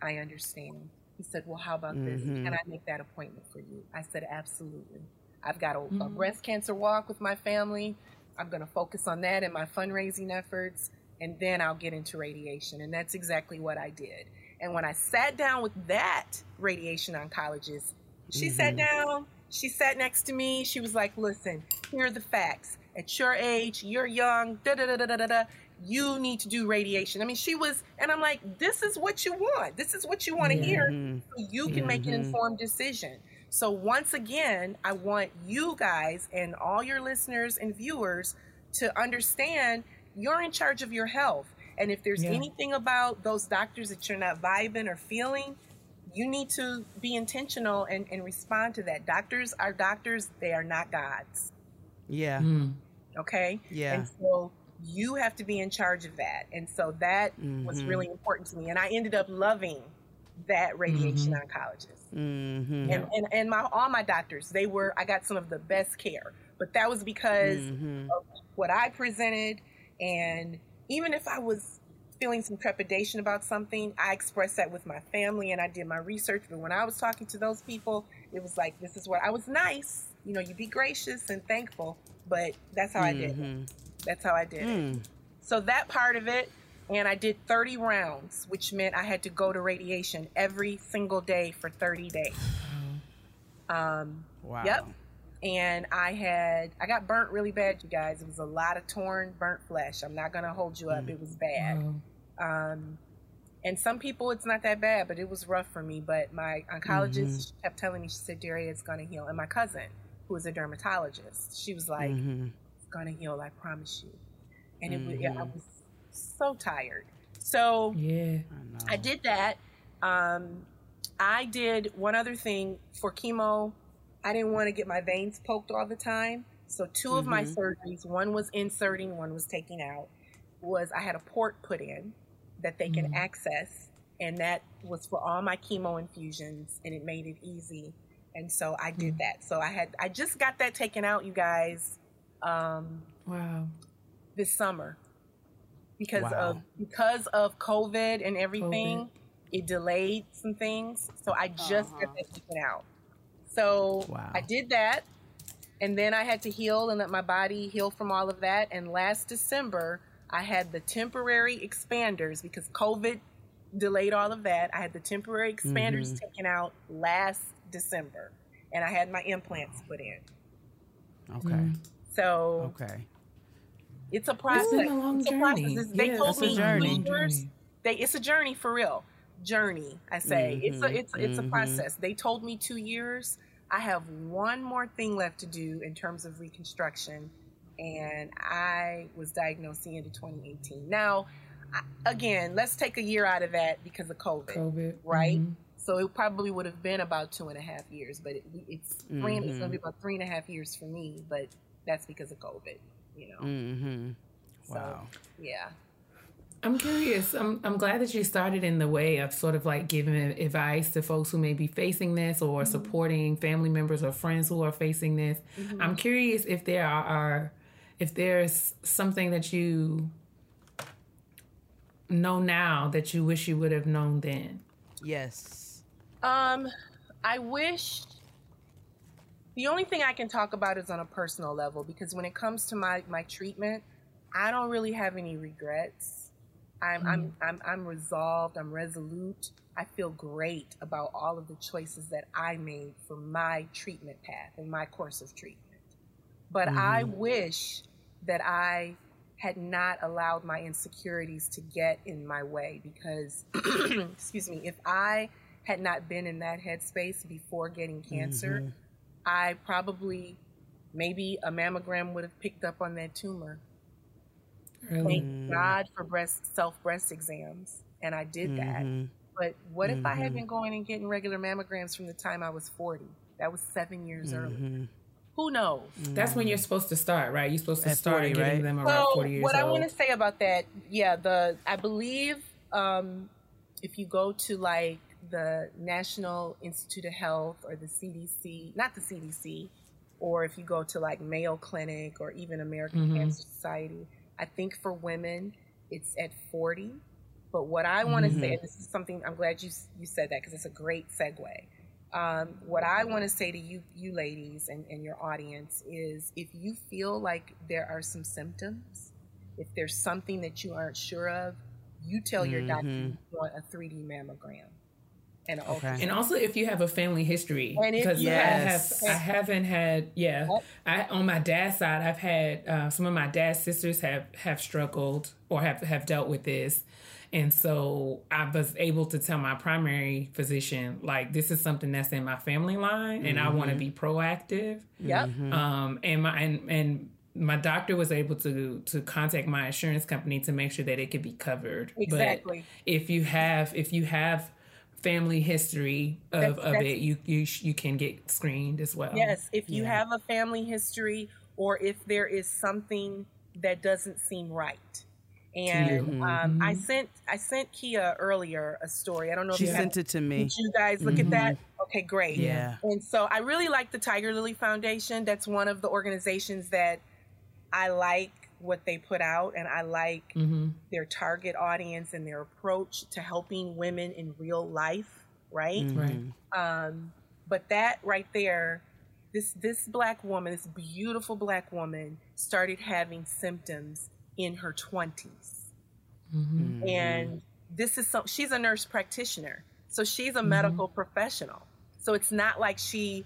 I understand. He said, Well, how about this? Mhm. Can I make that appointment for you? I said, Absolutely. I've got a, a Mhm. breast cancer walk with my family. I'm going to focus on that and my fundraising efforts, and then I'll get into radiation. And that's exactly what I did. And when I sat down with that radiation oncologist, she sat Mhm. down, she sat next to me. She was like, Listen, here are the facts. At your age, you're young, da da da da da da. You need to do radiation. I mean, she was, and I'm like, this is what you want. This is what you want to Yeah. hear so you can make an Mhm. informed decision. So once again, I want you guys and all your listeners and viewers to understand you're in charge of your health. And if there's Yeah. anything about those doctors that you're not vibing or feeling, you need to be intentional and, and respond to that. Doctors are doctors, they are not gods. Yeah. Mm. Okay? Yeah. And so you have to be in charge of that. And so that was Mhm. really important to me. And I ended up loving that radiation oncologist Mhm. and, and and my all my doctors they were i got some of the best care but that was because Mhm. of what i presented and even if i was feeling some trepidation about something i expressed that with my family and i did my research but when i was talking to those people it was like this is what i was nice you know you be gracious and thankful but that's how i did it Mhm. that's how i did it Mm. so that part of it and I did 30 rounds, which meant I had to go to radiation every single day for 30 days. [SIGHS] Um, Wow. Yep. And I had, I got burnt really bad, you guys. It was a lot of torn, burnt flesh. I'm not going to hold you up. It was bad. Wow. Um, and some people, it's not that bad, but it was rough for me. But my oncologist kept telling me, she said, Daria, it's going to heal. And my cousin, who is a dermatologist, she was like, Mhm. it's going to heal, I promise you. And it was, yeah, I was so tired. So Yeah. I. I did that. Um, I did one other thing for chemo. I didn't want to get my veins poked all the time. So 2 of my mm-hmm. surgeries, one was inserting, one was taking out, was I had a port put in that they can mm-hmm. access. And that was for all my chemo infusions and it made it easy. And so I did mm-hmm. that. So I had I just got that taken out, you guys, um, Wow. this summer. Because Wow. of because of COVID and everything COVID. it delayed some things. So I just got that taken out. So Wow. I did that. And then I had to heal and let my body heal from all of that. And last December, I had the temporary expanders because COVID delayed all of that. I had the temporary expanders mm-hmm. taken out last December. And I had my implants put in. Okay. Mm. So Okay. it's a process. been a long It's process. journey. It's- They Yeah, told it's a me journey. two. Mm-hmm. They, it's a journey for real. Journey, I say. It's a mm-hmm. it's it's a process. They told me two years. I have one more thing left to do in terms of reconstruction, and I was diagnosed the end of 2018. Now, again, let's take a year out of that because of COVID, COVID. right? Mhm. So it probably would have been about two and a half years, but it, it's 3 it's going to be about three and a half years for me. But that's because of COVID, you know. Mm-hmm. So, Wow. yeah. I'm curious. I'm, I'm glad that you started in the way of sort of like giving advice to folks who may be facing this or Mm-hmm. supporting family members or friends who are facing this. I'm curious if there are, if there's something that you know now that you wish you would have known then. Yes. Um, I wish the only thing I can talk about is on a personal level because when it comes to my my treatment, I don't really have any regrets. I'm I'm mm-hmm. I'm I'm resolved. I'm resolute. I feel great about all of the choices that I made for my treatment path and my course of treatment. But I mm-hmm. wish that I had not allowed my insecurities to get in my way because, [CLEARS THROAT] excuse me, if I had not been in that headspace before getting cancer, mm-hmm. I probably, maybe a mammogram would have picked up on that tumor. Really? Thank God for breast self breast exams, and I did that. Mhm. But what if I had been going and getting regular mammograms from the time I was forty? That was seven years early. Who knows? That's when you're supposed to start, right? You're supposed to At start 40, getting right? them around So 40 years what I want to say about that, yeah, the I believe um, if you go to like the National Institute of Health or the CDC, not the CDC, or if you go to like Mayo Clinic or even American Mhm. Cancer Society, I think for women it's at 40. But what I want to Mm-hmm. say, and this is something I'm glad you you said that because it's a great segue. Um, what I want to say to you, you ladies and, and your audience is if you feel like there are some symptoms, if there's something that you aren't sure of, you tell your doctor you want a 3D mammogram and an Okay. And also, if you have a family history, because you- I have, I haven't had, yeah, I on my dad's side, I've had uh, some of my dad's sisters have have struggled or have have dealt with this, and so I was able to tell my primary physician like this is something that's in my family line, and I want to be proactive. Yep. Um, and my and, and my doctor was able to to contact my insurance company to make sure that it could be covered. Exactly. But if you have if you have family history of, That's- of that's- it, you you sh- you can get screened as well. Yes, if you have a family history or if there is something that doesn't seem right. And um, I sent I sent Keia earlier a story. I don't know She if you sent had, it to me. Did you guys look at that? Okay, great. Yeah. And so I really like the Tiger Lily Foundation. That's one of the organizations that I like what they put out and I like Mm-hmm. their target audience and their approach to helping women in real life, right? Right. Um, but that right there, this this black woman, this beautiful black woman, started having symptoms in her 20s Mm-hmm. And this is some, she's a nurse practitioner. So she's a Mm-hmm. medical professional. So it's not like she,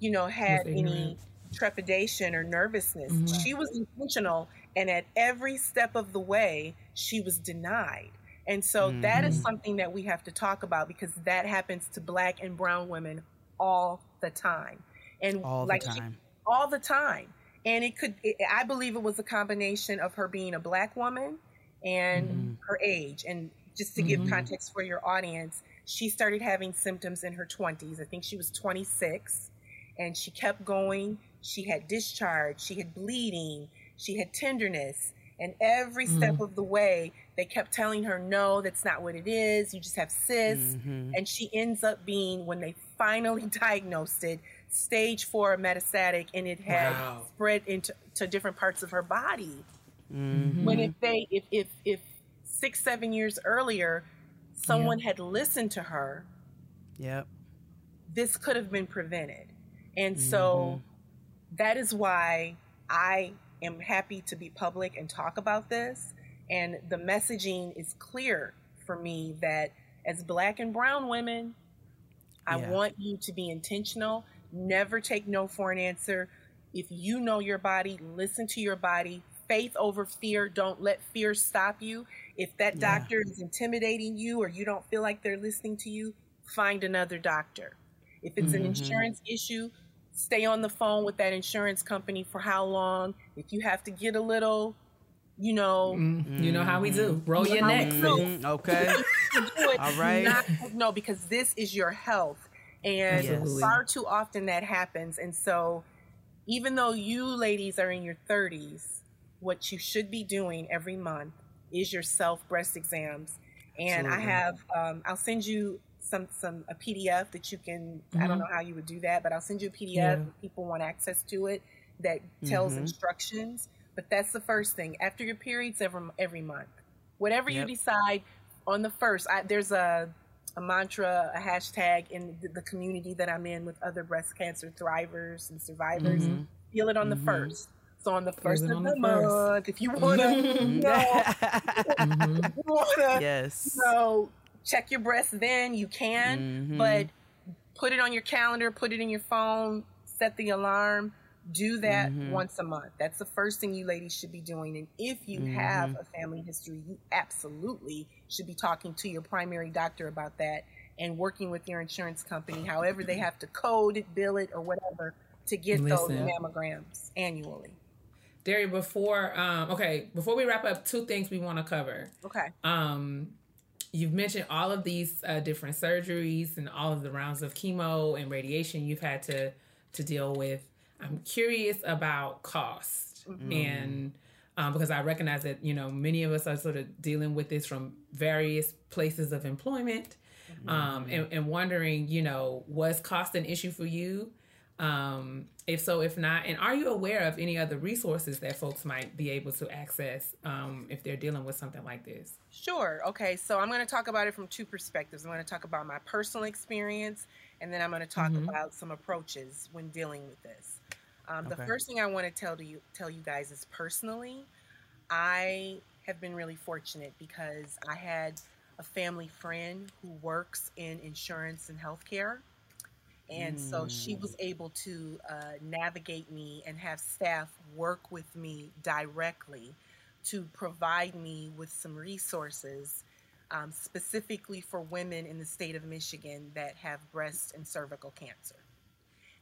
you know, had any trepidation or nervousness. Mhm. She was intentional. And at every step of the way, she was denied. And so that is Mhm. something that we have to talk about because that happens to black and brown women all the time. And All the like she- time. all the time. And it could, it, I believe it was a combination of her being a black woman and Mhm. her age. And just to give Mhm. context for your audience, she started having symptoms in her 20s. I think she was 26 and she kept going. She had discharge, she had bleeding, she had tenderness. And every step of the way, they kept telling her, no, that's not what it is. You just have cysts. Mhm. And she ends up being, when they finally [LAUGHS] diagnosed it, stage four metastatic, and it had Wow. spread into to different parts of her body. Mhm. When if they, if if if six seven years earlier, someone had listened to her, Yep. this could have been prevented. And so that is why I am happy to be public and talk about this. And the messaging is clear for me that as black and brown women, I Yeah. want you to be intentional. Never take no for an answer. If you know your body, listen to your body. Faith over fear. Don't let fear stop you. If that Yeah. doctor is intimidating you or you don't feel like they're listening to you, find another doctor. If it's an Mhm. insurance issue, stay on the phone with that insurance company for how long. If you have to get a little, you know, Mm, You know how we do. Roll your How neck. do. sis. Mhm. Okay. [LAUGHS] All right. Not, no, because this is your health. And Yes. far too often that happens. And so, even though you ladies are in your 30s, what you should be doing every month is your self breast exams. And I have, um, I'll send you some, some a PDF that you can. I don't Mhm. know how you would do that, but I'll send you a PDF Yeah. if people want access to it that tells Mhm. instructions. But that's the first thing. After your periods every every month, whatever Yep. you decide on the first, I, there's a a mantra, a hashtag in the, the community that I'm in with other breast cancer thrivers and survivors. Mhm. Feel it on the Mhm. first. So on the first of the, the first. month, if you wanna, [LAUGHS] know, [LAUGHS] Mhm. you wanna, yes. you know, check your breast, then you can. Mhm. But put it on your calendar, put it in your phone, set the alarm. Do that Mhm. once a month. That's the first thing you ladies should be doing. And if you have Mhm. a family history, you absolutely should be talking to your primary doctor about that and working with your insurance company, however they have to code it, bill it, or whatever to get Listen. those mammograms annually. Derry, before um, okay, before we wrap up, two things we want to cover. Okay. Um, you've mentioned all of these uh, different surgeries and all of the rounds of chemo and radiation you've had to to deal with. I'm curious about cost and um, because I recognize that you know many of us are sort of dealing with this from various places of employment, um, and, and wondering you know was cost an issue for you? Um, if so, if not, and are you aware of any other resources that folks might be able to access um, if they're dealing with something like this? Sure. Okay. So I'm going to talk about it from two perspectives. I'm going to talk about my personal experience, and then I'm going to talk Mhm. about some approaches when dealing with this. Um, The Okay. first thing I want to tell to you tell you guys is personally, I have been really fortunate because I had a family friend who works in insurance and healthcare. And so she was able to uh, navigate me and have staff work with me directly to provide me with some resources um, specifically for women in the state of Michigan that have breast and cervical cancer.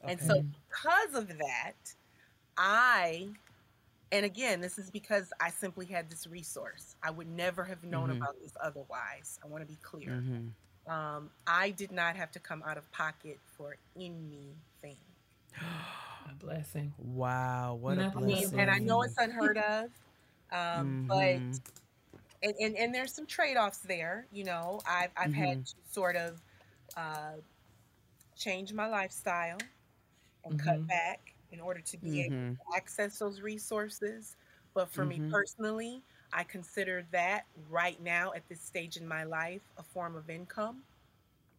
And so, because of that, I, and again, this is because I simply had this resource. I would never have known Mhm. about this otherwise. I want to be clear. Mhm. Um, I did not have to come out of pocket for anything. A [GASPS] blessing. Wow, what a Nothing. I blessing. and I know it's unheard of, um, but Mhm. and, and, and there's some trade-offs there you know i've, I've had to sort of uh, change my lifestyle and cut Mhm. back in order to be able Mhm. to access those resources but for me Mhm. personally i consider that right now at this stage in my life a form of income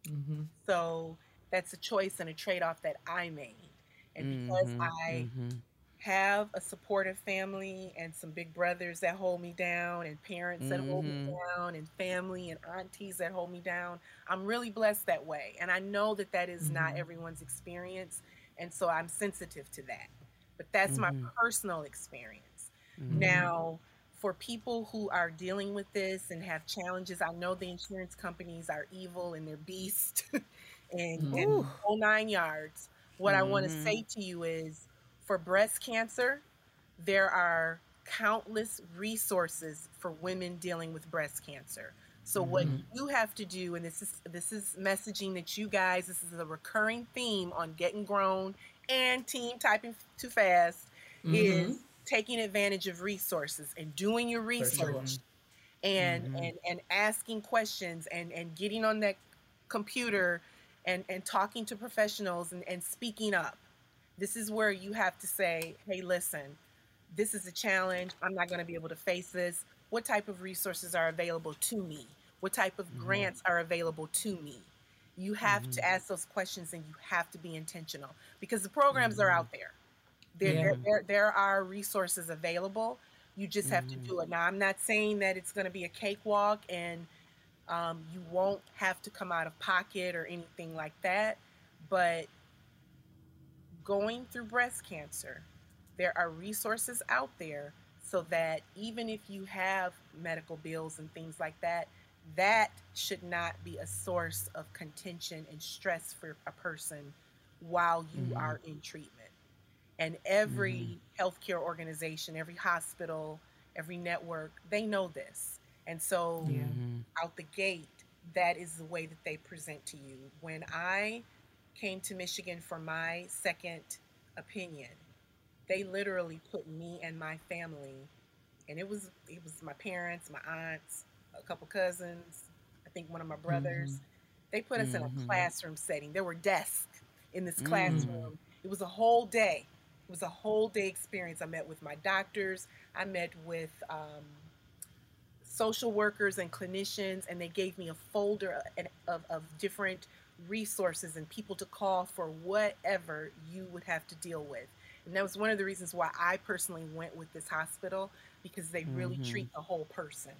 hmm so that's a choice and a trade-off that i made and because Mhm. i Mhm. have a supportive family and some big brothers that hold me down and parents that hold me Mhm. down and family and aunties that hold me down. I'm really blessed that way. And I know that that is not Mhm. everyone's experience. And so I'm sensitive to that. But that's my Mhm. personal experience. Now, for people who are dealing with this and have challenges, I know the insurance companies are evil and they're beast [LAUGHS] and, mm-hmm. and whole nine yards. What I want to Mhm. say to you is for breast cancer, there are countless resources for women dealing with breast cancer. So what mm-hmm. you have to do, and this is this is messaging that you guys, this is a recurring theme on getting grown and team typing too fast, mm-hmm. is taking advantage of resources and doing your research and Mhm. and and asking questions and and getting on that computer and and talking to professionals and, and speaking up. This is where you have to say hey listen this is a challenge. I'm not going to be able to face this. What type of resources are available to me? What type of mm-hmm. grants are available to me? You have to mm-hmm. ask those questions and you have to be intentional because the programs are mm-hmm. out there there, Yeah. there, there, there are resources available. You just have to do it. Now i'm not saying that it's going to be a cakewalk and um, you won't have to come out of pocket or anything like that but going through breast cancer there are resources out there so that even if you have medical bills and things like that that should not be a source of contention and stress for a person while you are in treatment and every healthcare organization every hospital every network they know this. And so Yeah. out the gate that is the way that they present to you. When i came to michigan for my second opinion they literally put me and my family and it was it was my parents my aunts a couple cousins i think one of my brothers. They put us in a Mhm. classroom setting. There were desks in this Mm. classroom. It was a whole day it was a whole day experience. I met with my doctors. I met with um, social workers and clinicians and they gave me a folder of, of, different resources and people to call for whatever you would have to deal with. And that was one of the reasons why i personally went with this hospital because they really Mhm. treat the whole person.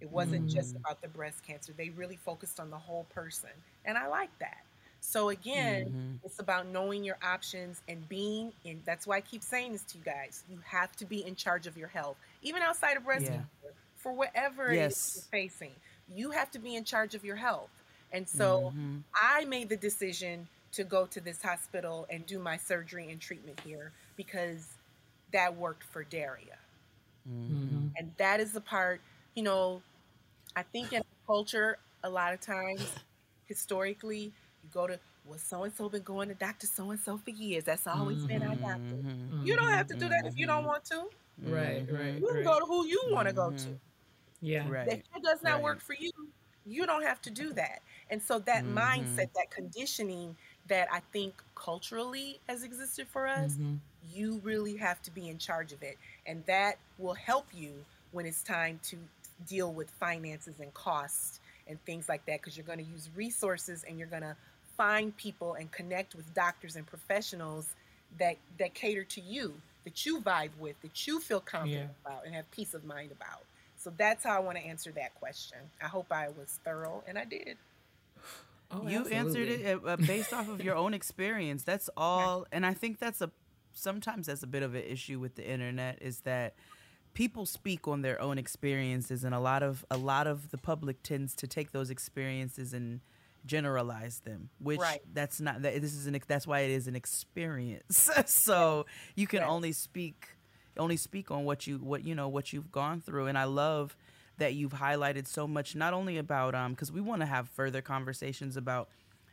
It wasn't just Mhm. about the breast cancer. They really focused on the whole person. And i like that so again Mhm. it's about knowing your options and being in that's why i keep saying this to you guys you have to be in charge of your health even outside of breast Yeah. cancer for whatever it is Yes. you're facing you have to be in charge of your health and so Mhm. I made the decision to go to this hospital and do my surgery and treatment here because that worked for Daria. Mhm. And that is the part, you know, I think in culture, a lot of times, historically, you go to, well, so and so been going to Dr. So and so for years. That's always been our doctor. Mhm. You don't have to do that if you don't want to. Right, right, You can right. go to who you want to go to. Yeah. Right. If it does not right. work for you, you don't have to do that. And so that mindset, that conditioning that I think culturally has existed for us, Mhm. you really have to be in charge of it. And that will help you when it's time to deal with finances and costs and things like that because you're going to use resources and you're going to find people and connect with doctors and professionals that that cater to you, that you vibe with, that you feel confident about and have peace of mind about. So that's how I want to answer that question. I hope I was thorough and I did. Oh, you answered it uh, uh, based off of your [LAUGHS] own experience. That's all, and I think that's a sometimes that's a bit of an issue with the internet is that people speak on their own experiences, and a lot of a lot of the public tends to take those experiences and generalize them, which Right. that's not that this is an that's why it is an experience. [LAUGHS] so you can Right. only speak only speak on what you what you know what you've gone through, and I love that you've highlighted so much not only about um because we want to have further conversations about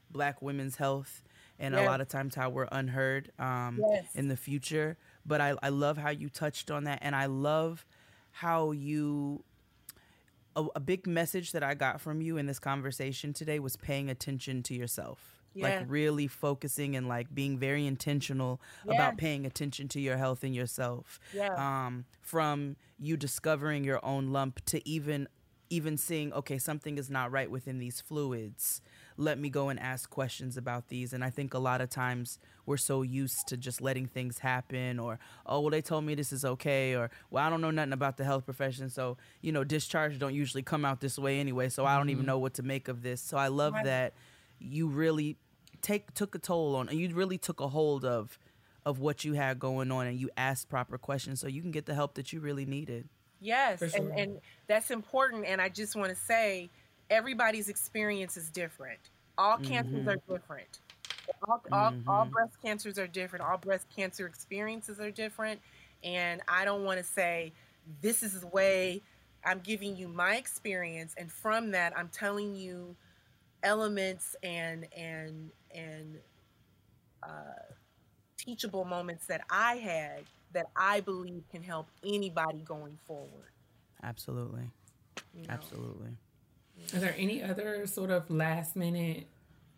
black women's health and a lot of times how we're unheard um Yes. in the future but I, I love how you touched on that and i love how you a, a big message that i got from you in this conversation today was paying attention to yourself Yeah. like really focusing and like being very intentional Yeah. about paying attention to your health and yourself Yeah. um, from you discovering your own lump to even even seeing okay something is not right within these fluids let me go and ask questions about these. And I think a lot of times we're so used to just letting things happen or, oh, well, they told me this is okay. Or, well, I don't know nothing about the health profession. So, you know, discharge don't usually come out this way anyway. So I don't even mm-hmm. know what to make of this. So I love Right. that you really take took a toll on and you really took a hold of of what you had going on and you asked proper questions so you can get the help that you really needed. Yes, For and, and that's important. And I just want to say, everybody's experience is different. All cancers are different. All, all, all breast cancers are different. All breast cancer experiences are different. And I don't want to say, this is the way I'm giving you my experience. And from that, I'm telling you elements and, and, and, uh, teachable moments that I had that I believe can help anybody going forward. Absolutely. you know? Absolutely. Are there any other sort of last minute,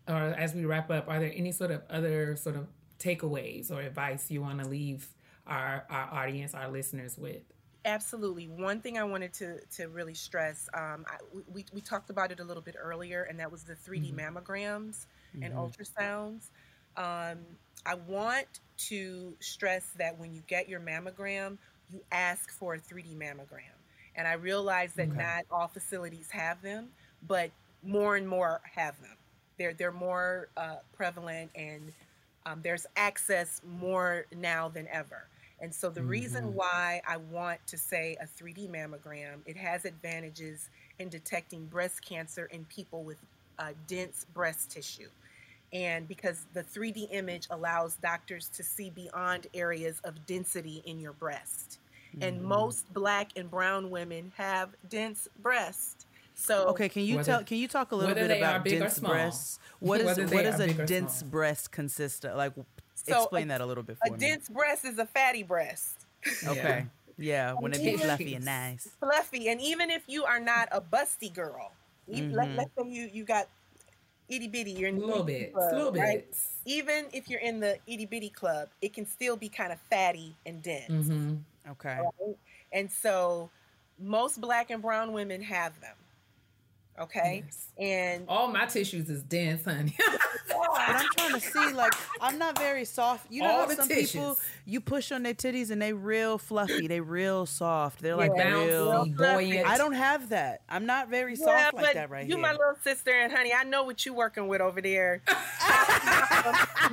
or as we wrap up, are there any sort of other sort of takeaways or advice you want to leave our our audience, our listeners with? Absolutely. One thing I wanted to to really stress, um, I, we we talked about it a little bit earlier, and that was the 3D mammograms and ultrasounds. Um, I want to stress that when you get your mammogram, you ask for a 3D mammogram. And I realize that Okay. not all facilities have them, but more and more have them. They're they're more uh, prevalent, and um, there's access more now than ever. And so the reason why I want to say a 3D mammogram, it has advantages in detecting breast cancer in people with uh, dense breast tissue. And because the 3D image allows doctors to see beyond areas of density in your breast. And most black and brown women have dense breasts. So Okay, can you Whether- tell? Can you talk a little bit about dense small. breasts? What is Whether they what does a dense small. breast consist of? Like, So explain a- that a little bit a for me. A dense breast is a fatty breast. Okay, yeah, when it be fluffy and nice. fluffy. And even if you are not a busty girl, you, let, let's say you, you got itty bitty, you're in A the little bit, club, a little right? bit. Even if you're in the itty bitty club, it can still be kind of fatty and dense. Mm-hmm. Okay, right? And so most black and brown women have them. Okay. Yes. And All my tissues is dense, honey. [LAUGHS] but I'm trying to see. Like, I'm not very soft. You know All how some tissues. people you push on their titties and they real fluffy, they real soft. They're like Yeah, real. Bouncy, buoyant. I don't have that. I'm not very yeah, soft but like that right you here. my little sister and honey, I know what you working with over there. [LAUGHS]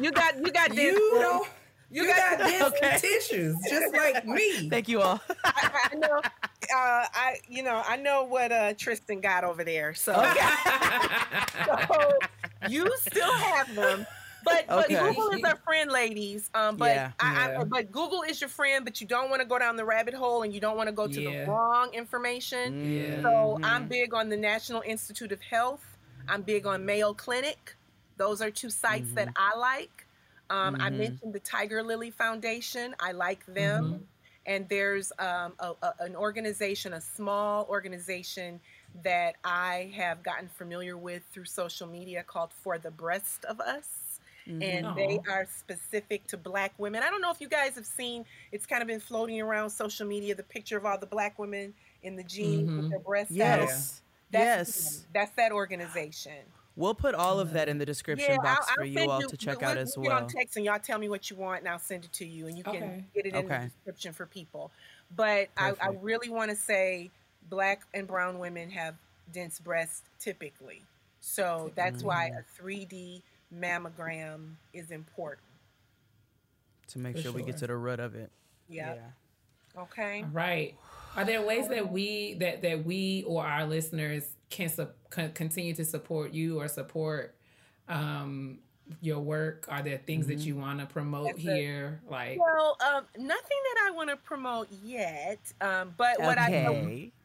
you got you got dense you breasts. know, you got dense [LAUGHS] Okay. tissues, just like me. [LAUGHS] Thank you all. I, I know, uh, I you know, I know what uh, Tristan got over there. So, [LAUGHS] so you still have them, but but Google is our friend, ladies. Um, but Yeah. I, I, but Google is your friend, but you don't want to go down the rabbit hole and you don't want to go to Yeah. the wrong information. Yeah. So Mhm. I'm big on the National Institute of Health. I'm big on Mayo Clinic. Those are two sites that I like. Um, I Mhm. mentioned the Tiger Lily Foundation. I like them. And there's um, a, a- an organization, a small organization that I have gotten familiar with through social media called For the Breast of Us. And they are specific to black women. I don't know if you guys have seen, it's kind of been floating around social media, the picture of all the black women in the jeans with Mhm. their breasts out. Yes. That's yes. them. That's that organization. We'll put all of that in the description box for you send all to check we'll- out we'll as get well. on text and y'all tell me what you want, and I'll send it to you, and you can Okay. get it in Okay. the description for people. But I, I really want to say, black and brown women have dense breasts typically, so that's why Mm. a 3D mammogram is important. to make For sure we get to the root of it. Yep. Okay. Right. Are there ways that we that that we or our listeners can, sup- can continue to support you or support um, your work? Are there things that you want to promote That's it. here? Like, Well, um, nothing that I want to promote yet, um, but what I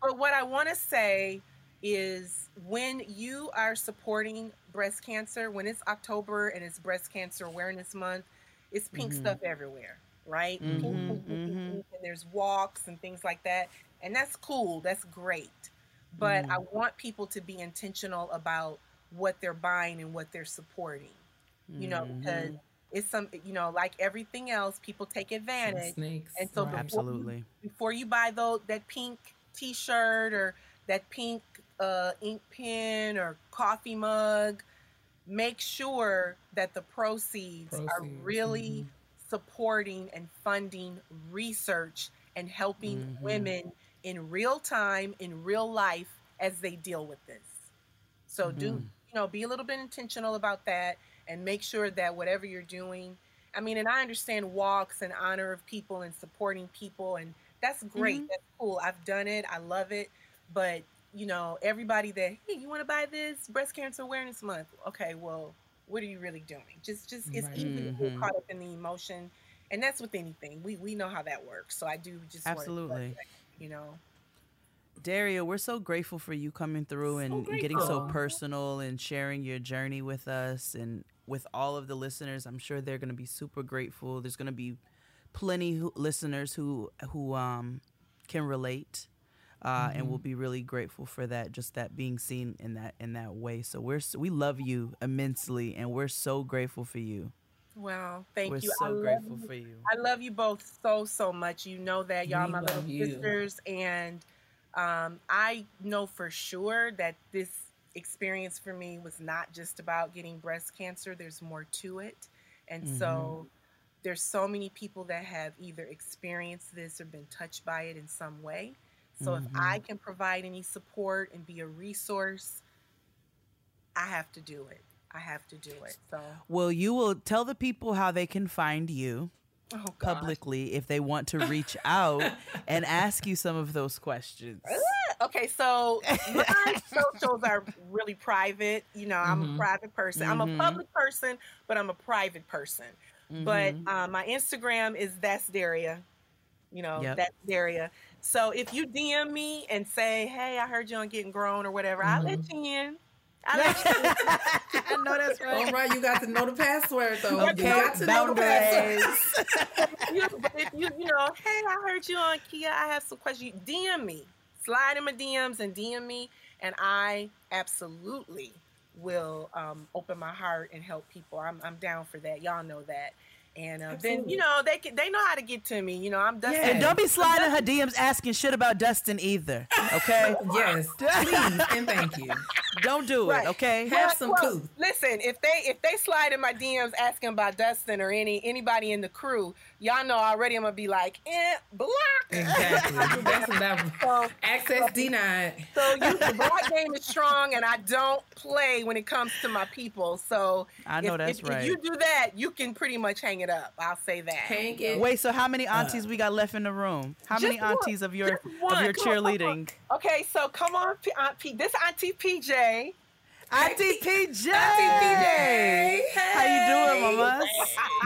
But what I want to say is when you are supporting breast cancer, when it's October and it's breast cancer awareness month, it's pink Mhm. stuff everywhere, right? Pink, Mhm, pink, pink, pink, mhm. pink, and there's walks and things like that. And that's cool, that's great. But I want people to be intentional about what they're buying and what they're supporting, you know, Mhm. because it's some, you know, like everything else, people take advantage snakes. and so right. before- Absolutely. before you buy those that pink t-shirt or that pink uh, ink pen or coffee mug make sure that the proceeds, are Proceeds, really supporting and funding research and helping Mhm. women in real time, in real life, as they deal with this. So do Mhm. you know be a little bit intentional about that and make sure that whatever you're doing i mean and i understand walks in honor of people and supporting people and that's great Mhm. that's cool i've done it i love it but you know everybody that hey you want to buy this breast cancer awareness month okay well what are you really doing just just it's Right. easy to get caught up in the emotion and that's with anything we we know how that works so i do just Absolutely. You know Daria, we're so grateful for you coming through and getting so personal and sharing your journey with us and with all of the listeners. I'm sure they're going to be super grateful. There's going to be plenty who, listeners who who um, can relate. Uh, and we'll be really grateful for that, just that being seen in that in that way. So we're we love you immensely, and we're so grateful for you. Well thank we're you I so love grateful you. for you. I love you both so so much. You know that y'all We my little you. sisters, and um, I know for sure that this experience for me was not just about getting breast cancer. There's more to it, and so there's so many people that have either experienced this or been touched by it in some way. So if I can provide any support and be a resource, I have to do it. I have to do it. So Well, you will tell the people how they can find you. oh publicly if they want to [LAUGHS] reach out and ask you some of those questions. Okay, so my [LAUGHS] socials are really private. You know, I'm Mhm. a private person. I'm a Mhm. public person, but I'm a private person. But Mhm. uh, my Instagram is that's Daria. You know, Yep. that's Daria. So if you DM me and say, "Hey, I heard you on Getting Grown" or whatever, I'll let you in. I'll let you in. I know that's right. All right, you got to know the password though. You Okay, got to know the password. you, but if you, you know, hey, I heard you on Kia. I have some questions. You DM me, slide in my DMs and DM me, and I absolutely will um, open my heart and help people. I'm, I'm down for that. Y'all know that. And uh, then you know they can, they know how to get to me. You know I'm Dustin. Yeah. And don't be sliding her DMs asking shit about Dustin either. Okay? [LAUGHS] Yes, [LAUGHS] please and thank you. don't do Right. it, okay? Have some Well, couth. Listen, if they if they slide in my DMs asking about Dustin or any anybody in the crew, y'all know already I'm gonna be like, eh, block. Exactly. [LAUGHS] That's about So, access denied. So you, the block game is strong, and I don't play when it comes to my people. So I know if, that's if, if you do that, you can pretty much hang it up. I'll say that. Hang it. Wait, so how many uh. aunties we got left in the room? How many Just one. aunties of your of your Come on, on. cheerleading? Okay, so come on, P- Aunt P. This Auntie PJ. Auntie PJ. Auntie Hey, How you doing, mama?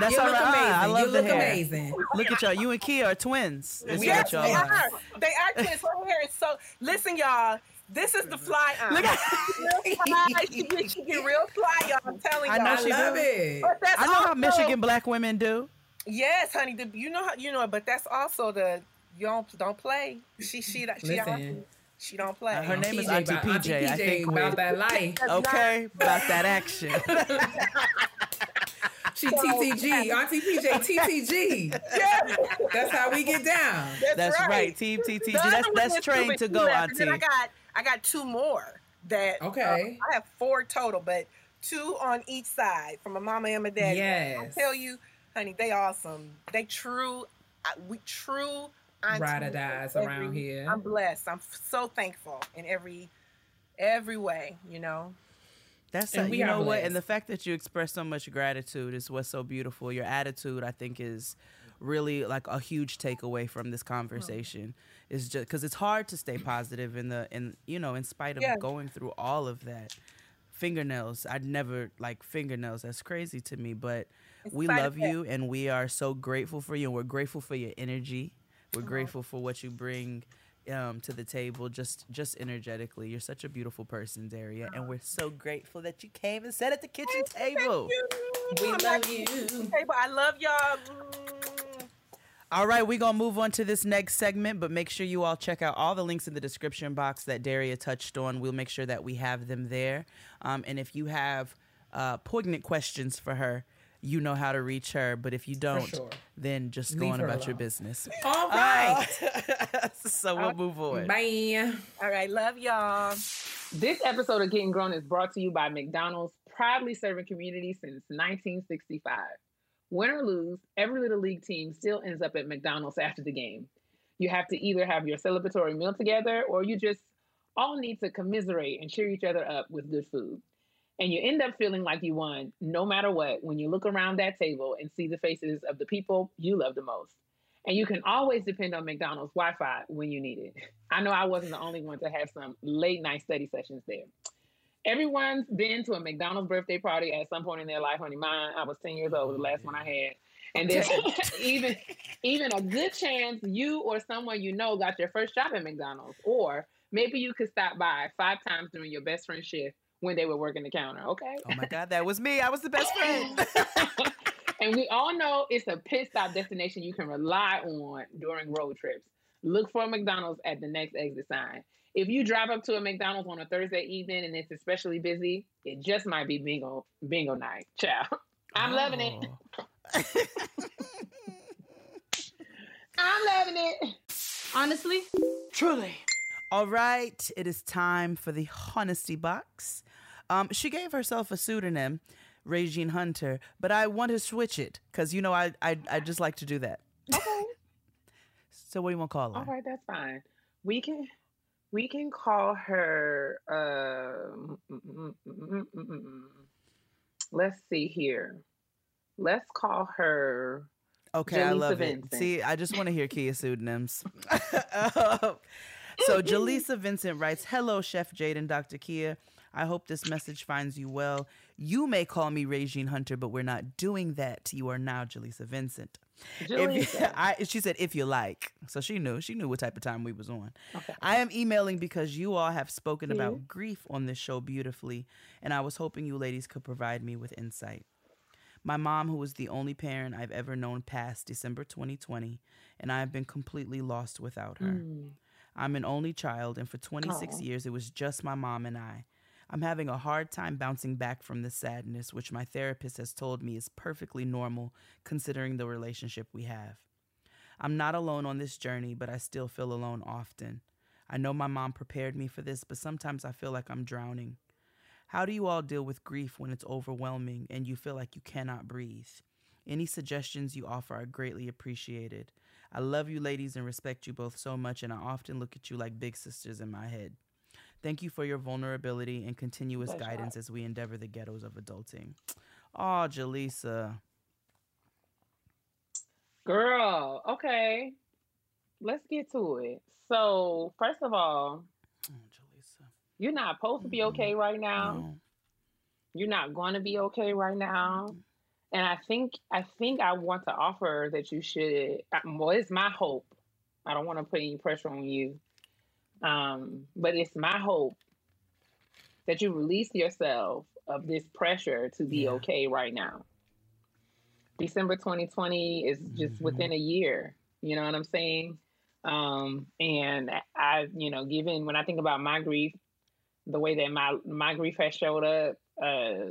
That's you all look ah, right. amazing. I love you the look hair. amazing. Look at y'all. You and Keia are twins. Let's We look are at y'all. They twins. are. They are twins. Her hair is so. Listen, y'all. This is the fly aunt. Look at- [LAUGHS] Real fly. She get, she get real fly, y'all. I'm telling y'all. know I she love do. it. But that's I know how Michigan black women do. Yes, honey. The, you know how you know, but that's also the you don't don't play. She she she Listen. she don't play. Uh, her name is PJ Auntie about- PJ. I think about we- that life. Okay, about that action. [LAUGHS] She TTG, Auntie PJ, [LAUGHS] TTG. yeah. That's how we get down. That's right. Team TTG. That's that's trained to go, Two left, I Auntie. got I got two more that Okay. uh, I have four total, but two on each side from my mama and my daddy. I Yes. tell you, honey, they awesome. They true. We true. aunties Ride or dies in around here. I'm blessed. I'm so thankful in every every way. You know. That's And we you are know what, and the fact that you express so much gratitude is what's so beautiful. Your attitude, I think, is really like a huge takeaway from this conversation. Is just because it's hard to stay positive in the in you know in spite of Yeah. going through all of that. Fingernails, I'd never like fingernails. That's crazy to me, but In we love you and we are so grateful for you. And we're grateful for your energy. We're grateful for what you bring um, to the table, just just energetically. You're such a beautiful person, Daria, and we're so grateful that you came and sat at the kitchen table. We I'm love you. Table. I love y'all. All right, we're gonna move on to this next segment, but make sure you all check out all the links in the description box that Daria touched on. We'll make sure that we have them there. Um, and if you have uh, poignant questions for her, you know how to reach her. But if you don't, sure. then just go on her about your business. [LAUGHS] All right. [LAUGHS] so we'll move on. Bye. All right, love y'all. This episode of Getting Grown is brought to you by McDonald's proudly serving communities since 1965. Win or lose, every Little League team still ends up at McDonald's after the game. You have to either have your celebratory meal together or you just all need to commiserate and cheer each other up with good food. And you end up feeling like you won no matter what when you look around that table and see the faces of the people you love the most. And you can always depend on McDonald's Wi Fi when you need it. I know I wasn't the only one to have some late night study sessions there. Everyone's been to a McDonald's birthday party at some point in their life. Honey, mine, I was 10 years old, the last one I had. And there's [LAUGHS] even even a good chance you or someone you know got your first job at McDonald's. Or maybe you could stop by five times during your best friend shift when they were working the counter, okay? Oh my God, that was me. I was the best friend. [LAUGHS] and we all know it's a pit stop destination you can rely on during road trips. Look for a McDonald's at the next exit sign. If you drive up to a McDonald's on a Thursday evening and it's especially busy, it just might be bingo bingo night. Ciao. I'm loving it. Oh. [LAUGHS] I'm loving it. Honestly, Truly. All right, it is time for the honesty box. Um, she gave herself a pseudonym, Regine Hunter, but I want to switch it because you know I I I just like to do that. Okay. [LAUGHS] So what do you want to call her? All right, that's fine. We can we can call her um mm, mm, mm, let's see here. Let's call her Okay, I love Vincent. it. See, I just want to hear Keia pseudonyms. [LAUGHS] [LAUGHS] so [LAUGHS] Jaleesa Vincent writes, "Hello, Chef Jade and Dr. Keia. I hope this message finds you well. You may call me Regine Hunter, but we're not doing that. You are now Jaleesa Vincent. If [LAUGHS] I, she said, if you like. So she knew. She knew what type of time we was on. Okay. I am emailing because you all have spoken Yeah. about grief on this show beautifully, and I was hoping you ladies could provide me with insight. My mom, who was the only parent I've ever known, passed December 2020, and I have been completely lost without her. Mm. I'm an only child, and for 26 Aw. years, it was just my mom and I. I'm having a hard time bouncing back from this sadness, which my therapist has told me is perfectly normal considering the relationship we have. I'm not alone on this journey, but I still feel alone often. I know my mom prepared me for this, but sometimes I feel like I'm drowning. How do you all deal with grief when it's overwhelming and you feel like you cannot breathe? Any suggestions you offer are greatly appreciated. I love you ladies and respect you both so much, and I often look at you like big sisters in my head. Thank you for your vulnerability and continuous That's guidance right. as we endeavor the ghettos of adulting. Oh, Jaleesa. Girl, okay. Let's get to it. So, first of all, Oh, Jaleesa. you're not supposed to be okay right now. No. You're not going to be okay right now. And I think I think I want to offer that you should. Well, it's my hope. I don't want to put any pressure on you, um, but it's my hope that you release yourself of this pressure to be Yeah. okay right now. December 2020 is just Mhm. within a year. You know what I'm saying? Um, and I, you know, given when I think about my grief, the way that my my grief has showed up, uh,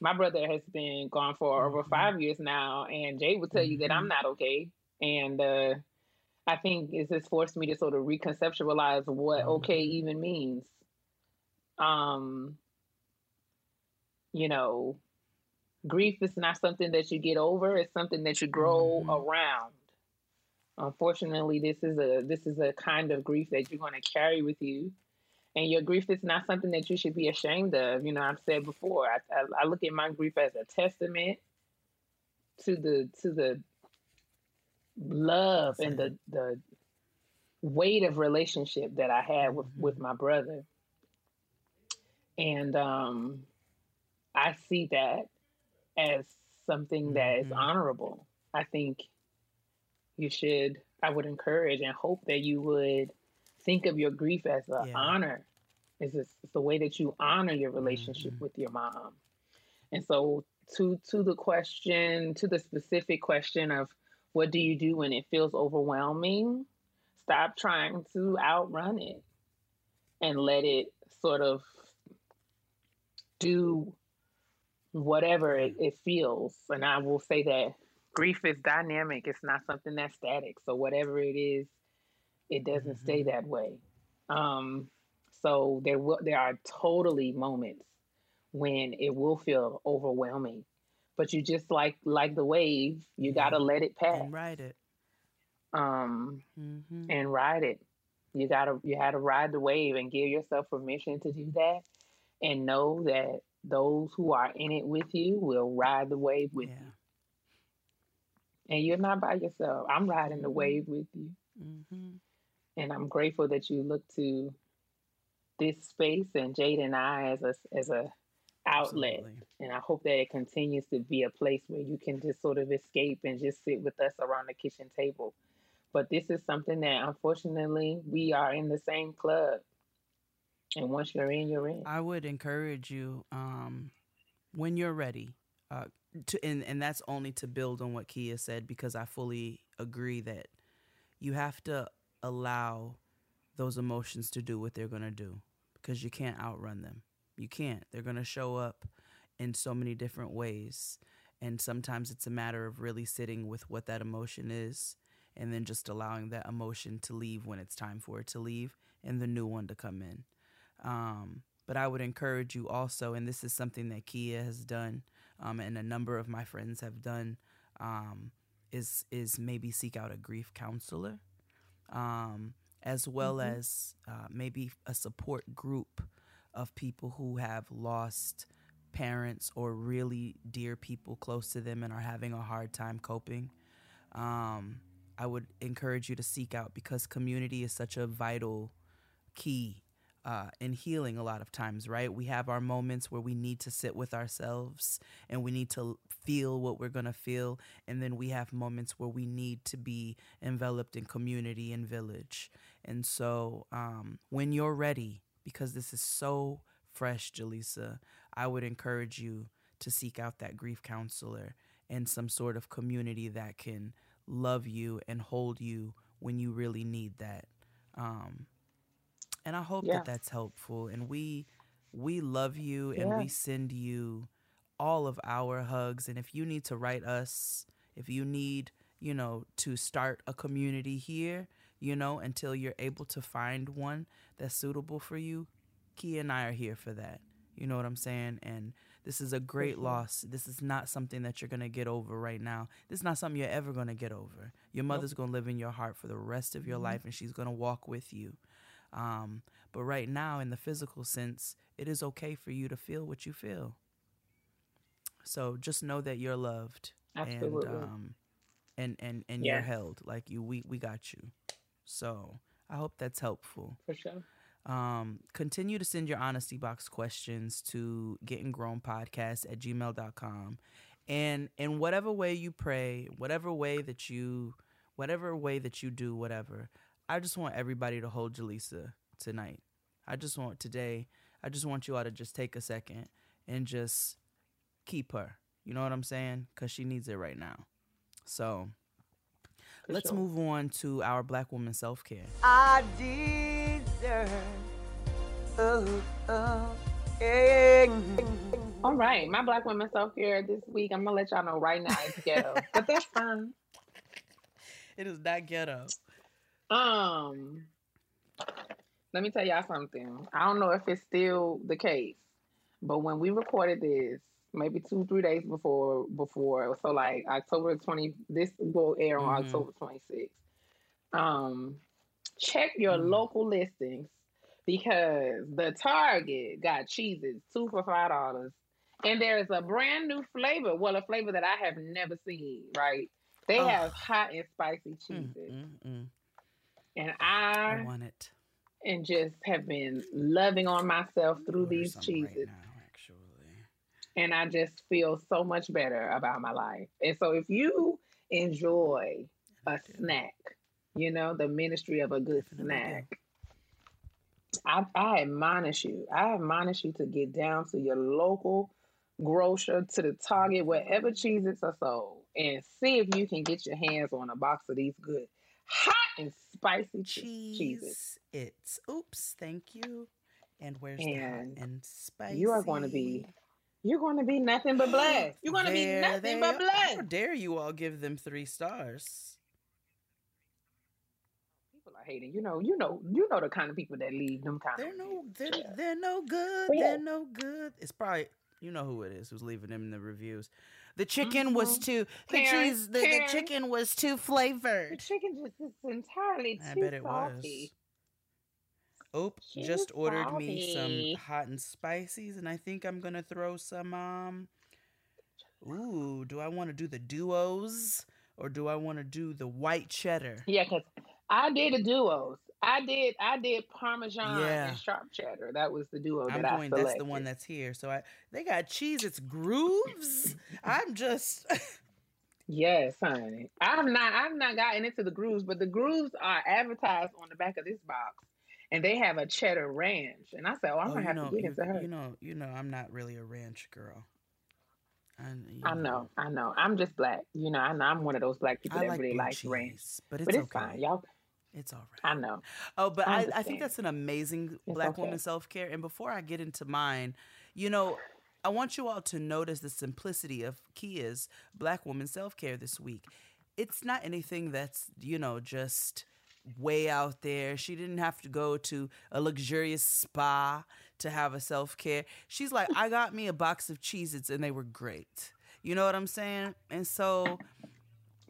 my brother has been gone for over Mhm. five years now, and Jay will tell you that I'm not okay. And uh, I think it's just forced me to sort of reconceptualize what okay even means. Um, you know, grief is not something that you get over; it's something that you grow Mhm. around. Unfortunately, this is a this is a kind of grief that you're going to carry with you, and your grief is not something that you should be ashamed of. You know, I've said before, I, I, I look at my grief as a testament to the to the love and the the weight of relationship that I had with with my brother, and um, I see that as something that is Mhm. honorable. I think you should. I would encourage and hope that you would think of your grief as an Yeah. honor. It's, just, it's the way that you honor your relationship Mhm. with your mom. And so, to to the question, to the specific question of what do you do when it feels overwhelming? Stop trying to outrun it and let it sort of do whatever it, it feels. And I will say that grief is dynamic, it's not something that's static. So, whatever it is, it doesn't stay that way. Um, so, there, will, there are totally moments when it will feel overwhelming. But you just like like the wave, you gotta let it pass. And ride it. Um hmm and ride it. You gotta you had to ride the wave and give yourself permission to do that and know that those who are in it with you will ride the wave with Yeah. you. And you're not by yourself. I'm riding the wave with you. hmm And I'm grateful that you look to this space and Jade and I as a as a outlet. Absolutely. And I hope that it continues to be a place where you can just sort of escape and just sit with us around the kitchen table. But this is something that unfortunately we are in the same club. And once you're in, you're in. I would encourage you um, when you're ready. Uh, to and, and that's only to build on what Keia said because I fully agree that you have to allow those emotions to do what they're going to do because you can't outrun them. You can't. They're going to show up in so many different ways. And sometimes it's a matter of really sitting with what that emotion is and then just allowing that emotion to leave when it's time for it to leave and the new one to come in. Um, but I would encourage you also, and this is something that Keia has done, um, and a number of my friends have done, um, is is maybe seek out a grief counselor, um, as well as uh, maybe a support group of people who have lost parents or really dear people close to them and are having a hard time coping. Um, I would encourage you to seek out because community is such a vital key uh, in healing a lot of times, right? We have our moments where we need to sit with ourselves and we need to feel what we're going to feel. And then we have moments where we need to be enveloped in community and village. And so um, when you're ready, because this is so fresh, Jaleesa, I would encourage you to seek out that grief counselor and some sort of community that can love you and hold you when you really need that. Um, and I hope Yeah. that that's helpful. And we we love you and Yeah. we send you all of our hugs. And if you need to write us, if you need, you know, to start a community here, you know, until you're able to find one that's suitable for you, Keia and I are here for that. You know what I'm saying? And this is a great loss. This is not something that you're going to get over right now. This is not something you're ever going to get over. Your mother's going to live in your heart for the rest of your life and she's going to walk with you. Um, but right now, in the physical sense, it is okay for you to feel what you feel. So just know that you're loved Absolutely. and um, and and and you're held. Like you, we we got you. So I hope that's helpful. For sure. Um, continue to send your honesty box questions to getting grown podcast at gmail.com. And in whatever way you pray, whatever way that you, whatever way that you do, whatever, I just want everybody to hold Jaleesa tonight. I just want today, I just want you all to just take a second and just keep her. You know what I'm saying? Because she needs it right now. So For let's sure. move on to our black woman self care. I deserve. Oh, oh, yeah. All right. My black woman self care this week, I'm gonna let y'all know right now it's ghetto. but that's fine. It is not ghetto. Um, let me tell y'all something. I don't know if it's still the case, but when we recorded this, maybe two, three days before, before, so like October twenty, this will air on Mhm. October twenty sixth. Um, check your Mhm. local listings because the Target got cheeses two for five dollars, and there is a brand new flavor. Well, a flavor that I have never seen. Right? They Ugh. have hot and spicy cheeses, mm, mm. and I I want it. and just have been loving on myself through these cheeses. right. And I just feel so much better about my life. And so if you enjoy a snack, you know, the ministry of a good snack, I, I admonish you. I admonish you to get down to your local grocer, to the Target, wherever cheeses are sold, and see if you can get your hands on a box of these good hot and spicy che- cheeses. Cheese. It's oops. Thank you. And where's the hot And and spicy? you are going to be You're going to be nothing but blessed. You're going to be nothing but blessed. How dare you all give them three stars? People are hating. You know, you know, you know the kind of people that leave them kind They're of no, they're, Yeah. they're no good. Yeah. They're no good. It's probably You know who it is who's leaving them in the reviews. The chicken mm-hmm. was too the Karen, cheese the, the chicken was too flavored. The chicken just is entirely I too bet it salty. Oop, just ordered me some hot and spices, and I think I'm gonna throw some um Ooh, do I want to do the duos or do I want to do the white cheddar? Yeah, because I did the duos. I did I did Parmesan Yeah. and sharp cheddar. That was the duo I'm that I selected. That's the one that's here. So I they got cheese. It's grooves. I'm just. [LAUGHS] Yes, honey. I've not I've not gotten into the grooves, but the grooves are advertised on the back of this box. And they have a cheddar ranch. And I said, Oh, I'm oh, gonna have know, to get you, into her. you know, you know, I'm not really a ranch girl. I, you I know, I know. I'm just black. You know, I know I'm one of those black people I that like really likes ranch. but it's, But it's okay. fine. Y'all It's all right. I know. Oh, but I I, I think that's an amazing It's black okay. woman self care. And before I get into mine, you know, I want you all to notice the simplicity of Keia's black woman self care this week. It's not anything that's, you know, just way out there. She didn't have to go to a luxurious spa to have a self care. She's like, I got me a box of Cheez Its and they were great. You know what I'm saying? And so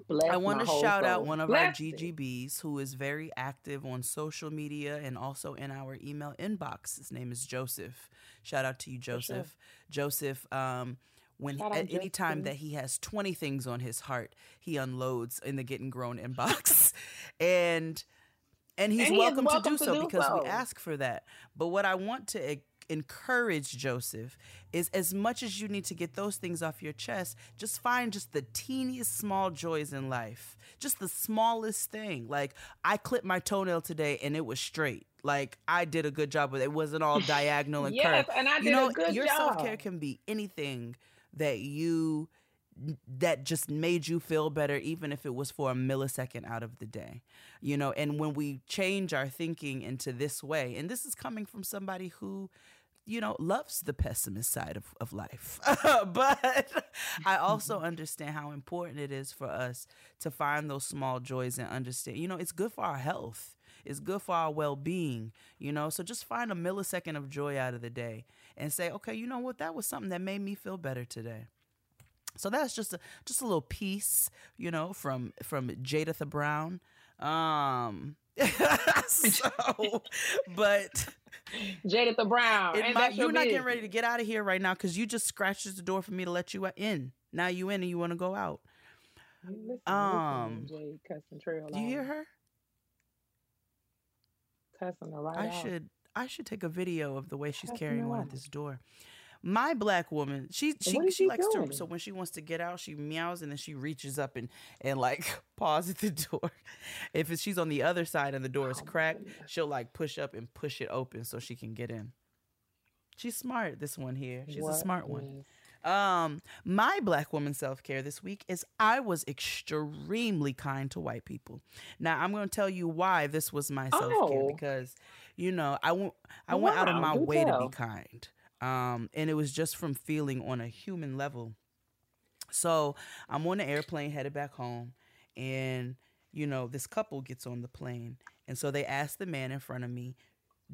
Bless I want to shout out one of Bless our it. GGBs who is very active on social media and also in our email inbox. His name is Joseph. Shout out to you, sure. Joseph. Joseph, um, when at any time that he has 20 things on his heart, he unloads in the Getting Grown inbox. [LAUGHS] and and he's And he is welcome, to do to so do because so. we ask for that. But what I want to e- encourage Joseph is as much as you need to get those things off your chest, just find just the teeniest small joys in life. Just the smallest thing. Like I clipped my toenail today and it was straight. Like I did a good job with it. It wasn't all [LAUGHS] diagonal and Yes, curved. and I you did a know, good your job. self-care can be anything that you that just made you feel better even if it was for a millisecond out of the day you know? And when we change our thinking into this way and this is coming from somebody who you know loves the pessimist side of, of life. [LAUGHS] But i also mm-hmm. understand how important it is for us to find those small joys and understand you know it's good for our health it's good for our well-being you know so just find a millisecond of joy out of the day and say okay you know what that was something that made me feel better today so that's just a just a little piece, you know, from from Jaditha Brown. Um [LAUGHS] so [LAUGHS] but Jaditha Brown. it and might, that's you're not getting ready to get out of here right now because you just scratched the door for me to let you in. Now you in and you want to go out. Listen, Um, listen, Jay trail Do you hear her? Cussing her right I out. should I should take a video of the way she's Cussing carrying her on at out. this door. My black woman, she she What is she she likes doing? to so when she wants to get out, she meows and then she reaches up and and like [LAUGHS] paws at the door. If it's, she's on the other side and the door Oh is cracked, she'll like push up and push it open so she can get in. She's smart, this one here. She's a What smart one. is- Um, my black woman self care this week is I was extremely kind to white people. Now I'm going to tell you why this was my self care Oh. because, you know, I went I went out of my way to be kind. Um, and it was just from feeling on a human level. So I'm on the airplane headed back home, and you know this couple gets on the plane, and so they ask the man in front of me,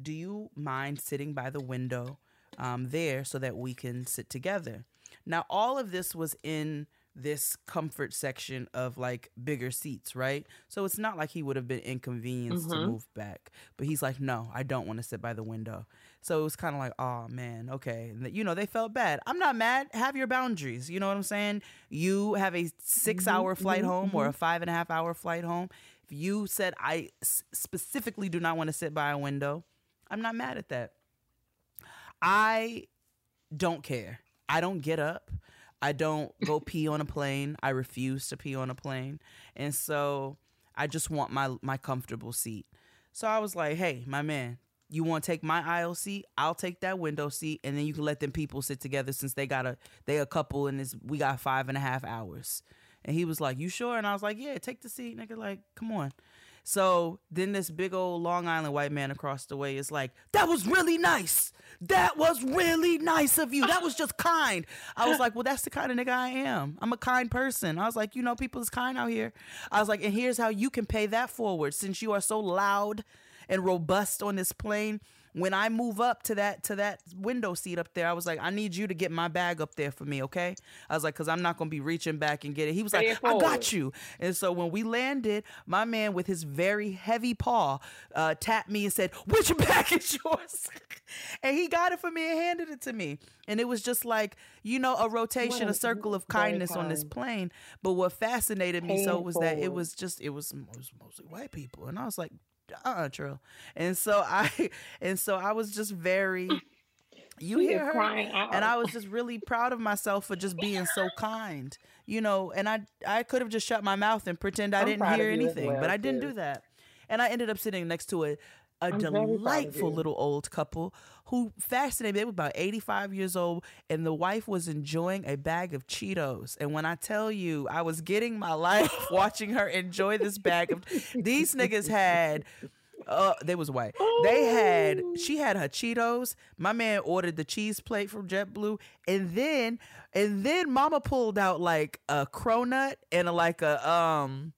"Do you mind sitting by the window um, there so that we can sit together?" Now all of this was in this comfort section of like bigger seats, right? So it's not like he would have been inconvenienced to Mhm. move back, but he's like, "No, I don't want to sit by the window." So it was kind of like, oh man, okay. And, you know, they felt bad. I'm not mad. Have your boundaries. You know what I'm saying? You have a 6 mm-hmm, hour flight mm-hmm, home or a mm-hmm. five and a half hour flight home. If you said, I s- specifically do not want to sit by a window, I'm not mad at that. I don't care. I don't get up. I don't go [LAUGHS] pee on a plane. I refuse to pee on a plane. And so I just want my my comfortable seat. So I was like, "Hey, my man, you want to take my aisle seat? I'll take that window seat, and then you can let them people sit together since they got a they a couple and it's we got five and a half hours." And he was like, "You sure?" And I was like, "Yeah, take the seat, nigga. Like, come on." So then this big old Long Island white man across the way is like, "That was really nice. That was really nice of you. That was just kind." I was like, "Well, that's the kind of nigga I am. I'm a kind person." I was like, "You know, people is kind out here." I was like, "And here's how you can pay that forward since you are so loud and robust on this plane." When I move up to that to that window seat up there, I was like, I need you to get my bag up there for me, okay? I was like, cause I'm not gonna be reaching back and get it. He was like, I got you. And so when we landed, my man with his very heavy paw uh, tapped me and said, "Which [LAUGHS] bag is yours?" [LAUGHS] and he got it for me and handed it to me. And it was just like you know a rotation, a- a circle of kindness on this plane. But what fascinated me so was that it was just it was, it was mostly white people, and I was like, uh-uh, Trill. And so I [LAUGHS] and so I was just very. You hear her, crying out. and I was just really proud of myself for just being so kind, you know. And I I could have just shut my mouth and pretend I I'm didn't hear of you as anything, well, but I didn't sis. do that. And I ended up sitting next to a a I'm very proud of delightful little old couple who fascinated me. They were about 85 years old, and the wife was enjoying a bag of Cheetos. And when I tell you, I was getting my life [LAUGHS] watching her enjoy this bag of [LAUGHS] these niggas had uh they was white. They had she had her Cheetos. My man ordered the cheese plate from JetBlue, and then and then Mama pulled out like a cronut and a, like a um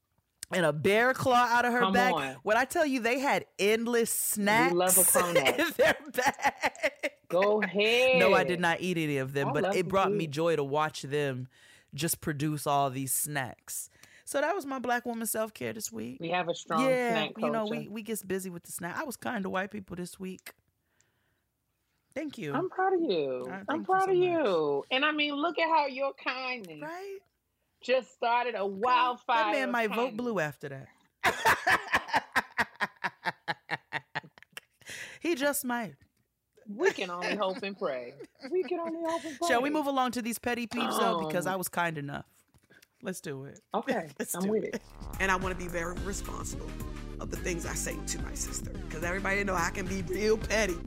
and a bear claw out of her Come bag. on. When I tell you they had endless snacks love a cronut. [LAUGHS] in their bag. Go ahead. No, I did not eat any of them, I but it brought me joy to watch them just produce all these snacks. So that was my black woman self care this week. We have a strong yeah, snack culture. you know, we we get busy with the snack. I was kind to white people this week. Thank you. I'm proud of you. Uh, I'm thank you proud so of much. you. And I mean, look at how your kindness right? Just started a wildfire. That man of might vote kindness. blue after that. [LAUGHS] he just might. We can only hope and pray. We can only hope and pray. Shall we move along to these petty peeves though? Because Um, I was kind enough. Let's do it. Okay, [LAUGHS] Let's I'm with it. it. and I want to be very responsible of the things I say to my sister because everybody know I can be real petty.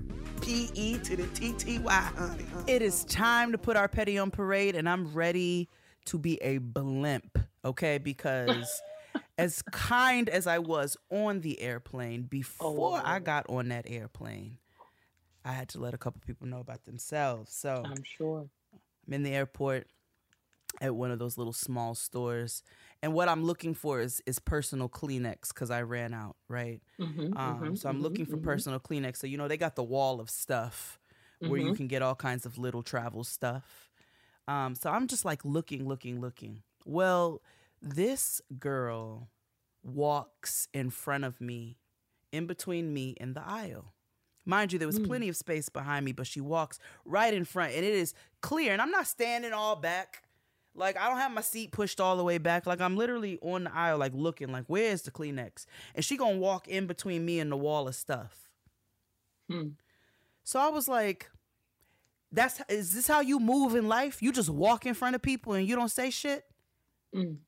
P E to the T T Y, honey. It is time to put our petty on parade, and I'm ready to be a blimp, okay? Because as kind as I was on the airplane, before I got on that airplane, I had to let a couple people know about themselves. So I'm sure. I'm in the airport at one of those little small stores, and what I'm looking for is is personal Kleenex because I ran out, right? Mm-hmm, Um, so I'm looking for personal Kleenex. So you know they got the wall of stuff where Mm-hmm. you can get all kinds of little travel stuff. Um, so I'm just like looking, looking, looking. Well, this girl walks in front of me, in between me and the aisle. Mind you, there was Hmm. plenty of space behind me, but she walks right in front, and it is clear. And I'm not standing all back. Like I don't have my seat pushed all the way back. Like I'm literally on the aisle, like looking, like where's the Kleenex? And she gonna walk in between me and the wall of stuff. Hmm. So I was like, "That's is this how you move in life? You just walk in front of people and you don't say shit. Mm.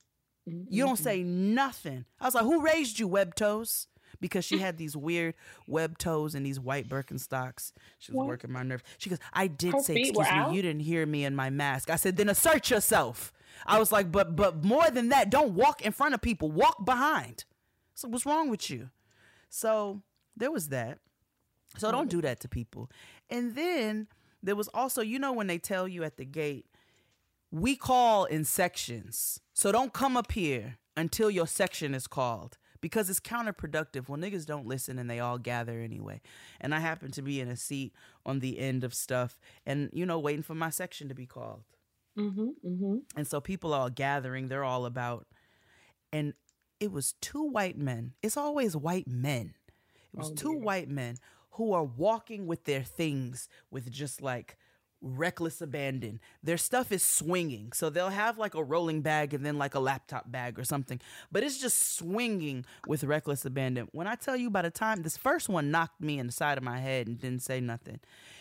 You don't say nothing." I was like, "Who raised you, web toes?" Because she had these weird web toes and these white Birkenstocks. She was What? working my nerve. She goes, "I did Her say, excuse me, out? you didn't hear me in my mask." I said, "Then assert yourself." I was like, "But but more than that, don't walk in front of people. Walk behind." So what's wrong with you? So there was that. So don't do that to people. And then there was also, you know, when they tell you at the gate, we call in sections. So don't come up here until your section is called because it's counterproductive Well, niggas don't listen and they all gather anyway. And I happen to be in a seat on the end of stuff and, you know, waiting for my section to be called. Mm-hmm. Mm-hmm. And so people are gathering, they're all about. And it was two white men. It's always white men. It was Oh, two dear. white men who are walking with their things with just like reckless abandon. Their stuff is swinging. So they'll have like a rolling bag and then like a laptop bag or something. But it's just swinging with reckless abandon. When I tell you by the time this first one knocked me in the side of my head and didn't say nothing.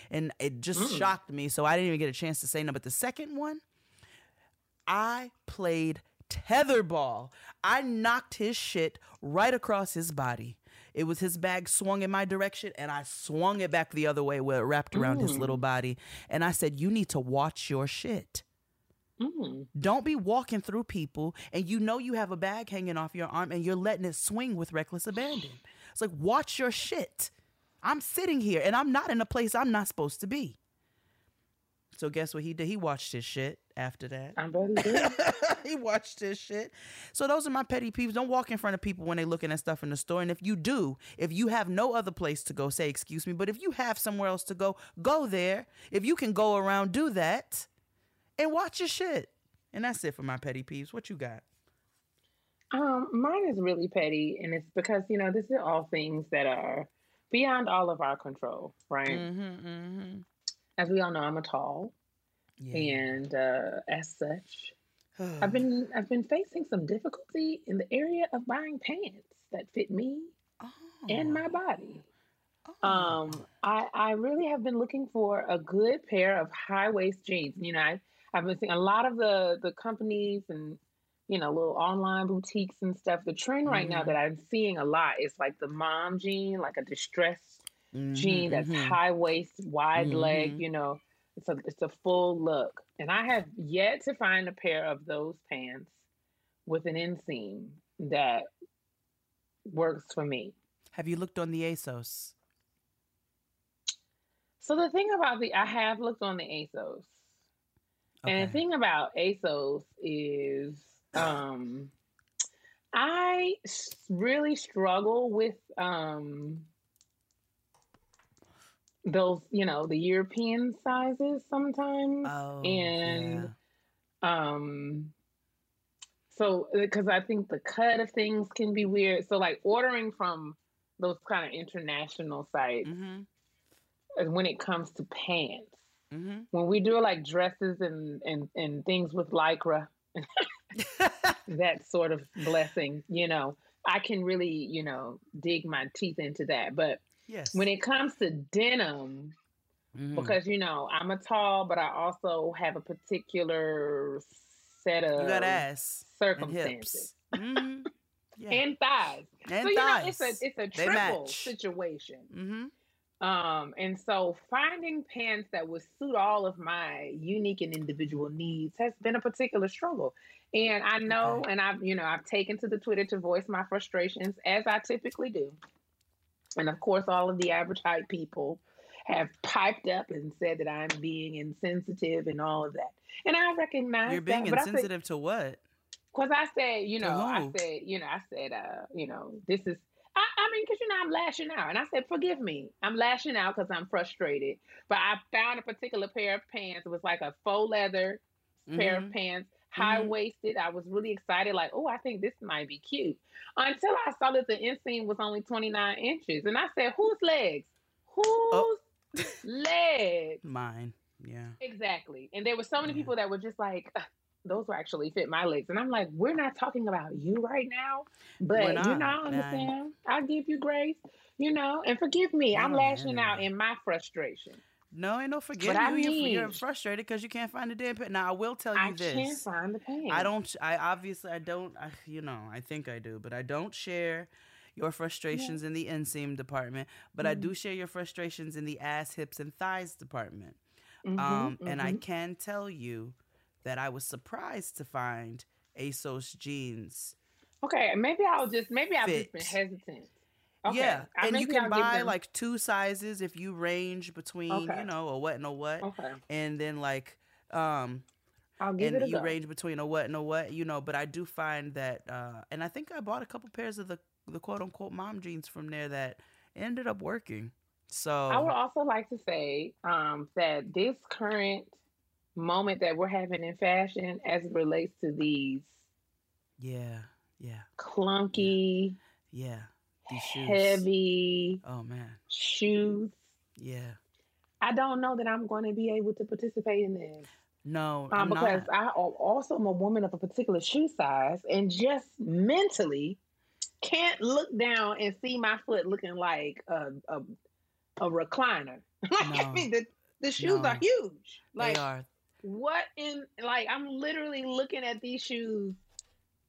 And it just mm. shocked me. So I didn't even get a chance to say no. But the second one, I played tetherball. I knocked his shit right across his body. It was his bag swung in my direction, and I swung it back the other way where it wrapped around his little body. And I said, You need to watch your shit. Mm. Don't be walking through people and you know you have a bag hanging off your arm and you're letting it swing with reckless abandon. It's like, watch your shit. I'm sitting here and I'm not in a place I'm not supposed to be. So guess what he did? He watched his shit after that. I bet he [LAUGHS] watched his shit. So those are my petty peeves. Don't walk in front of people when they're looking at stuff in the store. And if you do, if you have no other place to go, say excuse me. But if you have somewhere else to go, go there. If you can go around, do that, and watch your shit. And that's it for my petty peeves. What you got? Um, mine is really petty, and it's because you know this is all things that are beyond all of our control, right? Mm-hmm, mm-hmm. As we all know, I'm a tall, and uh, as such, I've been I've been facing some difficulty in the area of buying pants that fit me and my body. Um, I I really have been looking for a good pair of high waist jeans. You know, I I've been seeing a lot of the the companies and you know little online boutiques and stuff. The trend right now Mhm. that I'm seeing a lot is like the mom jean, like a distressed jean Mhm, that's mhm. high waist, wide leg. Mhm. You know, it's a it's a full look, and I have yet to find a pair of those pants with an inseam that works for me. Have you looked on the ASOS? So the thing about the I have looked on the ASOS. And the thing about ASOS is um I really struggle with um those, you know, the European sizes sometimes. Oh, and um so because I think the cut of things can be weird. So like ordering from those kind of international sites Mm-hmm. uh, when it comes to pants Mm-hmm. when we do like dresses and and and things with lycra [LAUGHS] that sort of blessing you know i can really you know dig my teeth into that but Yes. when it comes to denim Mhm. because you know i'm a tall but i also have a particular set of you got ass circumstances hips. Mm-hmm. [LAUGHS] Yeah. and thighs And so you know it's a it's a They triple situation Mm-hmm. Um, and so finding pants that would suit all of my unique and individual needs has been a particular struggle. And I know, and I've, you know, I've taken to the Twitter to voice my frustrations as I typically do. And of course, all of the average height people have piped up and said that I'm being insensitive and all of that. And I recognize You're being that, but I said- insensitive to what? Cause I said, you know, I said, you know, I said, uh, you know, this is, I, I mean, cause you know, I'm lashing out, and I said, forgive me, I'm lashing out because I'm frustrated. But I found a particular pair of pants. It was like a faux leather pair of Mhm. pants, high mm-hmm. waisted. I was really excited, like, oh, I think this might be cute. Until I saw that the inseam was only 29 inches, and I said, whose legs? Oh. Whose Oh. [LAUGHS] legs? Mine. Yeah. Exactly. And there were so many people that were just like, those will actually fit my legs. And I'm like, we're not talking about you right now. But you know, not. I Nah. understand. I give you grace, you know, and forgive me. I'm lashing out in my frustration. No, ain't no forgetting I you. You're, frustrated because you can't find the damn pants. Now I will tell you I this. can't find the pants. I don't. I obviously I don't. I, you know, I think I do, but I don't share your frustrations in the inseam department. But I Mm-hmm. do share your frustrations in the ass, hips, and thighs department. Mhm, um, and I mhm. can tell you that I was surprised to find ASOS jeans. Okay, maybe I'll just maybe I've just been hesitant. Okay. Yeah, I- and you can buy them- like two sizes if you range between Okay. you know a what and a what, Okay. and then like um I'll give and it a you go. range between a what and a what, you know. But I do find that, uh, and I think I bought a couple pairs of the the quote unquote mom jeans from there that ended up working. So I would also like to say um, that this current moment that we're having in fashion, as it relates to these yeah, yeah, clunky, yeah, these shoes. heavy Oh man, shoes, yeah. I don't know that I'm going to be able to participate in this. No, Um, because not. I also am a woman of a particular shoe size, and just mentally can't look down and see my foot looking like a a, a recliner. [LAUGHS] like I mean, the the shoes No. are huge. Like they are. what in like I'm literally looking at these shoes,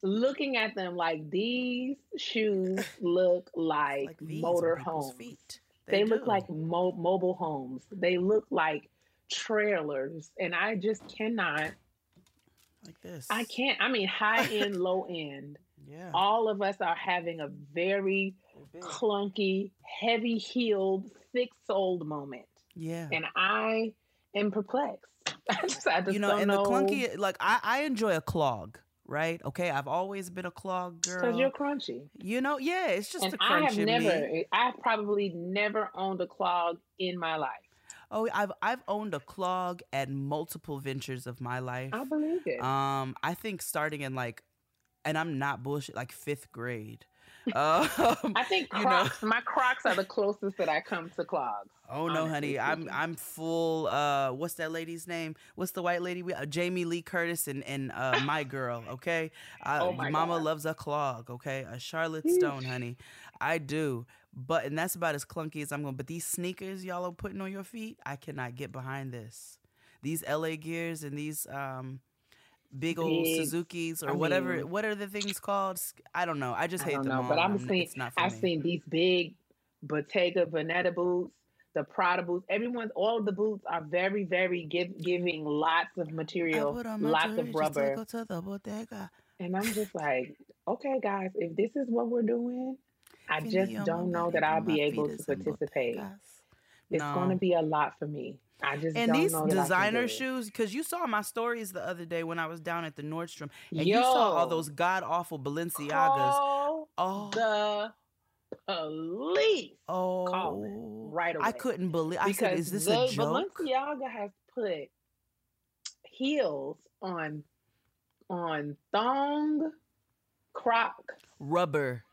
looking at them like these shoes look like, Like motor homes. feet. They, look like mo- mobile homes. They look like trailers, and I just cannot. like this. I can't. I mean, high [LAUGHS] end, low end. Yeah. All of us are having a very clunky, heavy heeled, thick soled moment. Yeah. And I am perplexed. [LAUGHS] I just, I just you know, and know. the clunky, like I, I enjoy a clog, right? Okay, I've always been a clog girl. because you're crunchy. you know, yeah, it's just and the I have never, me. I've probably never owned a clog in my life. Oh, I've I've owned a clog at multiple ventures of my life. I believe it. Um, I think starting in like, and I'm not bullshit, like fifth grade. Um, I think you know- Crocs, my Crocs are the closest that I come to clogs. Oh no, honey, I'm. I'm full. Uh, what's that lady's name? What's the white lady? We uh, Jamie Lee Curtis and and uh, [LAUGHS] my girl. Okay, uh, Oh my Mama God. loves a clog. Okay, a Charlotte Stone, honey. I do, but and that's about as clunky as I'm going. But these sneakers y'all are putting on your feet, I cannot get behind this. These LA gears and these um big old Big- Suzuki's or I whatever. mean- what are the things called? I don't know. I just I hate don't them know, but I'm seeing. it's not for I've me. seen these big Bottega Veneta boots, the Prada boots. Everyone's all the boots are very, very give, giving lots of material, put on my lots of rubber, go to the bodega. and I'm just like, okay, guys, if this is what we're doing, I just don't know that I'll be able to participate. It's going to be a lot for me. I just And these know that I can designer shoes, because you saw my stories the other day when I was down at the Nordstrom, and you saw all those god awful Balenciagas. Call Oh, the police oh, calling right away. I couldn't believe. I said, "Is this a joke?" Balenciaga has put heels on on thong croc Rubber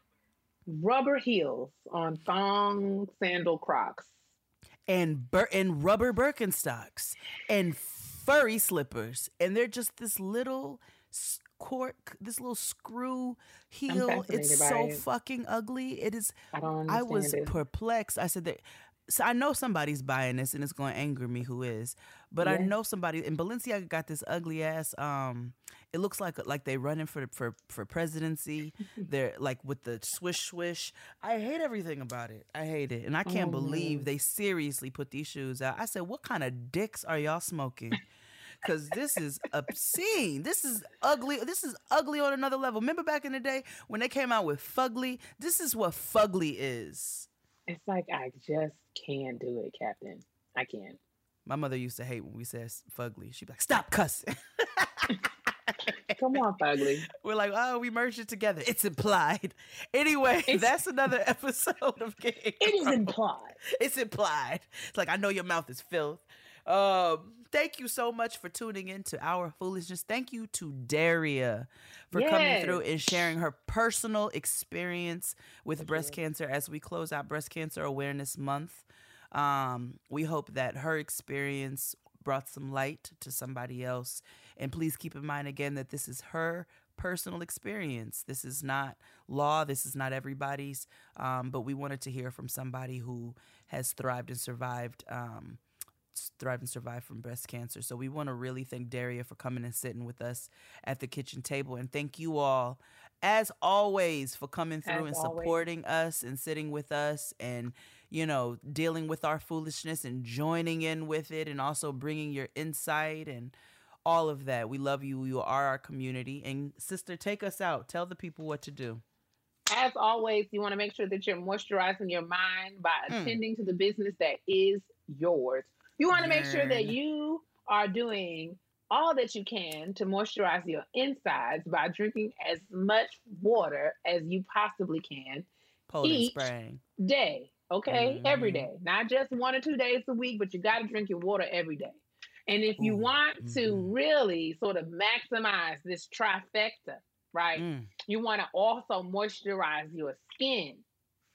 rubber heels on thong sandal crocs. And bur- and rubber Birkenstocks and furry slippers, and they're just this little cork, this little screw heel. It's so it. fucking ugly. It is. I don't I was it. perplexed. I said that. So I know somebody's buying this, and it's going to anger me. Who is? But I know somebody. And Balenciaga got this ugly ass. Um, it looks like like they running for for for presidency. They're like with the swish swish. I hate everything about it. I hate it, and I can't Oh, believe man. they seriously put these shoes out. I said, what kind of dicks are y'all smoking? [LAUGHS] Cause this is obscene. This is ugly. This is ugly on another level. Remember back in the day when they came out with fugly? This is what fugly is. It's like I just can't do it, Captain. I can't. My mother used to hate when we said fugly. She'd be like, "Stop cussing." [LAUGHS] [LAUGHS] Come on, Fugly. We're like, "Oh, we merged it together. It's implied." Anyway, It's- that's another [LAUGHS] episode of Getting It is implied. It's implied. It's like I know your mouth is filth. Um, thank you so much for tuning in to our foolishness. Thank you to Daria for coming through and sharing her personal experience with breast cancer as we close out Breast Cancer Awareness Month. Um, we hope that her experience brought some light to somebody else. And please keep in mind again that this is her personal experience. This is not law. This is not everybody's. Um, but we wanted to hear from somebody who has thrived and survived. Um, thrived and survived from breast cancer. So we want to really thank Daria for coming and sitting with us at the kitchen table. And thank you all, as always, for coming through As and always. supporting us and sitting with us and, you know, dealing with our foolishness and joining in with it and also bringing your insight and all of that. We love you. You are our community. And sister, take us out. Tell the people what to do. As always, you want to make sure that you're moisturizing your mind by Mm. attending to the business that is yours. You want to make sure that you are doing all that you can to moisturize your insides by drinking as much water as you possibly can Each spraying. day. Okay, every Mhm. day, not just one or two days a week, but you got to drink your water every day. And if you Ooh, want to mhm. really sort of maximize this trifecta, right? Mm. You want to also moisturize your skin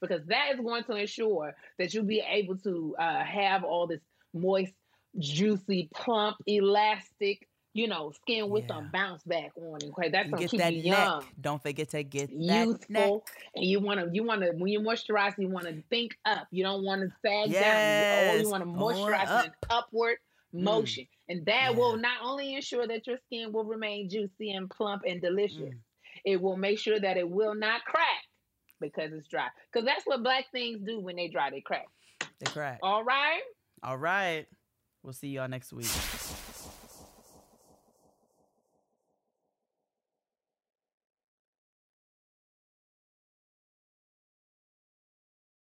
because that is going to ensure that you'll be able to uh, have all this moist, juicy, plump, elastic, you know, skin with Yeah. some bounce back on. It. Okay, that's gonna keep that you neck. young Don't forget to get that youthful neck. and you want to you want to when you moisturize you want to think up you don't want to sag down you, oh, you want to moisturize in an upward Mm. motion and that will not only ensure that your skin will remain juicy and plump and delicious Mm. it will make sure that it will not crack because it's dry because that's what black things do when they dry they crack They crack. all right All right. We'll see y'all next week.